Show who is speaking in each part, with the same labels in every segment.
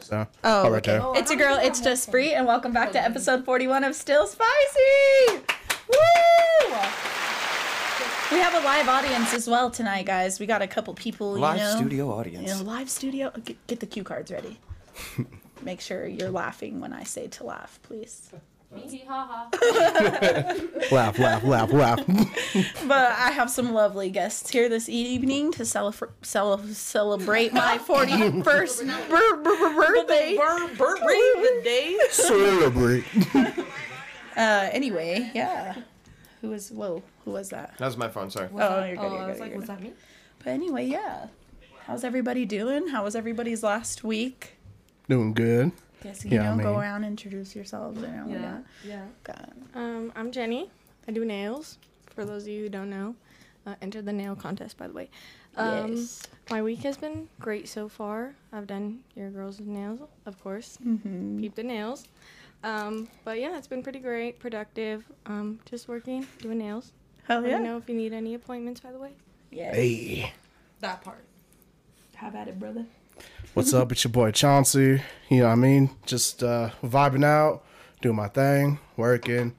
Speaker 1: So,
Speaker 2: Oh,
Speaker 1: right there.
Speaker 2: It's a girl. It's just free, and welcome back to episode forty-one of Still Spicy. Woo! We have a live audience as well tonight, guys. We got a couple people.
Speaker 3: Live
Speaker 2: you know,
Speaker 3: studio audience.
Speaker 2: You
Speaker 3: audience.
Speaker 2: know, live studio. Get, get the cue cards ready. Make sure you're laughing when I say to laugh, please.
Speaker 1: Laugh, laugh, laugh, laugh.
Speaker 2: But I have some lovely guests here this evening to celebr- cel- celebrate my 41st bir- bir- birthday.
Speaker 1: Celebrate.
Speaker 2: Uh, anyway, yeah. Who was, whoa, who was that?
Speaker 3: That was my phone. Sorry.
Speaker 2: Oh, you're good,
Speaker 4: Oh,
Speaker 2: you're
Speaker 4: I
Speaker 2: good,
Speaker 4: was like,
Speaker 2: you're
Speaker 4: was
Speaker 2: good.
Speaker 4: that me?
Speaker 2: But anyway, yeah. How's everybody doing? How was everybody's last week?
Speaker 1: Doing good.
Speaker 2: Guess you
Speaker 1: Yeah, I
Speaker 2: know, go
Speaker 1: mean-
Speaker 2: around, introduce yourselves. And all
Speaker 4: Yeah.
Speaker 2: that.
Speaker 4: Yeah.
Speaker 2: Got-
Speaker 5: Um, I'm Jenny. I do nails. For those of you who don't know, uh, enter the nail contest, by the way. Um,
Speaker 2: yes.
Speaker 5: My week has been great so far. I've done your girls' nails, of course.
Speaker 2: Mm-hmm.
Speaker 5: Peep the nails. Um, but yeah, it's been pretty great, productive. Um, just working, doing nails.
Speaker 2: Hell
Speaker 5: Let
Speaker 2: yeah.
Speaker 5: me know if you need any appointments, by the way.
Speaker 2: Yes.
Speaker 1: Hey.
Speaker 4: That part.
Speaker 2: How about it, brother?
Speaker 1: What's up? It's your boy Chauncey. You know what I mean? Just uh, vibing out, doing my thing, working,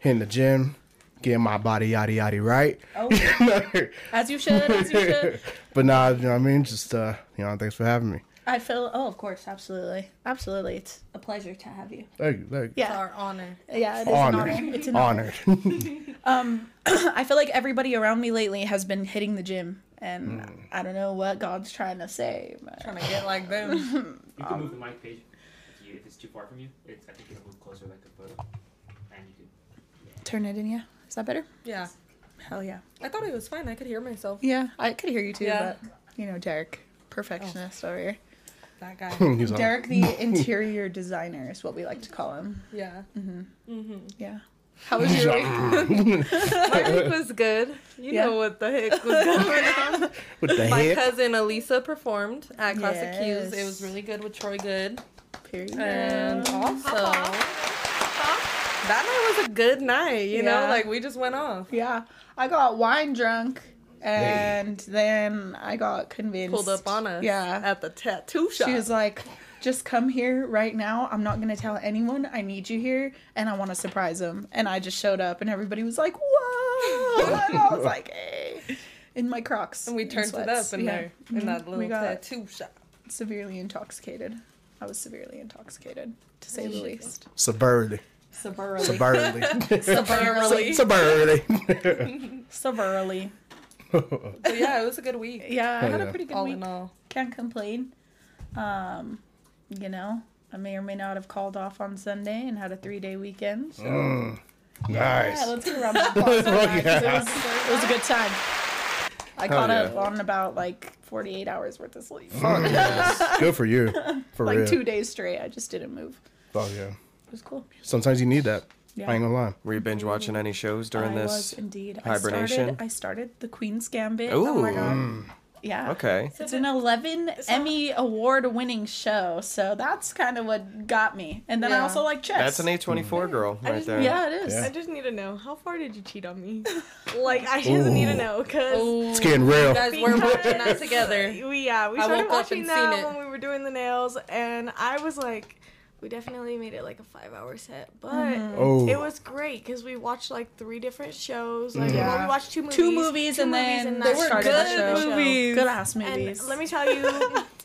Speaker 1: hitting the gym, getting my body yada yada right.
Speaker 2: Oh, as you should, as you should.
Speaker 1: but nah, you know what I mean? Just, uh, you know, thanks for having me.
Speaker 2: I feel, oh, of course, absolutely. Absolutely. It's a pleasure to have you.
Speaker 1: Thank you. Thank you.
Speaker 2: Yeah.
Speaker 4: Our honor.
Speaker 2: Yeah, it is
Speaker 1: Honored.
Speaker 2: an honor. It's an honor.
Speaker 1: Honored.
Speaker 2: Um, I feel like everybody around me lately has been hitting the gym, and
Speaker 1: Hmm.
Speaker 2: I don't know what God's trying to say. But
Speaker 4: Trying to get like them.
Speaker 6: You can move the mic page if, you, if it's too far from you. It's I think it'll move closer like a photo. And you can
Speaker 2: turn it in, yeah. Is that better?
Speaker 4: Yeah.
Speaker 2: Hell yeah.
Speaker 4: I thought it was fine. I could hear myself.
Speaker 2: Yeah, I could hear you too,
Speaker 4: Yeah.
Speaker 2: but you know, Derek, perfectionist over here.
Speaker 4: That guy.
Speaker 2: Derek, the interior designer, is what we like to call him.
Speaker 4: Yeah. Mm-hmm. Mm-hmm.
Speaker 2: Yeah. How was your week?
Speaker 4: My week was good. You
Speaker 2: Yeah.
Speaker 4: know what the heck was going on.
Speaker 1: with the
Speaker 4: My
Speaker 1: head.
Speaker 4: cousin Elisa performed at Classic
Speaker 2: Yes.
Speaker 4: Cues. It was really good with Troy Good.
Speaker 2: Period.
Speaker 4: And also, that night was a good night. You
Speaker 2: Yeah.
Speaker 4: know, like we just went off.
Speaker 2: Yeah, I got wine drunk, and then I got convinced.
Speaker 4: Pulled up on us.
Speaker 2: Yeah.
Speaker 4: At the tattoo shop.
Speaker 2: She was like, just come here right now. I'm not going to tell anyone. I need you here and I want to surprise them. And I just showed up and everybody was like, whoa. and I was like, hey. In my Crocs.
Speaker 4: and we
Speaker 2: and
Speaker 4: turned it
Speaker 2: sweats.
Speaker 4: up in
Speaker 2: Yeah.
Speaker 4: there in that
Speaker 2: We
Speaker 4: little
Speaker 2: got-
Speaker 4: tattoo shop.
Speaker 2: Severely intoxicated. I was severely intoxicated, to say the least.
Speaker 1: Severely.
Speaker 2: Severely.
Speaker 1: Suburban.
Speaker 4: Suburbanly.
Speaker 1: Suburban.
Speaker 2: Severely.
Speaker 4: But yeah, it was a good week.
Speaker 2: Yeah, I had
Speaker 1: yeah.
Speaker 2: a pretty good
Speaker 4: All
Speaker 2: week.
Speaker 4: in all.
Speaker 2: Can't complain. Um, you know, I may or may not have called off on Sunday and had a three day weekend. So
Speaker 1: Mm,
Speaker 2: yeah,
Speaker 1: nice.
Speaker 2: let's get around the applause for it, was, it was a good time. I
Speaker 1: Hell
Speaker 2: caught up on about like 48 hours worth of sleep.
Speaker 1: Fuck mm, yes. Good for you. For
Speaker 2: like
Speaker 1: real.
Speaker 2: two days straight. I just didn't move.
Speaker 1: Fuck yeah.
Speaker 2: It was cool.
Speaker 1: Sometimes you need that.
Speaker 2: Yeah.
Speaker 1: I ain't gonna lie.
Speaker 3: Were you binge watching mm-hmm. any shows during
Speaker 2: I
Speaker 3: this?
Speaker 2: was indeed.
Speaker 3: hibernation?
Speaker 2: I started, I started the Queen's Gambit.
Speaker 3: Ooh.
Speaker 2: Oh my god. Mm. Yeah.
Speaker 3: Okay.
Speaker 2: It's an 11 Emmy award winning show, so that's kind of what got me. And then I also like chess.
Speaker 3: That's an A24 mm. girl right
Speaker 5: just-
Speaker 3: there.
Speaker 2: Yeah, it is.
Speaker 1: Yeah.
Speaker 5: I just need to know how far did you cheat on me? like, I just need to know because.
Speaker 1: It's getting real.
Speaker 4: You guys were watching that together.
Speaker 5: We yeah, we
Speaker 4: I
Speaker 5: started watching
Speaker 4: and
Speaker 5: that when we were doing the nails, and I was like, we definitely made it like a five-hour set, but mm-hmm.
Speaker 1: Oh.
Speaker 5: it was great because we watched like three different shows. Like,
Speaker 2: Yeah.
Speaker 5: well, we watched two movies,
Speaker 2: Two movies,
Speaker 5: two
Speaker 2: and
Speaker 5: movies,
Speaker 2: then
Speaker 5: and
Speaker 2: they were good
Speaker 5: the show.
Speaker 4: movies.
Speaker 2: Good ass
Speaker 5: And
Speaker 2: movies.
Speaker 5: let me tell you,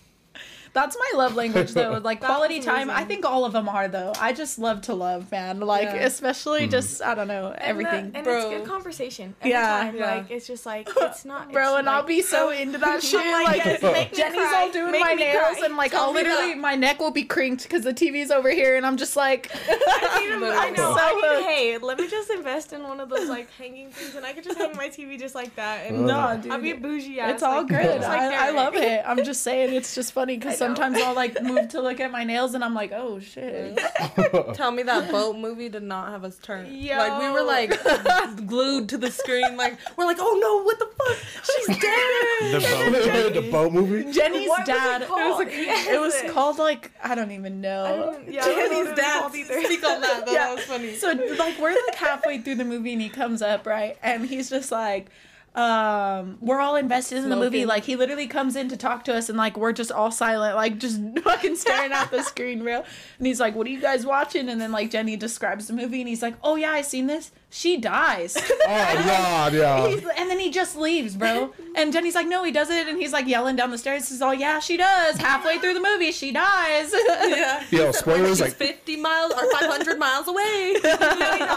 Speaker 2: That's my love language, though. Like quality
Speaker 5: was
Speaker 2: time. I think all of them are, though. I just love to love, man. Like
Speaker 4: Yeah.
Speaker 2: especially hmm. just I don't know
Speaker 5: and the-
Speaker 2: everything,
Speaker 5: and,
Speaker 4: Bro.
Speaker 5: it's good conversation. Every
Speaker 2: Yeah.
Speaker 5: time.
Speaker 4: Yeah.
Speaker 5: like it's just like it's not,
Speaker 2: bro.
Speaker 5: it's
Speaker 2: And I'll be so oh, into that shit.
Speaker 5: I'm
Speaker 2: Like,
Speaker 5: yes, make me
Speaker 2: Jenny's
Speaker 5: cry,
Speaker 2: all doing
Speaker 5: make
Speaker 2: my nails,
Speaker 5: cry.
Speaker 2: and like
Speaker 4: Tell
Speaker 2: I'll literally
Speaker 4: that.
Speaker 2: my neck will be crinked because the TV's over here, and I'm just like,
Speaker 5: I need to, I know.
Speaker 2: So
Speaker 5: I need, hey, let me just invest in one of those like hanging things, and I could just hang my TV just like that, and
Speaker 2: no, dude.
Speaker 5: I'll be a bougie. Ass,
Speaker 2: It's all
Speaker 5: like,
Speaker 2: good.
Speaker 5: just like
Speaker 2: I, I love it. I'm just saying, it's just funny because
Speaker 5: I know.
Speaker 2: Sometimes I'll like move to look at my nails and I'm like, oh shit.
Speaker 4: Tell me that boat movie did not have us turn.
Speaker 2: Yo.
Speaker 4: Like we were like glued to the screen. Like we're like, oh no, what the fuck? She's dead.
Speaker 3: The boat.
Speaker 1: the boat movie?
Speaker 2: Jenny's
Speaker 5: What was it
Speaker 2: dad.
Speaker 5: called?
Speaker 2: It was called like I don't even know.
Speaker 5: Don't- yeah, I don't know what
Speaker 4: Jenny's
Speaker 5: it was
Speaker 4: dad.
Speaker 5: called either.
Speaker 4: Speak on that. Though.
Speaker 2: Yeah.
Speaker 4: That was funny.
Speaker 2: So like we're like halfway through the movie and he comes up right and he's just like, um we're all invested in the movie. Like he literally comes in to talk to us and like we're just all silent like just fucking staring at the screen real. And he's like what are you guys watching? And then like jenny describes the movie and he's like oh yeah i seen this she dies
Speaker 1: Oh God, yeah.
Speaker 2: He's- and then he just leaves bro and jenny's like no he doesn't and he's like yelling down the stairs he's all yeah she does halfway through the movie she dies
Speaker 4: Yeah.
Speaker 1: Yo, spoilers
Speaker 4: She's
Speaker 1: like
Speaker 4: 50 miles or 500 miles away.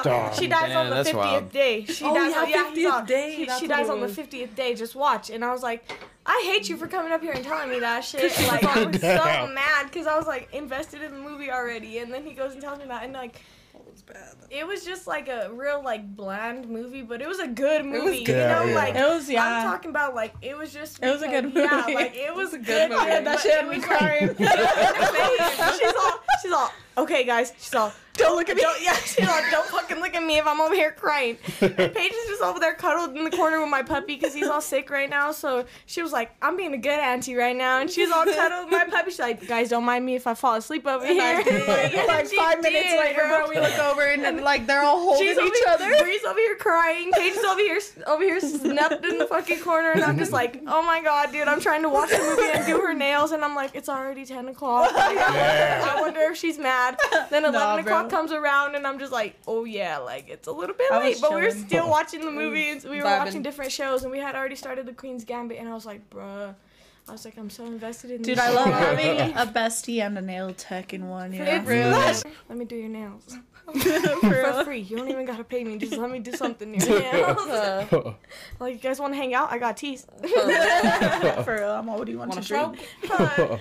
Speaker 1: dog.
Speaker 5: She dies
Speaker 3: Yeah,
Speaker 5: on the
Speaker 3: that's
Speaker 5: 50th
Speaker 3: wild.
Speaker 5: day. She
Speaker 4: Oh,
Speaker 5: dies
Speaker 4: yeah,
Speaker 5: on yeah,
Speaker 4: 50th
Speaker 5: he's on-
Speaker 4: day,
Speaker 5: She,
Speaker 4: that's
Speaker 5: she
Speaker 4: what
Speaker 5: dies
Speaker 4: it
Speaker 5: on the
Speaker 4: was.
Speaker 5: 50th day. Just watch. And I was like, I hate you for coming up here and telling me that shit.
Speaker 4: she
Speaker 5: Like I was so
Speaker 1: Damn.
Speaker 5: mad because I was like invested in the movie already, and then he goes and tells me that, and like. It was just like a real like bland movie, but it was a good movie.
Speaker 4: good.
Speaker 5: You
Speaker 1: Yeah,
Speaker 5: know,
Speaker 1: yeah.
Speaker 5: like
Speaker 2: it was yeah
Speaker 5: I'm talking about like it was just
Speaker 2: It was a good
Speaker 5: because- Yeah,
Speaker 2: movie.
Speaker 5: like it was a
Speaker 4: good
Speaker 5: good.
Speaker 4: movie.
Speaker 2: yeah, that shit had me
Speaker 5: was,
Speaker 2: crying
Speaker 5: she's all she's all okay guys she's all
Speaker 2: don't look at me.
Speaker 5: don't yeah she's all don't fucking look at me if I'm over here crying. And Paige is just over there cuddled in the corner with my puppy because he's all sick right now. So she was like I'm being a good auntie right now. And she's all cuddled with my puppy. She's like guys don't mind me if I fall asleep over here.
Speaker 2: like, like
Speaker 5: She
Speaker 2: five minutes
Speaker 5: did,
Speaker 2: later, bro, we look over and, then like they're all holding
Speaker 5: She's
Speaker 2: each
Speaker 5: here,
Speaker 2: other.
Speaker 5: Bree's over here crying. Paige is over here, over here, snapped in the fucking corner, and I'm just like, oh my god, dude, I'm trying to watch the movie and do her nails, and I'm like, it's already ten o'clock. Like, I wonder if she's mad. Then eleven
Speaker 2: Nah,
Speaker 5: o'clock
Speaker 2: bro.
Speaker 5: comes around, and I'm just like, oh yeah, like it's a little bit
Speaker 2: I
Speaker 5: late, but we were
Speaker 2: chilling.
Speaker 5: still watching the movies. we were
Speaker 4: Vibing.
Speaker 5: watching different shows, and we had already started the Queen's Gambit, and I was like, bruh. I was like, I'm so invested in
Speaker 2: Dude,
Speaker 5: this Dude,
Speaker 2: I love
Speaker 5: shit
Speaker 2: having a bestie and a nail tech in one. Yeah,
Speaker 5: It's nuts. Let me do your nails. For free. You don't even gotta pay me. Just let me do something to your nails.
Speaker 4: Uh,
Speaker 5: like, you guys wanna hang out? I got teas.
Speaker 2: For real, I'm all, what do you want
Speaker 4: Want
Speaker 2: to drink?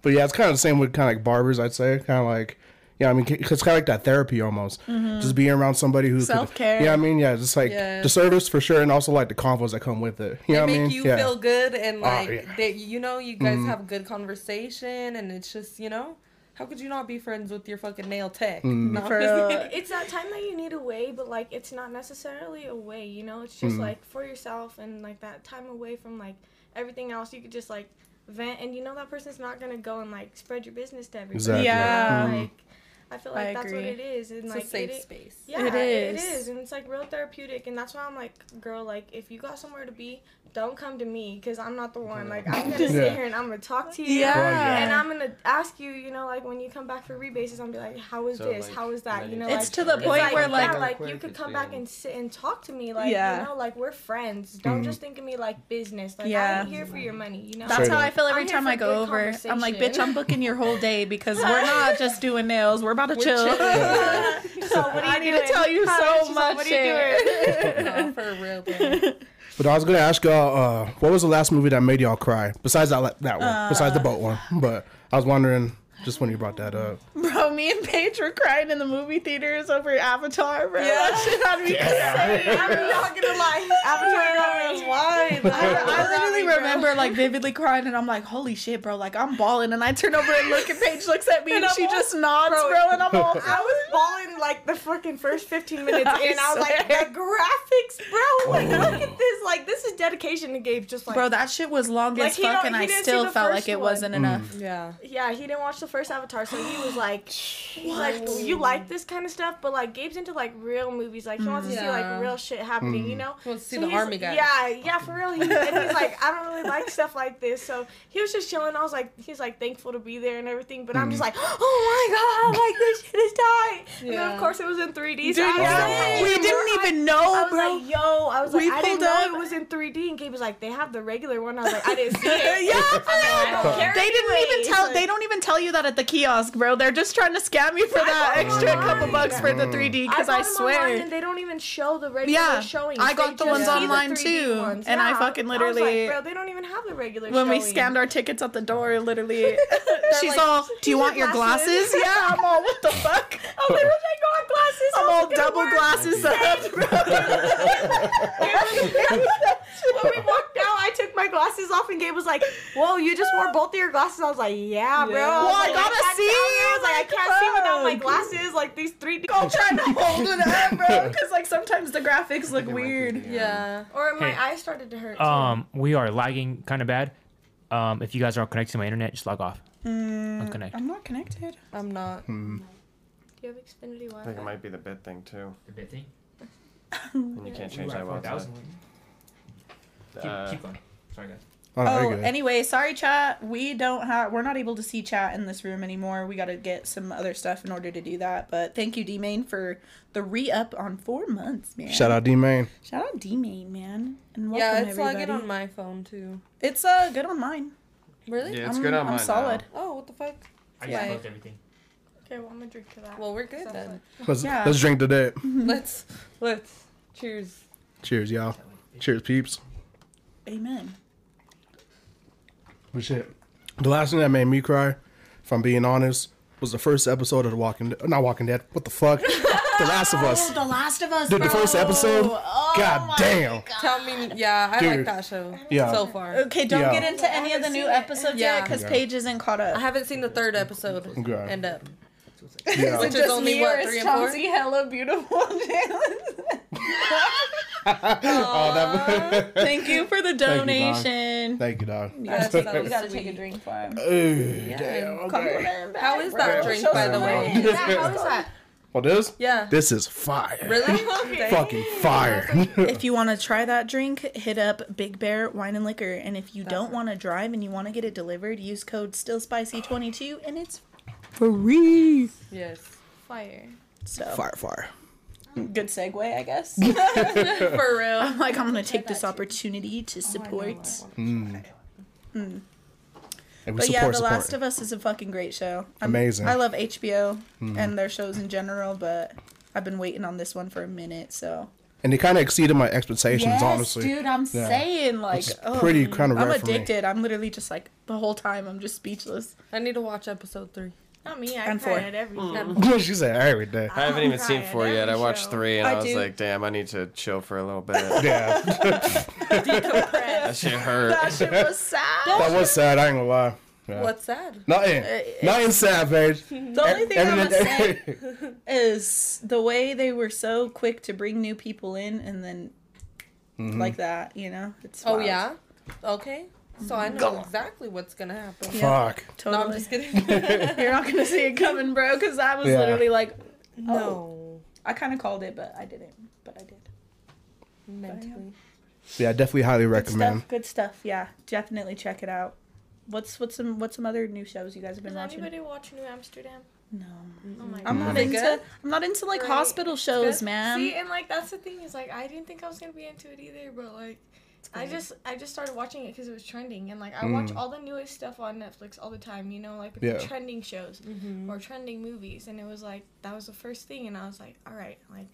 Speaker 4: Stroke?
Speaker 1: But yeah, it's kind of the same with kind of like barbers. I'd say kind of like. Yeah, I mean, it's kind of like that therapy almost. Just being around somebody who could-
Speaker 2: Self-care.
Speaker 1: Yeah, I mean, yeah, just like
Speaker 4: Yeah.
Speaker 1: the service for sure, and also like the convos that come with it. You know
Speaker 4: they
Speaker 1: what I
Speaker 4: make
Speaker 1: mean?
Speaker 4: you
Speaker 1: yeah.
Speaker 4: feel good and like
Speaker 1: yeah. Mm-hmm.
Speaker 4: they, you know you guys have a good conversation and it's just you know how could you not be friends with your fucking nail tech
Speaker 1: Mm.
Speaker 4: No.
Speaker 2: For real.
Speaker 5: it's that time that you need away, but like it's not necessarily away, you know? It's just like for yourself and like that time away from like everything else. You could just like vent and you know that person's not gonna go and like spread your business to everybody.
Speaker 1: Exactly.
Speaker 2: Yeah.
Speaker 5: Like mm-hmm. I feel
Speaker 2: I
Speaker 5: like that's what it is. And
Speaker 4: it's
Speaker 5: like
Speaker 4: a safe
Speaker 5: it,
Speaker 4: space
Speaker 5: Yeah,
Speaker 2: It
Speaker 5: it
Speaker 2: is.
Speaker 5: is. And it's like real therapeutic. And that's why I'm like, girl, like, if you got somewhere to be, don't come to me because I'm not the one. Like, I'm going to sit here and I'm going to talk to you.
Speaker 2: Yeah.
Speaker 5: And I'm going to ask you, you know, like, when you come back for rebases, I'm going to be like, how is
Speaker 3: So,
Speaker 5: this?
Speaker 3: like,
Speaker 5: how is that? You know,
Speaker 2: It's
Speaker 5: like,
Speaker 2: to the point
Speaker 5: like,
Speaker 2: where,
Speaker 5: yeah,
Speaker 2: like-
Speaker 5: like, you could come back and sit and talk to me. Like,
Speaker 2: Yeah.
Speaker 5: you know, like, we're friends. Don't
Speaker 2: Mm.
Speaker 5: just think of me like business. Like,
Speaker 2: Yeah.
Speaker 5: I ain't here for your money, you know?
Speaker 2: That's
Speaker 1: Straight
Speaker 2: how
Speaker 1: up.
Speaker 2: I feel every
Speaker 5: I'm
Speaker 2: time I go over. I'm like, bitch. I'm booking your whole day because we're not just doing nails. We're about to chill.
Speaker 5: so, what are you
Speaker 2: I need
Speaker 5: doing?
Speaker 2: to tell you
Speaker 5: Huh?
Speaker 2: so much
Speaker 5: like, What are you doing?
Speaker 4: no, for real bro.
Speaker 1: But I was gonna ask y'all, uh, what was the last movie that made y'all cry? Besides that, that one, besides the boat one. But I was wondering, just when you brought that up.
Speaker 2: Bro, me and Paige were crying in the movie theaters over Avatar, bro.
Speaker 4: Yeah.
Speaker 2: That shit had me crying.
Speaker 5: I'm not gonna lie. Avatar got me.
Speaker 4: why
Speaker 2: I, I literally remember like vividly crying, and I'm like, "Holy shit, bro!" Like I'm balling, and I turn over and look, and Paige looks at me, and,
Speaker 5: And
Speaker 2: she
Speaker 5: all-
Speaker 2: just nods, bro,
Speaker 5: bro,
Speaker 2: and I'm all,
Speaker 5: I was balling like the fucking first 15 minutes
Speaker 2: I
Speaker 5: in. I was like,
Speaker 2: swear.
Speaker 5: the graphics, bro. Like, look at oh. this. Like, this is dedication to Gabe. Just like,
Speaker 2: bro, that shit was long
Speaker 5: Like,
Speaker 2: as fuck, and I still felt like it
Speaker 5: one.
Speaker 2: wasn't mm. enough.
Speaker 4: yeah
Speaker 5: yeah, he didn't watch the first Avatar, so he was like, he's like, you like this kind of stuff, but like, Gabe's into like real movies. Like, he wants to see like mm. real shit happening, you mm. know?
Speaker 4: He wants to see
Speaker 5: So
Speaker 4: the army guys.
Speaker 5: Yeah, yeah, for real. He, and he's like, I don't really like stuff like this. So he was just chilling. I was like, he's like thankful to be there and everything. But I'm just mm. like, oh my god, like this shit is tight. And then of course it was in 3D.
Speaker 2: Dude,
Speaker 5: so I was
Speaker 2: yeah,
Speaker 5: like,
Speaker 2: we didn't
Speaker 5: hyped.
Speaker 2: even
Speaker 5: I
Speaker 2: know,
Speaker 5: was
Speaker 2: bro.
Speaker 5: like, yo, I was like,
Speaker 2: We
Speaker 5: I didn't
Speaker 2: pulled
Speaker 5: know
Speaker 2: up-
Speaker 5: it was in 3D. And Gabe was like, they have the regular one. I was like, I didn't see it.
Speaker 2: Yeah,
Speaker 5: I was like, I don't care
Speaker 2: They didn't even tell. They don't even tell you that at the kiosk, bro. They're just trying to scam you for
Speaker 5: I
Speaker 2: that
Speaker 5: bought them
Speaker 2: extra couple bucks for the mm. 3D. Because I,
Speaker 5: bought them online
Speaker 2: swear,
Speaker 5: and they don't even show the regular
Speaker 2: Yeah,
Speaker 5: showings.
Speaker 2: I
Speaker 5: They
Speaker 2: got the ones online
Speaker 5: 3D
Speaker 2: too,
Speaker 5: ones.
Speaker 2: and I
Speaker 5: Yeah.
Speaker 2: fucking
Speaker 5: was like,
Speaker 2: literally-
Speaker 5: bro, they don't even have the regular.
Speaker 2: when we scanned our tickets at the door, literally, she's
Speaker 5: like,
Speaker 2: all, "Do you want your glasses?"
Speaker 5: glasses."
Speaker 2: yeah, I'm all, "What the fuck?"
Speaker 5: Oh, I was like, "Wish I got glasses."
Speaker 2: I'm
Speaker 5: How's
Speaker 2: all
Speaker 5: it gonna
Speaker 2: double
Speaker 5: work?"
Speaker 2: glasses up, bro.
Speaker 5: when we walked out, I took my glasses off, and Gabe was like, "Whoa, you just wore both of your glasses." I was like, "Yeah, bro."
Speaker 4: Yeah.
Speaker 5: I was
Speaker 2: Well, I
Speaker 5: like,
Speaker 2: gotta
Speaker 5: can't
Speaker 2: see,
Speaker 5: tell you. I was like, "I can't see without my
Speaker 2: fuck."
Speaker 5: glasses." Like these three. D-
Speaker 2: I'm trying to hold it up, bro, because like sometimes the graphics look
Speaker 3: It might be
Speaker 2: weird.
Speaker 4: yeah
Speaker 5: or my
Speaker 7: Hey.
Speaker 5: eyes started to hurt. Too.
Speaker 7: Um, we are lagging kind of bad. Um, if you guys are all connected to my internet, just log off. Unconnect.
Speaker 2: I'm not connected.
Speaker 4: i'm not
Speaker 1: Hmm.
Speaker 5: Do you have Xfinity
Speaker 3: I think it might be the bit thing too,
Speaker 7: The bit thing.
Speaker 3: and you can't change that
Speaker 7: at
Speaker 3: while it's
Speaker 7: 4,000.
Speaker 3: on.
Speaker 6: Keep,
Speaker 3: Uh,
Speaker 6: keep going. Sorry, guys.
Speaker 1: Oh, no,
Speaker 2: Oh, anyway, sorry, chat. We don't have. We're not able to see chat in this room anymore. We got to get some other stuff in order to do that. But thank you, D Main, for the re up on four months, man.
Speaker 1: Shout out D Main.
Speaker 2: Shout out D Main, man. And welcome
Speaker 4: Yeah, it's
Speaker 2: everybody.
Speaker 4: lagging on my phone too.
Speaker 2: It's uh good on mine.
Speaker 4: Really?
Speaker 3: Yeah, it's
Speaker 2: I'm,
Speaker 3: good on
Speaker 2: I'm
Speaker 3: mine.
Speaker 2: solid.
Speaker 4: Oh, what the fuck?
Speaker 6: I just
Speaker 4: Yeah.
Speaker 6: everything.
Speaker 5: Okay, well, I'm gonna drink to that.
Speaker 4: Well, we're good
Speaker 5: So
Speaker 4: then.
Speaker 1: Let's
Speaker 2: Yeah.
Speaker 1: let's drink to that.
Speaker 4: let's let's cheers.
Speaker 1: Cheers, y'all. Cheers, peeps.
Speaker 2: Amen.
Speaker 1: But shit, the last thing that made me cry, if I'm being honest, was the first episode of The Walking Dead. Not Walking Dead. What the fuck? the Last of Us.
Speaker 2: The Last of Us.
Speaker 1: Dude, the first episode.
Speaker 2: Oh
Speaker 1: God damn.
Speaker 4: Tell me, yeah, I
Speaker 1: Dude.
Speaker 4: like that show.
Speaker 1: Yeah.
Speaker 4: So far,
Speaker 2: Okay, don't
Speaker 1: Yeah.
Speaker 2: get into any of the new episodes yet
Speaker 4: Yeah.
Speaker 2: because
Speaker 1: Yeah.
Speaker 2: Paige isn't caught up.
Speaker 4: I haven't seen the third episode
Speaker 1: Okay.
Speaker 4: end up.
Speaker 1: Yeah.
Speaker 4: Which is only what three and four.
Speaker 2: hella beautiful.
Speaker 1: Oh, that.
Speaker 2: Thank you for the donation.
Speaker 1: Thank you, dog.
Speaker 2: You gotta, take, you gotta take a drink for him.
Speaker 1: Ooh, damn. Okay.
Speaker 2: Compliment back,
Speaker 4: How is
Speaker 2: bro.
Speaker 4: that drink, by the
Speaker 2: some
Speaker 4: way?
Speaker 2: love. How is that?
Speaker 1: What this?
Speaker 4: Yeah.
Speaker 1: This is fire.
Speaker 4: Really?
Speaker 1: Fucking fire.
Speaker 2: If you want to try that drink, hit up Big Bear Wine and Liquor. And if you don't want to drive and you want to get it delivered, use code StillSpicy22 and it's free.
Speaker 4: Yes.
Speaker 5: Fire.
Speaker 2: So
Speaker 1: fire, fire.
Speaker 2: Good segue, I guess.
Speaker 4: For real.
Speaker 2: I'm like, I'm gonna take this opportunity to oh, support. Hmm. Hmm.
Speaker 1: And we
Speaker 2: But
Speaker 1: support,
Speaker 2: yeah, The
Speaker 1: support.
Speaker 2: Last of Us is a fucking great show. I'm-
Speaker 1: Amazing.
Speaker 2: I love HBO hmm. and their shows in general, but I've been waiting on this one for a minute, so.
Speaker 1: and it kind of exceeded my expectations, honestly.
Speaker 2: dude, I'm
Speaker 1: Yeah.
Speaker 2: saying like,
Speaker 1: It's
Speaker 2: oh,
Speaker 1: pretty kind of
Speaker 2: I'm
Speaker 1: rare for me.
Speaker 2: addicted. I'm literally just like the whole time. I'm just speechless.
Speaker 4: I need to watch episode three.
Speaker 5: Not me. I
Speaker 2: And
Speaker 5: cry
Speaker 2: four.
Speaker 5: at everything.
Speaker 1: she said every day.
Speaker 3: I haven't even seen four yet. I watched
Speaker 5: show.
Speaker 3: three and
Speaker 2: I
Speaker 3: I, was
Speaker 2: do.
Speaker 3: like, damn, I need to chill for a little bit.
Speaker 1: Yeah,
Speaker 3: that shit hurt.
Speaker 2: That shit was sad.
Speaker 1: that was sad. I ain't gonna lie. Yeah.
Speaker 4: What's sad?
Speaker 1: Nothing. Nothing sad, Paige.
Speaker 2: The only thing I'm gonna say is the way they were so quick to bring new people in and then
Speaker 1: Mm-hmm.
Speaker 2: like that, you know? It's
Speaker 4: Oh
Speaker 2: wild.
Speaker 4: yeah. Okay. So I know exactly what's gonna happen.
Speaker 1: Fuck.
Speaker 2: Totally.
Speaker 4: No, I'm just kidding.
Speaker 2: You're not gonna see it coming, bro, because I was
Speaker 1: Yeah.
Speaker 2: literally like,
Speaker 4: no. Oh.
Speaker 2: I kind of called it, but I didn't. But I did.
Speaker 4: Mentally.
Speaker 1: Yeah, definitely highly
Speaker 2: Good
Speaker 1: recommend.
Speaker 2: stuff. Good stuff. Yeah, definitely check it out. What's what's some what's some other new shows you guys have been watching?
Speaker 5: Does
Speaker 2: watching?
Speaker 5: anybody watch New Amsterdam?
Speaker 2: No,
Speaker 5: Oh my God.
Speaker 2: I'm
Speaker 4: not
Speaker 2: into.
Speaker 4: good?
Speaker 2: I'm not into like
Speaker 5: Great.
Speaker 2: hospital shows,
Speaker 5: Good.
Speaker 2: man.
Speaker 5: See, and like that's the thing is like I didn't think I was gonna be into it either, but like I just I just started watching it because it was trending, and like I watch all the newest stuff on Netflix all the time. You know, like
Speaker 1: Yeah.
Speaker 5: trending shows
Speaker 4: Mm-hmm.
Speaker 5: or trending movies, and it was like that was the first thing, and I was like, all right, like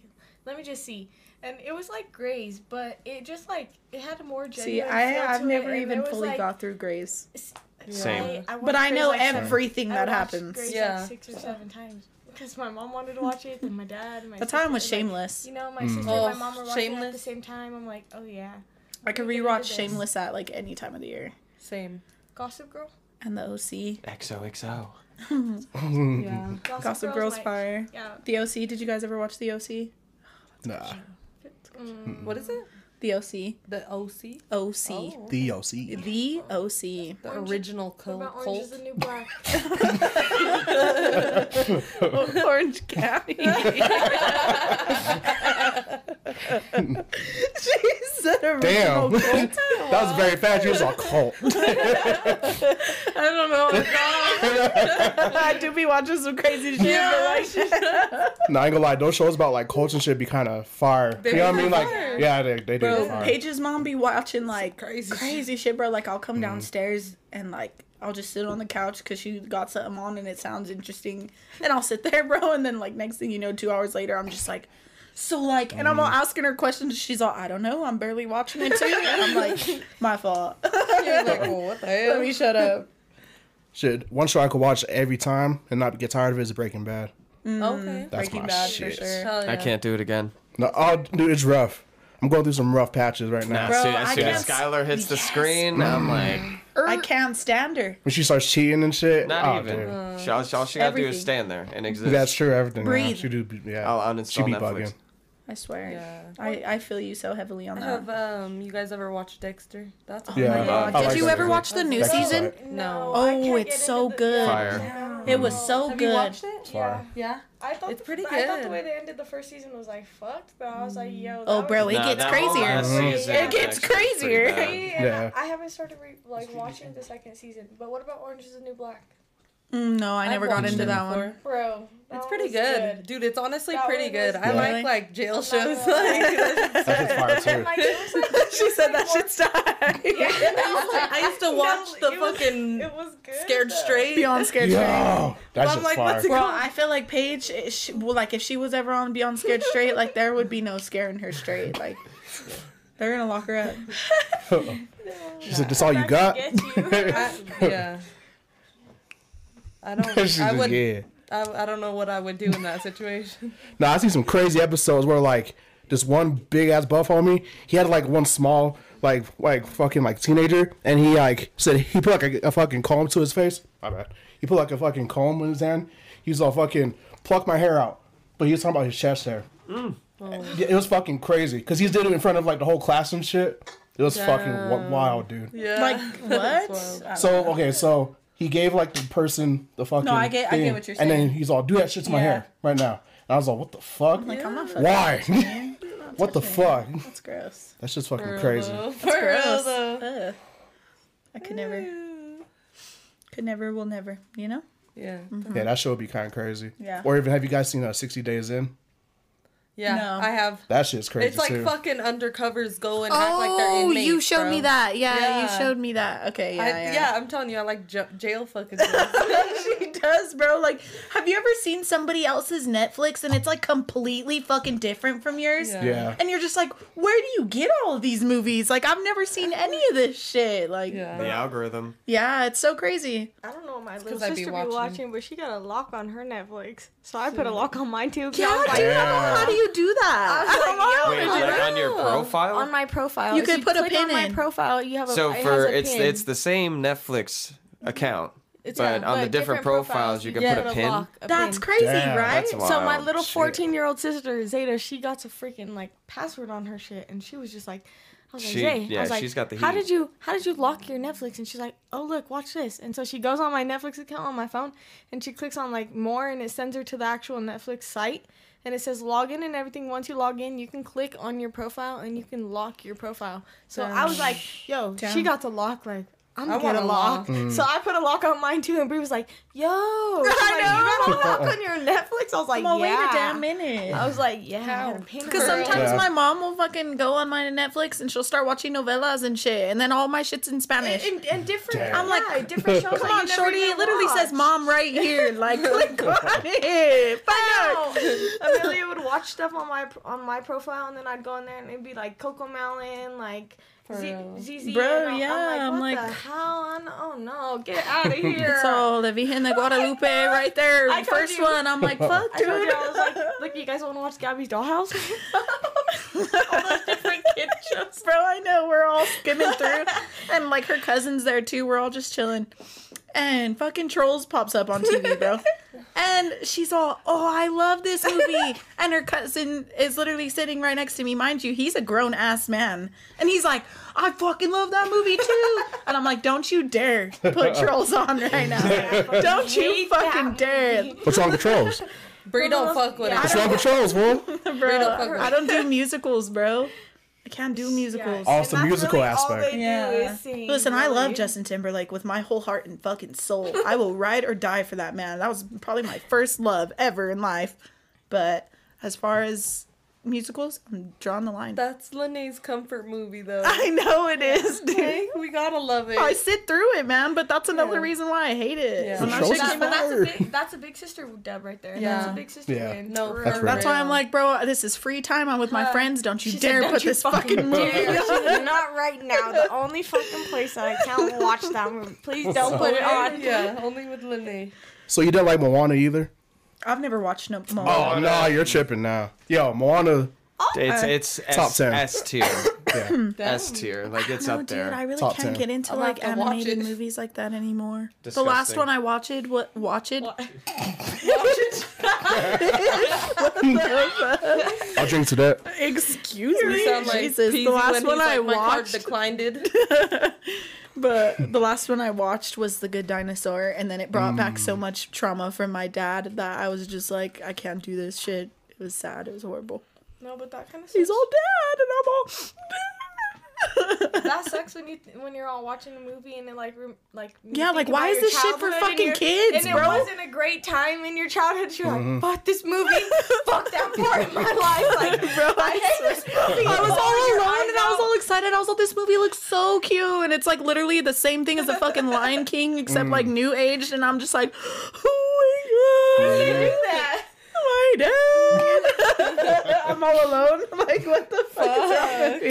Speaker 5: let me just see, and it was like Grey's, but it just like it had a more
Speaker 2: See,
Speaker 5: genuine.
Speaker 2: I I've never
Speaker 5: it,
Speaker 2: even fully
Speaker 5: like,
Speaker 2: got through Grey's,
Speaker 3: Same.
Speaker 5: I, I
Speaker 2: but
Speaker 5: watched
Speaker 2: I know
Speaker 5: like,
Speaker 2: everything
Speaker 5: I
Speaker 2: that
Speaker 5: watched
Speaker 2: happens.
Speaker 5: Grey's,
Speaker 4: Yeah.
Speaker 5: like six or seven times because my mom wanted to watch it, and my dad, and my
Speaker 2: That time was
Speaker 5: sister, like,
Speaker 2: Shameless.
Speaker 5: you know, my sister
Speaker 4: Oh,
Speaker 5: and my mom were watching it at the same time. I'm like, oh yeah.
Speaker 2: I could
Speaker 5: we can
Speaker 2: rewatch. Shameless at like any time of the year,
Speaker 4: Same.
Speaker 5: Gossip Girl.
Speaker 2: and the OC.
Speaker 3: XOXO.
Speaker 4: Yeah.
Speaker 2: Gossip
Speaker 5: Girl's
Speaker 2: Girls
Speaker 5: my-
Speaker 2: fire.
Speaker 5: Yeah.
Speaker 2: The OC. Did you guys ever watch the OC?
Speaker 1: Nah.
Speaker 5: Mm,
Speaker 4: What is it?
Speaker 2: The OC.
Speaker 4: The OC.
Speaker 2: OC.
Speaker 4: Oh,
Speaker 1: The OC.
Speaker 2: The OC.
Speaker 4: the
Speaker 5: Orange-
Speaker 4: original
Speaker 5: what
Speaker 4: cult.
Speaker 5: about Orange
Speaker 4: cult.
Speaker 5: is the New Black?
Speaker 2: Orange County. she said original
Speaker 1: Damn.
Speaker 2: cult.
Speaker 1: that was very fast. You was a cult.
Speaker 2: I don't know. I do be watching some crazy shit, but like,
Speaker 1: no, I ain't gonna lie. Those shows about like cults and shit be kind of fire.
Speaker 4: They
Speaker 1: you know what I
Speaker 4: be
Speaker 1: mean? Like,
Speaker 4: fire.
Speaker 1: yeah, they, they do.
Speaker 2: Bro,
Speaker 1: fire.
Speaker 2: Paige's mom be watching like
Speaker 4: Crazy
Speaker 2: crazy,
Speaker 4: shit.
Speaker 2: shit. bro. Like, I'll come mm. downstairs and like I'll just sit on the couch because she got something on and it sounds interesting, and I'll sit there, bro. And then like next thing you know, two hours later, I'm just like. So like, and I'm all mm. asking her questions. She's all, I don't know. I'm barely watching it too. And I'm like, my fault.
Speaker 4: You're like, oh, what the
Speaker 2: Let me shut up.
Speaker 1: Shit, one show I could watch every time and not get tired of it is Breaking Bad. Mm.
Speaker 4: Okay.
Speaker 1: That's
Speaker 2: Breaking
Speaker 1: my
Speaker 2: Bad
Speaker 1: shit.
Speaker 2: for sure.
Speaker 4: Yeah.
Speaker 3: I can't do it again.
Speaker 1: No, oh, dude, it's rough. I'm going through some rough patches right now.
Speaker 3: Nah,
Speaker 2: Bro,
Speaker 3: as soon, as,
Speaker 2: I
Speaker 3: soon as
Speaker 2: can't-
Speaker 3: Skyler hits the
Speaker 2: Yes.
Speaker 3: screen, I'm like,
Speaker 2: I can't stand her.
Speaker 1: When she starts cheating and shit.
Speaker 3: not
Speaker 1: oh,
Speaker 3: even.
Speaker 1: dude.
Speaker 3: She, all, all she gotta do is stand there and exist.
Speaker 1: That's true. Everything. yeah.
Speaker 2: Breathe.
Speaker 1: She do. Yeah.
Speaker 3: I'll uninstall
Speaker 1: she be
Speaker 3: Netflix.
Speaker 1: bugging.
Speaker 2: I swear.
Speaker 4: Yeah.
Speaker 2: I, I feel you so heavily on that.
Speaker 4: Have um you guys ever watched Dexter? That's a
Speaker 1: Yeah,
Speaker 2: Oh my God. Did
Speaker 1: like
Speaker 2: you
Speaker 1: that.
Speaker 2: ever watch the new
Speaker 1: That's
Speaker 2: season?
Speaker 1: right.
Speaker 4: No.
Speaker 2: Oh, it's so
Speaker 5: the-
Speaker 2: good.
Speaker 3: Fire.
Speaker 5: Yeah.
Speaker 2: It was so
Speaker 4: Have
Speaker 2: good.
Speaker 4: you watched it?
Speaker 1: Yeah.
Speaker 4: Yeah.
Speaker 5: I thought
Speaker 4: It's
Speaker 5: the,
Speaker 4: pretty good.
Speaker 5: I thought the way they ended the first season was like fucked, but I was like, yo.
Speaker 2: Oh, bro, it
Speaker 3: Nah,
Speaker 2: gets crazier.
Speaker 3: last
Speaker 5: Mhm.
Speaker 3: season
Speaker 5: It
Speaker 2: gets crazier.
Speaker 3: bad.
Speaker 5: See, and
Speaker 1: Yeah.
Speaker 5: I, I haven't started re- like watching the second season. But what about Orange is the New Black?
Speaker 2: Mm, no, I
Speaker 4: I've
Speaker 2: never got into
Speaker 4: it
Speaker 2: that one.
Speaker 4: before.
Speaker 5: Bro, that
Speaker 4: It's pretty
Speaker 5: was
Speaker 4: good. dude. It's honestly
Speaker 5: That
Speaker 4: pretty
Speaker 5: one
Speaker 4: good. I
Speaker 2: good.
Speaker 4: like like jail
Speaker 5: I'm
Speaker 4: shows. Like,
Speaker 1: That shit's fire too.
Speaker 5: And, like, it was, like,
Speaker 2: she said that
Speaker 5: like,
Speaker 2: shit's die.
Speaker 4: I used to watch
Speaker 5: No,
Speaker 4: the
Speaker 5: was-
Speaker 4: fucking
Speaker 5: It was good.
Speaker 4: Scared
Speaker 5: though.
Speaker 4: Straight.
Speaker 2: Beyond Scared Straight.
Speaker 1: That's
Speaker 4: I'm like,
Speaker 1: fire.
Speaker 4: what's it
Speaker 2: Bro,
Speaker 4: called?
Speaker 2: I feel like Paige, eh, she, well, like if she was ever on Beyond Scared Straight, like there would be no scaring her straight. Like they're gonna lock her up.
Speaker 1: She said, "That's all you got."
Speaker 5: you.
Speaker 4: I, yeah. I don't. I
Speaker 1: just,
Speaker 4: would.
Speaker 1: yeah.
Speaker 4: I, I don't know what I would do in that situation.
Speaker 1: Now I see some crazy episodes where like this one big ass buff homie, he had like one small like like fucking like teenager, and he like said he put like a, a fucking comb to his face. My bad. He put like a fucking comb in his hand. He's all fucking pluck my hair out, but he was talking about his chest hair. Mm. Oh. Yeah, it was fucking crazy because he did it in front of like the whole class and shit. It was fucking wild, dude.
Speaker 4: Yeah.
Speaker 2: Like what?
Speaker 4: wild.
Speaker 2: I don't
Speaker 1: So okay, so he gave like the person the fucking.
Speaker 2: No, I get- I get
Speaker 1: thing,
Speaker 2: what you're saying.
Speaker 1: And then he's all, "Do that shit to my
Speaker 2: Yeah.
Speaker 1: hair right now." And I was like, "What the fuck?
Speaker 2: like I'm not
Speaker 1: Why?
Speaker 2: Not
Speaker 1: what the fuck?
Speaker 2: That's gross.
Speaker 1: That's just fucking
Speaker 4: For
Speaker 1: crazy."
Speaker 4: real,
Speaker 2: That's
Speaker 4: For real,
Speaker 2: gross.
Speaker 4: though.
Speaker 2: I could never, could never, will never. You know?
Speaker 4: Yeah.
Speaker 1: Yeah, that show would be kind of crazy.
Speaker 2: Yeah.
Speaker 1: Or even have you guys seen uh, 60 Days In?
Speaker 4: Yeah.
Speaker 2: No.
Speaker 4: I have.
Speaker 1: That shit's crazy
Speaker 4: It's like
Speaker 1: too.
Speaker 4: fucking undercovers go and act like they're
Speaker 2: Oh,
Speaker 4: inmates,
Speaker 2: you showed
Speaker 4: bro.
Speaker 2: me that. Yeah,
Speaker 4: Yeah.
Speaker 2: you showed me that. Okay, yeah,
Speaker 4: I,
Speaker 2: yeah.
Speaker 4: yeah. I'm telling you, I like j- jail fucking.
Speaker 2: she does, bro. Like, have you ever seen somebody else's Netflix and it's like completely fucking different from yours?
Speaker 4: Yeah.
Speaker 1: yeah.
Speaker 2: And you're just like, where do you get all of these movies? Like, I've never seen any of this shit. Like, yeah,
Speaker 4: yeah.
Speaker 3: The algorithm.
Speaker 2: Yeah, it's so crazy.
Speaker 5: I don't know what my little
Speaker 4: 'cause I be
Speaker 5: sister be
Speaker 4: watching.
Speaker 5: watching. but she got a lock on her Netflix, so I put a lock on mine too. 'cause I
Speaker 2: Yeah,
Speaker 5: was like,
Speaker 2: dude.
Speaker 1: Damn.
Speaker 2: How do you do that?
Speaker 5: I was like, yo,
Speaker 3: Wait,
Speaker 5: I
Speaker 3: like on your profile?
Speaker 5: On my profile,
Speaker 2: You
Speaker 5: If
Speaker 2: could put a
Speaker 5: click
Speaker 2: pin
Speaker 5: on my
Speaker 2: in.
Speaker 5: profile. You have a
Speaker 3: So
Speaker 5: it has
Speaker 3: for
Speaker 5: a
Speaker 3: it's
Speaker 5: pin.
Speaker 3: it's the same Netflix mm-hmm. account,
Speaker 5: It's-
Speaker 3: but
Speaker 5: yeah,
Speaker 3: on the
Speaker 5: but
Speaker 3: different, profiles, you can
Speaker 2: Yeah.
Speaker 3: put a pin.
Speaker 5: lock, a
Speaker 2: That's
Speaker 5: pin.
Speaker 2: crazy,
Speaker 1: Damn,
Speaker 2: right?
Speaker 3: that's
Speaker 5: So my little
Speaker 3: shit.
Speaker 5: 14 year old sister Zeta, she got a freaking like password on her shit, and she was just like, I was like,
Speaker 3: She-
Speaker 5: Zay,
Speaker 3: yeah,
Speaker 5: I was like,
Speaker 3: she's got the
Speaker 5: How
Speaker 3: heat.
Speaker 5: did you how did you lock your Netflix? And she's like, Oh look, watch this. And so she goes on my Netflix account on my phone, and she clicks on like more, and it sends her to the actual Netflix site. And it says login and everything. Once you log in, you can click on your profile and you can lock your profile. So I was like, "Yo,
Speaker 2: Damn.
Speaker 5: she got to lock. Like, I'm
Speaker 4: I want
Speaker 5: get
Speaker 4: a
Speaker 5: a lock."
Speaker 4: lock. Mm.
Speaker 5: So I put a lock on mine too, and Bree was like, "Yo, She's like, you got a lock on your Netflix." I was like,
Speaker 2: Come on,
Speaker 5: "Yeah."
Speaker 2: wait a damn minute.
Speaker 5: I was like, "Yeah." I had a pain in
Speaker 2: Because sometimes
Speaker 1: Yeah.
Speaker 2: my mom will fucking go on my Netflix and she'll start watching novelas and shit, and then all my shit's in Spanish.
Speaker 5: and, and different.
Speaker 1: Damn.
Speaker 2: I'm like,
Speaker 5: yeah, different shows.
Speaker 2: Come
Speaker 5: that
Speaker 2: on,
Speaker 5: never
Speaker 2: shorty.
Speaker 5: even
Speaker 2: It literally says mom right here. Like, click on it. Fuck.
Speaker 5: Amelia would watch stuff on my on my profile, and then I'd go in there and it'd be like Cocomelon, like
Speaker 4: For
Speaker 5: Z- ZZ.
Speaker 2: Bro,
Speaker 5: and I'm-
Speaker 2: yeah, I'm
Speaker 5: I'm like,
Speaker 2: like-
Speaker 5: what the hell? I know- Oh no, get out of here.
Speaker 2: So, the Virgen de Guadalupe right there.
Speaker 5: I
Speaker 2: First
Speaker 5: you.
Speaker 2: one. I'm like, fuck, dude.
Speaker 5: told you I was like, look, you guys want to watch Gabby's Dollhouse?
Speaker 2: all those different kid shows, bro. I know we're all skimming through, and like her cousins there too. We're all just chilling, and fucking Trolls pops up on TV, bro. And she's all, "Oh, I love this movie," and her cousin is literally sitting right next to me. Mind you, he's a grown ass man, and he's like, "I fucking love that movie too," and I'm like, "Don't you dare put Trolls on right now! Don't you fucking dare!"
Speaker 1: What's wrong with trolls?
Speaker 4: Bree don't fuck with
Speaker 5: Yeah,
Speaker 4: it.
Speaker 1: What's wrong with trolls, bro?
Speaker 2: bro.
Speaker 4: don't fuck with
Speaker 2: I don't do musicals, bro. I can't do musicals.
Speaker 1: Oh, it's the musical
Speaker 5: really all
Speaker 1: aspect.
Speaker 5: they do
Speaker 2: Yeah.
Speaker 5: is sing,
Speaker 2: Listen, I love. Justin Timberlake with my whole heart and fucking soul. I will ride or die for that man. That was probably my first love ever in life. But as far as musicals, I'm drawing the line.
Speaker 4: That's Lene's comfort movie though.
Speaker 2: I know it is, dude.
Speaker 4: Like, we gotta love it.
Speaker 2: I sit through it, man, but that's another
Speaker 4: Yeah.
Speaker 2: reason why I hate it.
Speaker 4: Yeah.
Speaker 2: When that
Speaker 1: Show
Speaker 2: shit
Speaker 5: That- but that's a big that's a big sister dub right there.
Speaker 4: Yeah.
Speaker 5: That's a big sister
Speaker 1: Yeah.
Speaker 5: win.
Speaker 4: No,
Speaker 1: That's
Speaker 5: real.
Speaker 1: real.
Speaker 2: That's why I'm like, bro, this is free time. I'm with my
Speaker 5: Huh.
Speaker 2: friends. Don't you
Speaker 5: She said,
Speaker 2: dare
Speaker 5: "Don't
Speaker 2: put
Speaker 5: you
Speaker 2: this fucking movie on.
Speaker 5: She said, Not right now. The only fucking place that I can't watch that movie. Please don't put it on.
Speaker 4: Yeah, only with Lene.
Speaker 1: So you do not like Moana either?
Speaker 2: I've never watched no oh, Moana.
Speaker 1: Oh no, you're tripping now. Yo, Moana.
Speaker 3: It's oh. it's
Speaker 1: Top
Speaker 3: S,
Speaker 1: 10.
Speaker 3: S tier.
Speaker 1: Yeah.
Speaker 3: S tier. Like it's
Speaker 2: no,
Speaker 3: up
Speaker 2: dude,
Speaker 3: there.
Speaker 2: I really
Speaker 1: Top
Speaker 2: can't
Speaker 1: 10.
Speaker 2: get into
Speaker 4: I'll
Speaker 2: like
Speaker 4: have to watch
Speaker 2: animated
Speaker 4: it.
Speaker 2: movies like that anymore. The
Speaker 3: Disgusting.
Speaker 2: last one I watched, what watched it?
Speaker 1: I'll drink to that.
Speaker 2: Excuse
Speaker 4: You
Speaker 2: me,
Speaker 4: sound like
Speaker 2: Jesus.
Speaker 4: Peasy
Speaker 2: The last
Speaker 4: when
Speaker 2: one
Speaker 4: he's
Speaker 2: I
Speaker 4: like, my card
Speaker 2: watched.
Speaker 4: declined it.
Speaker 2: But the last one I watched was The Good Dinosaur, and then it brought back so mm. much trauma from my dad that I was just like, I can't do this shit. It was sad. It was horrible.
Speaker 5: No, but that kind of
Speaker 2: He's all dead, and I'm all.
Speaker 5: that sucks when you when you're all watching a movie and it like rem- like
Speaker 2: Yeah, like, why is this shit for
Speaker 5: childhood and
Speaker 2: fucking kids,
Speaker 5: and
Speaker 2: bro?
Speaker 5: it wasn't a great time in your childhood. You're like, mm-hmm. fuck this movie, fuck that part of my life. Like,
Speaker 2: Bro,
Speaker 5: I hate this movie.
Speaker 2: I was all alone
Speaker 5: eyes
Speaker 2: and I was all excited. I was like, this movie looks so cute. And it's like literally the same thing as the fucking Lion King, except like mm. new aged. And I'm just like, oh my
Speaker 5: They do that.
Speaker 2: My dad. I'm all alone. I'm Like, what the fuck is wrong with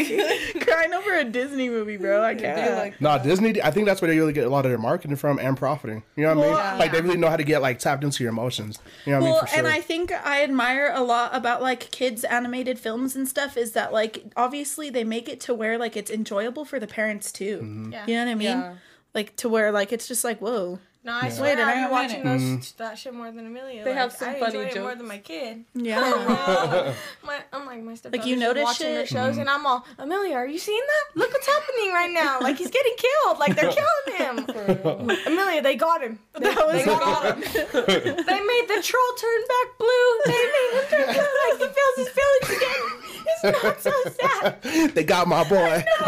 Speaker 2: me? Crying over a Disney movie, bro. I can't.
Speaker 4: like,
Speaker 1: No, Disney. I think that's where they really get a lot of their marketing from and profiting. You know what I mean?
Speaker 2: Well,
Speaker 1: Like they really know how to get like tapped into your emotions. You know what
Speaker 2: well,
Speaker 1: I mean? For sure.
Speaker 2: and I think I admire a lot about like kids animated films and stuff is that like obviously they make it to where like it's enjoyable for the parents too.
Speaker 1: Mm-hmm.
Speaker 5: Yeah.
Speaker 2: You know what I mean?
Speaker 4: Yeah.
Speaker 2: Like to where like it's just like whoa.
Speaker 5: No, I
Speaker 2: Wait
Speaker 5: swear
Speaker 2: a
Speaker 5: I've
Speaker 2: minute,
Speaker 5: been watching those
Speaker 1: Mm-hmm.
Speaker 5: that shit more than Amelia.
Speaker 4: They
Speaker 5: like,
Speaker 4: have some
Speaker 5: I
Speaker 4: funny
Speaker 5: enjoy it more
Speaker 4: jokes.
Speaker 5: than my kid.
Speaker 2: Yeah.
Speaker 5: My, I'm like my stepdaughter's
Speaker 2: you
Speaker 5: just
Speaker 2: notice
Speaker 5: watching their
Speaker 2: shit?
Speaker 5: shows,
Speaker 1: Mm-hmm.
Speaker 5: and I'm all Amelia. Are you seeing that? Look what's happening right now. Like he's getting killed. Like they're killing him. Amelia, they got him. They,
Speaker 2: That was
Speaker 5: they got him. they made the troll turn back blue. They made him turn blue like he feels his feelings again. It's not so sad.
Speaker 1: they got my boy.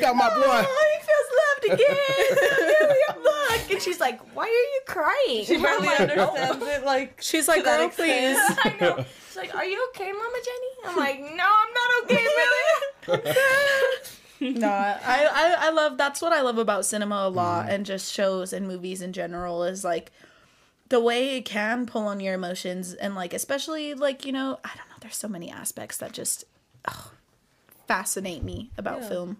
Speaker 1: got my boy.
Speaker 5: Oh, he feels loved again. Amelia, look. And she's like, "Why are you crying?"
Speaker 4: she
Speaker 5: I'm
Speaker 4: barely
Speaker 5: like,
Speaker 4: understands it. Like,
Speaker 2: She's like,
Speaker 4: to
Speaker 2: girl, please.
Speaker 5: I know. She's like, "Are you okay, Mama Jenny?" I'm like, "No, I'm not okay, Amelia."
Speaker 2: no, I, I I love that's what I love about cinema a lot mm. and just shows and movies in general is like the way it can pull on your emotions and like especially like you know I don't know there's so many aspects that just ugh, fascinate me about
Speaker 4: Yeah.
Speaker 2: film.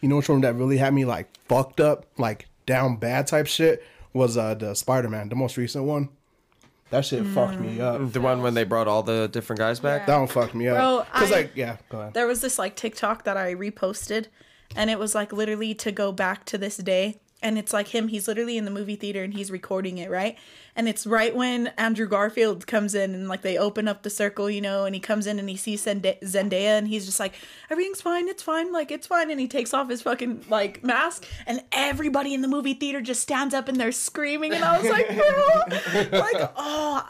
Speaker 1: You know which one that really had me like fucked up, like down bad type shit was uh the Spider Man, the most recent one. That shit fucked
Speaker 2: Mm.
Speaker 1: me up.
Speaker 3: The one when they brought all the different guys back.
Speaker 1: That one fucked me up.
Speaker 2: Bro,
Speaker 1: Cause
Speaker 2: I-
Speaker 1: like yeah, go ahead.
Speaker 2: There was this like TikTok that I reposted and it was like literally to go back to this day and it's like him he's literally in the movie theater and he's recording it right? And it's right when andrew garfield comes in and like they open up the circle you know and he comes in and he sees zendaya and he's just like everything's fine it's fine like it's fine. And he takes off his fucking like mask and everybody in the movie theater just stands up and they're screaming and i was like bro like oh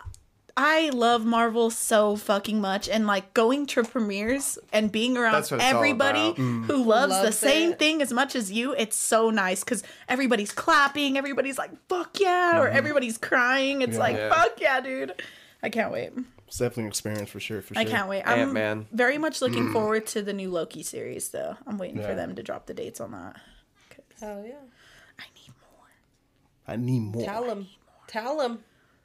Speaker 2: I love Marvel so fucking much, and like going to premieres and being around
Speaker 3: That's what it's all
Speaker 2: everybody
Speaker 3: about. Mm.
Speaker 2: who loves the same
Speaker 4: it.
Speaker 2: thing as much as you. It's so nice because everybody's clapping, everybody's like "fuck yeah," or mm-hmm. everybody's crying. It's like
Speaker 3: Yeah.
Speaker 2: "fuck yeah, dude." I can't wait.
Speaker 1: It's definitely an experience for sure. For sure.
Speaker 2: I can't wait. I'm
Speaker 3: Ant-Man.
Speaker 2: very much looking mm. forward to the new Loki series, though. I'm waiting for them to drop the dates on that.
Speaker 4: Hell yeah.
Speaker 2: I need more.
Speaker 1: I need more.
Speaker 4: Tell them. Tell him.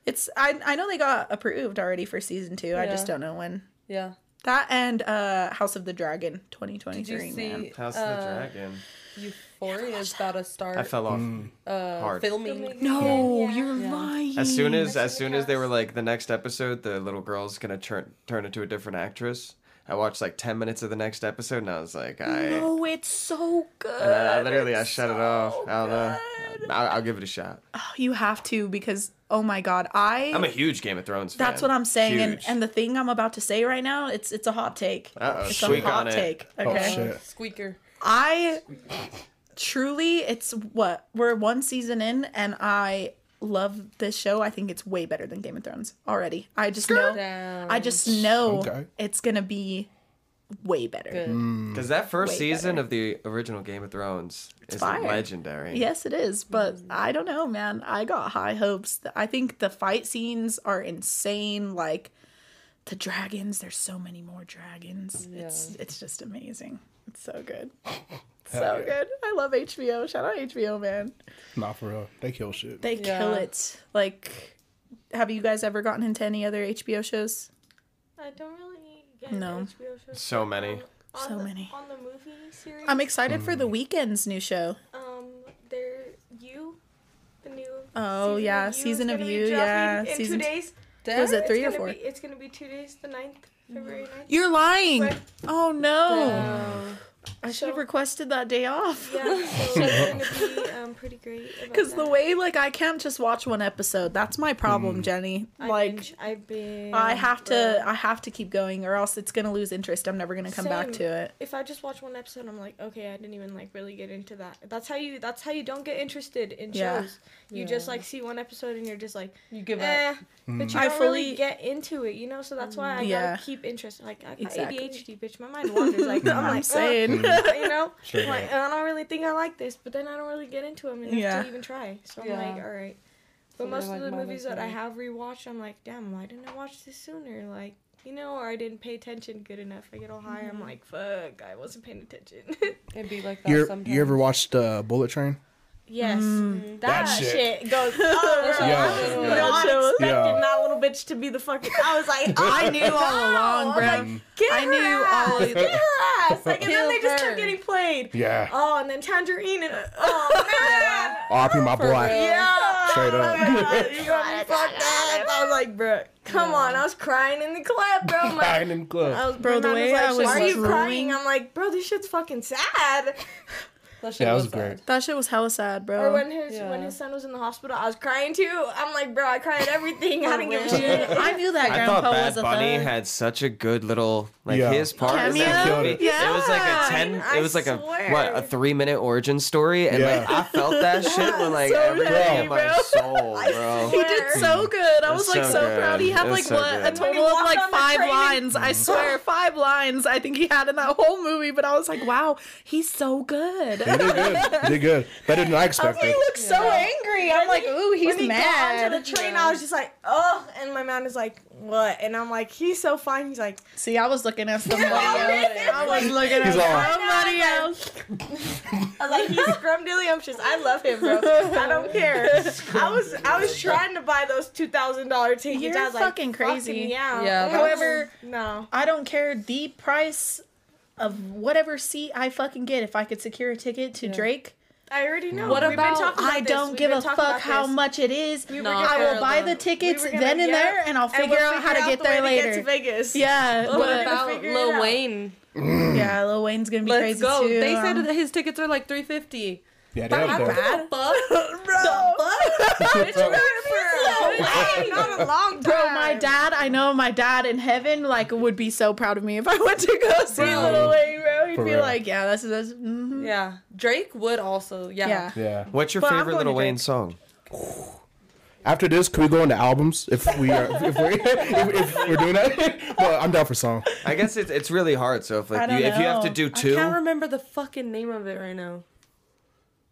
Speaker 2: It's I I know they got approved already for season two. I just don't know when.
Speaker 4: Yeah.
Speaker 2: That and uh House of the Dragon
Speaker 4: Did
Speaker 2: 2023,
Speaker 4: you see
Speaker 2: man.
Speaker 3: How's
Speaker 4: uh,
Speaker 3: the dragon?
Speaker 4: Euphoria is about to start
Speaker 3: I fell off
Speaker 4: uh,
Speaker 3: hard.
Speaker 4: filming.
Speaker 2: No,
Speaker 5: Yeah.
Speaker 2: you're
Speaker 4: Yeah.
Speaker 2: lying.
Speaker 3: As soon as as soon as they were like the next episode, the little girl's gonna turn turn into a different actress. I watched like ten minutes of the next episode and I was like, I
Speaker 2: No, it's so good.
Speaker 3: and I, I literally I
Speaker 2: It's
Speaker 3: shut it off. I don't know. I'll, I'll give it a shot.
Speaker 2: Oh, you have to because oh my god, I
Speaker 3: I'm a huge Game of Thrones fan.
Speaker 2: That's what I'm saying, and,
Speaker 3: Huge.
Speaker 2: and the thing I'm about to say right now, it's it's a hot take.
Speaker 3: Uh-oh,
Speaker 2: It's
Speaker 3: squeak
Speaker 2: a hot
Speaker 3: on it.
Speaker 2: take.
Speaker 1: Oh
Speaker 2: Okay,
Speaker 1: shit.
Speaker 4: Squeaker.
Speaker 2: I truly, it's what we're one season in, and I love this show. I think it's way better than Game of Thrones already. I just know,
Speaker 4: Down.
Speaker 2: I just know
Speaker 1: Okay.
Speaker 2: it's gonna be way better.
Speaker 3: Because mm. that first
Speaker 2: Way
Speaker 3: season
Speaker 2: better.
Speaker 3: of the original Game of Thrones is
Speaker 2: fire.
Speaker 3: legendary.
Speaker 2: Yes, it is, but mm. I don't know, man. I got high hopes. I think the fight scenes are insane. Like the dragons, there's so many more dragons. It's it's just amazing. It's so good. so
Speaker 1: yeah.
Speaker 2: good. I love HBO. Shout out HBO, man.
Speaker 1: Not for real. They kill shit.
Speaker 2: They kill it. Like, have you guys ever gotten into any other HBO shows?
Speaker 5: I don't really get
Speaker 2: No.
Speaker 5: HBO shows.
Speaker 3: So many.
Speaker 5: Um, on
Speaker 2: So
Speaker 5: the,
Speaker 2: many.
Speaker 5: on the movie series.
Speaker 2: I'm excited for
Speaker 1: Mm.
Speaker 2: the Weeknd's new show.
Speaker 5: um, there you, the new.
Speaker 2: Oh,
Speaker 5: season
Speaker 2: yeah,
Speaker 5: of You
Speaker 2: Season of You, yeah,
Speaker 5: in
Speaker 2: season-
Speaker 5: two days.
Speaker 2: Was it
Speaker 4: Damn.
Speaker 2: three or four?
Speaker 5: Be, it's gonna be two days. The 9th, February 9th.
Speaker 2: You're lying.
Speaker 5: Right.
Speaker 2: Oh no.
Speaker 4: Damn.
Speaker 2: I should have requested that day off.
Speaker 5: Yeah, so it's gonna be um, pretty great.
Speaker 2: Because the way, like, I can't just watch one episode. That's my problem, Jenny.
Speaker 5: I
Speaker 2: Like,
Speaker 5: binge, I binge.
Speaker 2: I have to,
Speaker 5: bro.
Speaker 2: I have to keep going, or else it's gonna lose interest. I'm never gonna come back to it.
Speaker 5: If I just watch one episode, I'm like, okay, I didn't even like really get into that. That's how you. That's how you don't get interested in
Speaker 2: Yeah.
Speaker 5: shows. You just like see one episode and you're just like,
Speaker 4: You give up.
Speaker 5: eh. But you
Speaker 2: I
Speaker 5: don't
Speaker 2: fully-
Speaker 5: really get into it, you know. So that's why I
Speaker 2: Yeah.
Speaker 5: gotta keep interest. Like I got
Speaker 2: Exactly.
Speaker 5: ADHD, bitch. My mind wanders. Like I'm,
Speaker 2: I'm
Speaker 5: like,
Speaker 2: saying.
Speaker 5: you know.
Speaker 1: Sure,
Speaker 5: I'm like, I don't really think I like this, but then I don't really get into them enough
Speaker 2: Yeah.
Speaker 5: to even try. So I'm
Speaker 4: Yeah.
Speaker 5: like, all right. But
Speaker 4: So
Speaker 5: most
Speaker 4: you're
Speaker 5: of
Speaker 4: like
Speaker 5: the movies that I
Speaker 4: friend.
Speaker 5: have rewatched, I'm like, damn, why didn't I watch this sooner? Like, you know, or I didn't pay attention good enough. I get all high. I'm like, fuck, I wasn't paying attention.
Speaker 4: It'd be like that
Speaker 1: You
Speaker 4: sometimes.
Speaker 1: you ever watched uh, Bullet Train?
Speaker 5: Yes,
Speaker 2: Mm.
Speaker 5: that,
Speaker 1: That shit.
Speaker 5: shit. goes. Oh, bro,
Speaker 1: Yeah.
Speaker 5: I was
Speaker 1: Yeah.
Speaker 5: not
Speaker 2: Yeah.
Speaker 5: expecting that little bitch to be the fucking. I was like, oh,
Speaker 2: I knew all along, bro.
Speaker 5: I'm like, get
Speaker 2: I
Speaker 5: her
Speaker 2: knew
Speaker 5: ass,
Speaker 2: all-
Speaker 5: Get her ass. Like, and then they
Speaker 4: Kill
Speaker 5: just
Speaker 4: her.
Speaker 5: kept getting played.
Speaker 1: Yeah.
Speaker 5: Oh, and then Tangerine and oh man.
Speaker 1: RP my boy.
Speaker 5: Yeah.
Speaker 1: Straight up.
Speaker 5: Oh you got me fucked up. I was like, bro, come
Speaker 4: Yeah.
Speaker 5: on. I was crying in the club, bro. I'm like,
Speaker 1: Crying in the club.
Speaker 5: I was,
Speaker 2: Bro, the
Speaker 5: man
Speaker 2: way
Speaker 5: was
Speaker 2: I was
Speaker 5: why are you crying? I'm like, bro, this shit's fucking sad.
Speaker 4: That shit
Speaker 1: Yeah, that was
Speaker 4: sad.
Speaker 1: great.
Speaker 2: That shit was hella sad, bro.
Speaker 5: Or when his
Speaker 4: Yeah.
Speaker 5: when his son was in the hospital, I was crying too. I'm like, bro, I cried at everything. I didn't give a
Speaker 4: real.
Speaker 5: shit.
Speaker 2: I knew that
Speaker 3: I
Speaker 2: grandpa
Speaker 3: thought Bad
Speaker 2: was a
Speaker 3: Bunny
Speaker 2: thug.
Speaker 3: had such a good little like
Speaker 1: Yeah.
Speaker 3: his part in that movie.
Speaker 2: Yeah.
Speaker 3: It was like a ten.
Speaker 5: I
Speaker 3: it was like a what a three minute origin story, and
Speaker 1: Yeah.
Speaker 3: like I felt that shit with like
Speaker 2: So
Speaker 3: everything
Speaker 2: heavy,
Speaker 3: in my soul, bro.
Speaker 2: He did so good. I was
Speaker 3: was
Speaker 2: like
Speaker 3: so
Speaker 2: so, proud. He had like
Speaker 3: so
Speaker 2: what a
Speaker 3: good.
Speaker 5: When
Speaker 2: total of like five lines. I swear, five lines. I think he had in that whole movie. But I was like, wow, he's so good.
Speaker 1: He did good. He did good. Better than I expected.
Speaker 2: he
Speaker 1: expected.
Speaker 2: looks so angry. I'm like, ooh, he's
Speaker 5: when he got
Speaker 2: mad.
Speaker 5: onto the train, I was just like, oh, and my man is like, what? And I'm like, he's so fine. He's like,
Speaker 2: See, I was looking at somebody else. I was looking at
Speaker 1: He's all-
Speaker 2: somebody else.
Speaker 5: I was like, he's scrumdiddlyumptious. I love him, bro. I don't care. I was I was trying to buy those two thousand dollar tickets.
Speaker 2: You're
Speaker 5: I was like,
Speaker 2: fucking crazy.
Speaker 5: yeah.
Speaker 4: Yeah,
Speaker 2: However,
Speaker 5: no.
Speaker 2: I don't care the price of whatever seat I fucking get if I could secure a ticket to Drake.
Speaker 5: I already know.
Speaker 4: What
Speaker 5: We've been
Speaker 4: about-
Speaker 5: talking about
Speaker 2: I don't
Speaker 5: We've
Speaker 2: give a fuck how
Speaker 5: this.
Speaker 2: much it is.
Speaker 5: We were
Speaker 2: I will buy
Speaker 4: them.
Speaker 2: the tickets
Speaker 5: We
Speaker 2: then
Speaker 5: gonna
Speaker 2: and
Speaker 5: get-
Speaker 2: there, and I'll
Speaker 5: and
Speaker 2: figure
Speaker 5: we'll
Speaker 2: out how to
Speaker 5: figure
Speaker 2: get
Speaker 5: the
Speaker 2: there
Speaker 5: way to
Speaker 2: later.
Speaker 5: Get to Vegas.
Speaker 2: Yeah,
Speaker 4: What
Speaker 5: But-
Speaker 4: about
Speaker 5: figure
Speaker 4: Lil
Speaker 5: out.
Speaker 4: Wayne?
Speaker 2: yeah, Lil Wayne's gonna be
Speaker 4: Let's
Speaker 2: crazy
Speaker 4: go.
Speaker 2: too.
Speaker 4: They said
Speaker 2: um,
Speaker 4: that his tickets are like three fifty.
Speaker 1: Yeah, they up there.
Speaker 4: Bad.
Speaker 5: Not a long time.
Speaker 2: Bro, my dad, I know my dad in heaven, like, would be so proud of me if I went to go see
Speaker 4: Bro.
Speaker 2: Lil Wayne, bro. He'd
Speaker 1: For
Speaker 2: be
Speaker 1: real.
Speaker 2: like, yeah, this is this. mhm.
Speaker 4: Yeah, Drake would also. Yeah.
Speaker 2: Yeah.
Speaker 1: Yeah.
Speaker 3: What's your
Speaker 2: But
Speaker 3: favorite Little Wayne
Speaker 2: Drake.
Speaker 3: song?
Speaker 1: After this, can we go into albums if we are if we're if, if we're doing that? well, I'm down for song.
Speaker 3: I guess it's it's really hard. So if like
Speaker 2: don't
Speaker 3: you if you have to do two, I
Speaker 4: can't remember the fucking name of it right now.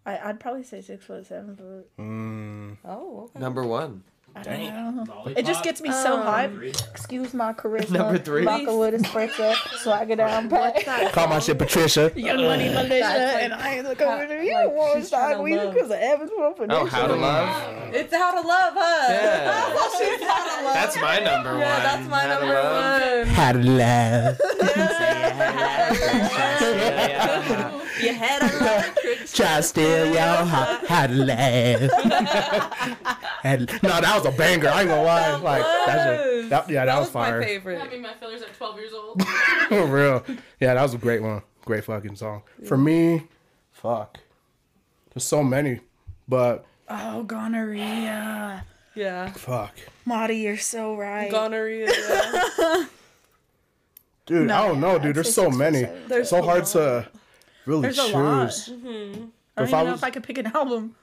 Speaker 2: I, I'd probably say six foot, seven foot. Mm.
Speaker 4: Oh, okay.
Speaker 3: number one.
Speaker 2: I don't know.
Speaker 6: Lollipop.
Speaker 2: It just gets me so
Speaker 5: Um,
Speaker 2: hyped.
Speaker 6: Three.
Speaker 2: Excuse my charisma.
Speaker 3: Number three.
Speaker 2: Vodka with espresso, swagger down pat.
Speaker 1: Call my shit Patricia.
Speaker 2: Young money militia,
Speaker 4: That's like-
Speaker 2: and I look over to you.
Speaker 4: like
Speaker 2: want
Speaker 4: she's
Speaker 2: to start
Speaker 4: tryna
Speaker 2: with you
Speaker 4: love.
Speaker 2: because of Evans for
Speaker 3: Oh, How to Love.
Speaker 4: It's How to Love, huh?
Speaker 3: Yeah.
Speaker 4: She's How to Love.
Speaker 3: That's my number one.
Speaker 4: Yeah, that's my
Speaker 3: How to
Speaker 4: number
Speaker 3: Love.
Speaker 4: one.
Speaker 1: How to love.
Speaker 4: Your head on
Speaker 1: Try to steal your heart. How to laugh. And- no, that was a banger. I ain't gonna lie. Like that's a, that, yeah, that,
Speaker 4: That
Speaker 1: was,
Speaker 4: was my
Speaker 1: fire.
Speaker 4: favorite.
Speaker 8: Having my fillers at 12 years old.
Speaker 1: For real. Yeah, that was a great one. Great fucking song. For me, fuck. There's so many, but
Speaker 2: Oh, gonorrhea.
Speaker 4: Yeah.
Speaker 1: fuck,
Speaker 2: Marty, you're so right.
Speaker 4: Gonorrhea. Yeah.
Speaker 1: dude.
Speaker 2: No,
Speaker 1: I don't know, dude. There's so many.
Speaker 2: seven.
Speaker 1: It's so hard to really
Speaker 2: There's a
Speaker 1: choose.
Speaker 2: lot.
Speaker 4: Mm-hmm.
Speaker 2: I don't
Speaker 1: If
Speaker 2: even
Speaker 1: I
Speaker 2: know
Speaker 1: was-
Speaker 2: if I could pick an album.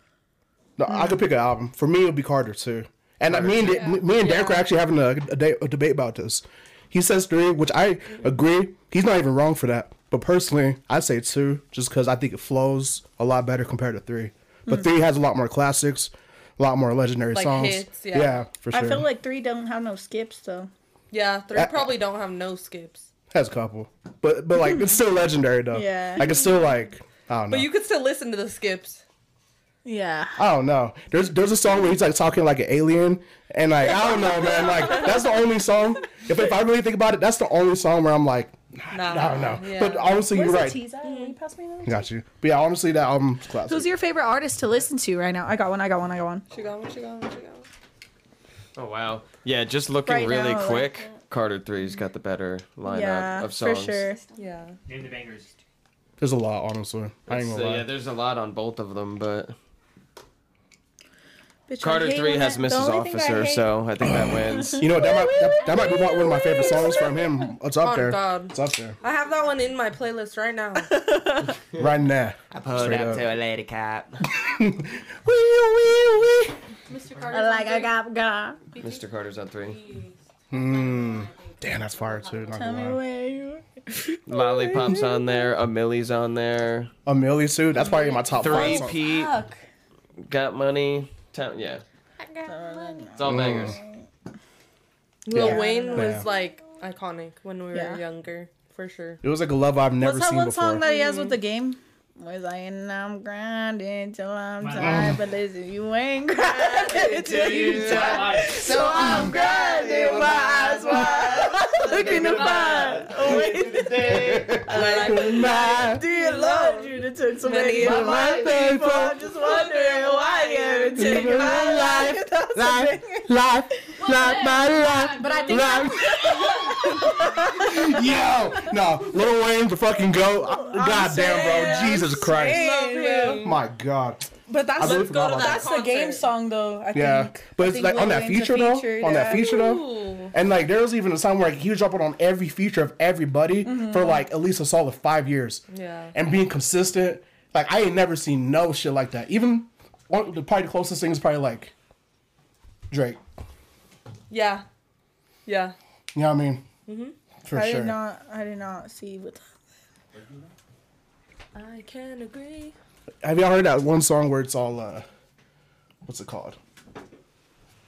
Speaker 1: No, I could pick an album. For me, it would be Carter Two. And uh, me and me and Derek are actually having a, a, day, a debate about this. He says three, which I agree. He's not even wrong for that. But personally, I say two, just because I think it flows a lot better compared to three. But
Speaker 2: Hmm.
Speaker 1: three has a lot more classics, a lot more legendary
Speaker 4: Like
Speaker 1: songs.
Speaker 4: hits, yeah.
Speaker 1: for sure.
Speaker 2: I feel like three don't have no skips though.
Speaker 4: Yeah, three probably don't have no skips.
Speaker 1: has a couple, but but like it's still legendary though.
Speaker 2: Yeah.
Speaker 1: like it's still like I don't know.
Speaker 4: But you could still listen to the skips.
Speaker 2: Yeah.
Speaker 1: I don't know. There's there's a song where he's like talking like an alien, and like I don't know, man. Like that's the only song. If, if I really think about it, that's the only song where I'm like,
Speaker 4: Nah,
Speaker 1: I don't know.
Speaker 4: Yeah.
Speaker 1: But honestly,
Speaker 2: Where's
Speaker 1: you're right.
Speaker 2: tease at? Will you pass me that?
Speaker 1: Got you. But yeah, honestly, that album's classic.
Speaker 2: Who's your favorite artist to listen to right now? I got one. I got one. I got one.
Speaker 4: she got one, she got one, she got one.
Speaker 3: Oh wow. Yeah, just looking
Speaker 2: Right
Speaker 3: really
Speaker 2: now, like-
Speaker 3: quick. Carter Three's got the better lineup
Speaker 2: yeah,
Speaker 3: of
Speaker 2: for
Speaker 3: songs.
Speaker 2: sure.
Speaker 4: Yeah.
Speaker 6: Name the bangers.
Speaker 1: There's a lot, honestly. I ain't gonna
Speaker 3: uh,
Speaker 1: lie.
Speaker 3: yeah, there's a lot on both of them, but
Speaker 2: Bitch,
Speaker 3: Carter Three has
Speaker 2: that-
Speaker 3: Mrs.
Speaker 2: only thing I
Speaker 3: Officer, so I think that wins.
Speaker 1: You know that might that, that might be one one of my favorite songs from him. It's up
Speaker 4: Oh,
Speaker 1: there.
Speaker 4: God.
Speaker 1: It's up there.
Speaker 4: I have that one in my playlist right now.
Speaker 1: Right now.
Speaker 3: I pulled
Speaker 1: Straight up.
Speaker 3: a lady cop.
Speaker 1: Wee, wee, wee.
Speaker 4: Mr.
Speaker 2: I like I got got.
Speaker 3: Mr. Carter's on three.
Speaker 1: Hmm. Damn, that's fire too. Not
Speaker 2: Tell me
Speaker 1: lie.
Speaker 2: where you.
Speaker 3: Lollipop's on there. A Milli's on there.
Speaker 1: A Milli too. That's probably in my top
Speaker 3: Three
Speaker 1: five. songs.
Speaker 3: Pete. Got money. Town. Yeah. It's all bangers.
Speaker 4: Lil
Speaker 1: Yeah.
Speaker 4: Wayne was
Speaker 1: Yeah.
Speaker 4: like iconic when we were
Speaker 2: Yeah.
Speaker 4: younger, for sure.
Speaker 1: It was like a love I've never
Speaker 2: What's that
Speaker 1: seen
Speaker 2: one
Speaker 1: before.
Speaker 2: song that he has with the game? Was I and I'm grinding till I'm tired, but listen, you ain't grinding till you tired. So I'm grinding my eyes wide, looking to find a way to day.
Speaker 1: My-
Speaker 2: Dear Lord, you done took so
Speaker 4: Many
Speaker 2: many of
Speaker 4: of
Speaker 2: my
Speaker 1: my
Speaker 2: people.
Speaker 1: people.
Speaker 2: I'm just wondering why you haven't taken my life. That's a
Speaker 1: life,
Speaker 2: big-
Speaker 1: life, life, my life.
Speaker 2: But I think
Speaker 1: life. Yo, no, Lil Wayne's the fucking goat. God damn, bro, Jesus Christ.
Speaker 4: Love him.
Speaker 1: My God.
Speaker 2: But that's
Speaker 1: I really
Speaker 2: the,
Speaker 1: forgot about
Speaker 2: that's
Speaker 1: that.
Speaker 2: the game song though. I
Speaker 1: Yeah,
Speaker 2: think.
Speaker 1: but
Speaker 2: I
Speaker 1: it's
Speaker 2: think
Speaker 1: like on that feature though.
Speaker 2: feature,
Speaker 1: On that feature though. And like there was even a time where like, he was dropping on every feature of everybody
Speaker 2: Mm-hmm.
Speaker 1: for like at least a solid five years.
Speaker 4: Yeah.
Speaker 1: And being consistent. Like I ain't never seen no shit like that. Even one the probably the closest thing is probably like Drake.
Speaker 4: Yeah. Yeah.
Speaker 1: You know what I mean? Mm-hmm. For
Speaker 2: I
Speaker 1: sure.
Speaker 2: did not. I did not see what.
Speaker 4: I can agree.
Speaker 1: Have y'all heard that one song where it's all uh what's it called?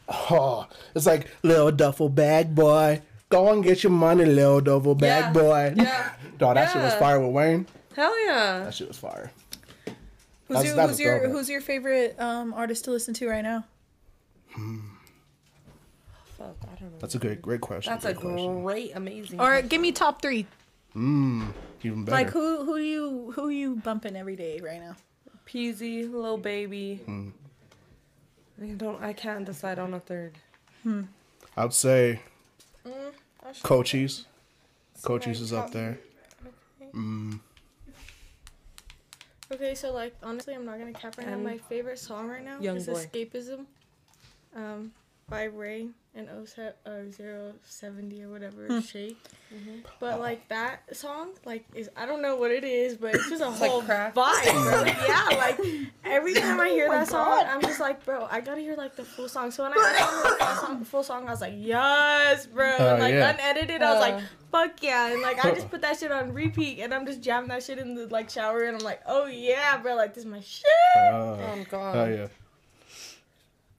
Speaker 1: Oh, it's like little duffel bag boy. Go and get your money, little duffel bag
Speaker 4: Yeah.
Speaker 1: boy.
Speaker 4: Yeah.
Speaker 1: Dog, that shit was
Speaker 4: Yeah.
Speaker 1: fire with Wayne.
Speaker 4: Hell yeah.
Speaker 1: That shit was fire.
Speaker 2: Who's
Speaker 1: That's-
Speaker 2: your
Speaker 1: that's
Speaker 2: Who's
Speaker 1: a
Speaker 2: your
Speaker 1: throwback.
Speaker 2: Who's your favorite um artist to listen to right now?
Speaker 4: Fuck, I don't know.
Speaker 1: That's a good, great question.
Speaker 4: That's a
Speaker 1: great question.
Speaker 4: great, amazing.
Speaker 2: Or give me top three.
Speaker 1: Even better.
Speaker 2: Like who who you who you bumping every day right now?
Speaker 4: Peasy, Lil Baby.
Speaker 1: Hmm.
Speaker 4: I don't. I can't decide on a third. Hmm.
Speaker 1: I'd say
Speaker 2: Mm,
Speaker 1: Cochise. Cochise is up there.
Speaker 5: Okay, so like honestly, I'm not gonna cap right now.
Speaker 4: And
Speaker 5: My favorite song right now
Speaker 4: Young
Speaker 5: is
Speaker 4: Boy.
Speaker 5: "Escapism," um, by RAYE and 07 uh, 070 or whatever
Speaker 2: Hmm.
Speaker 5: Shake. But like that song, like is I don't know what it is, but it's just a
Speaker 4: like
Speaker 5: whole
Speaker 4: crack.
Speaker 5: vibe, bro. yeah, like every time I hear
Speaker 2: Oh my
Speaker 5: that song,
Speaker 2: God.
Speaker 5: I'm just like, bro, I gotta hear like the full song. So when I heard the full song, full song, I was like, yes, bro. And, like
Speaker 1: yeah.
Speaker 5: unedited, I was
Speaker 4: Uh.
Speaker 5: like, fuck yeah. And like I just put that shit on repeat, and I'm just jamming that shit in the like shower, and I'm like, oh yeah, bro, like this is my shit.
Speaker 1: Uh,
Speaker 4: Oh god.
Speaker 1: oh yeah.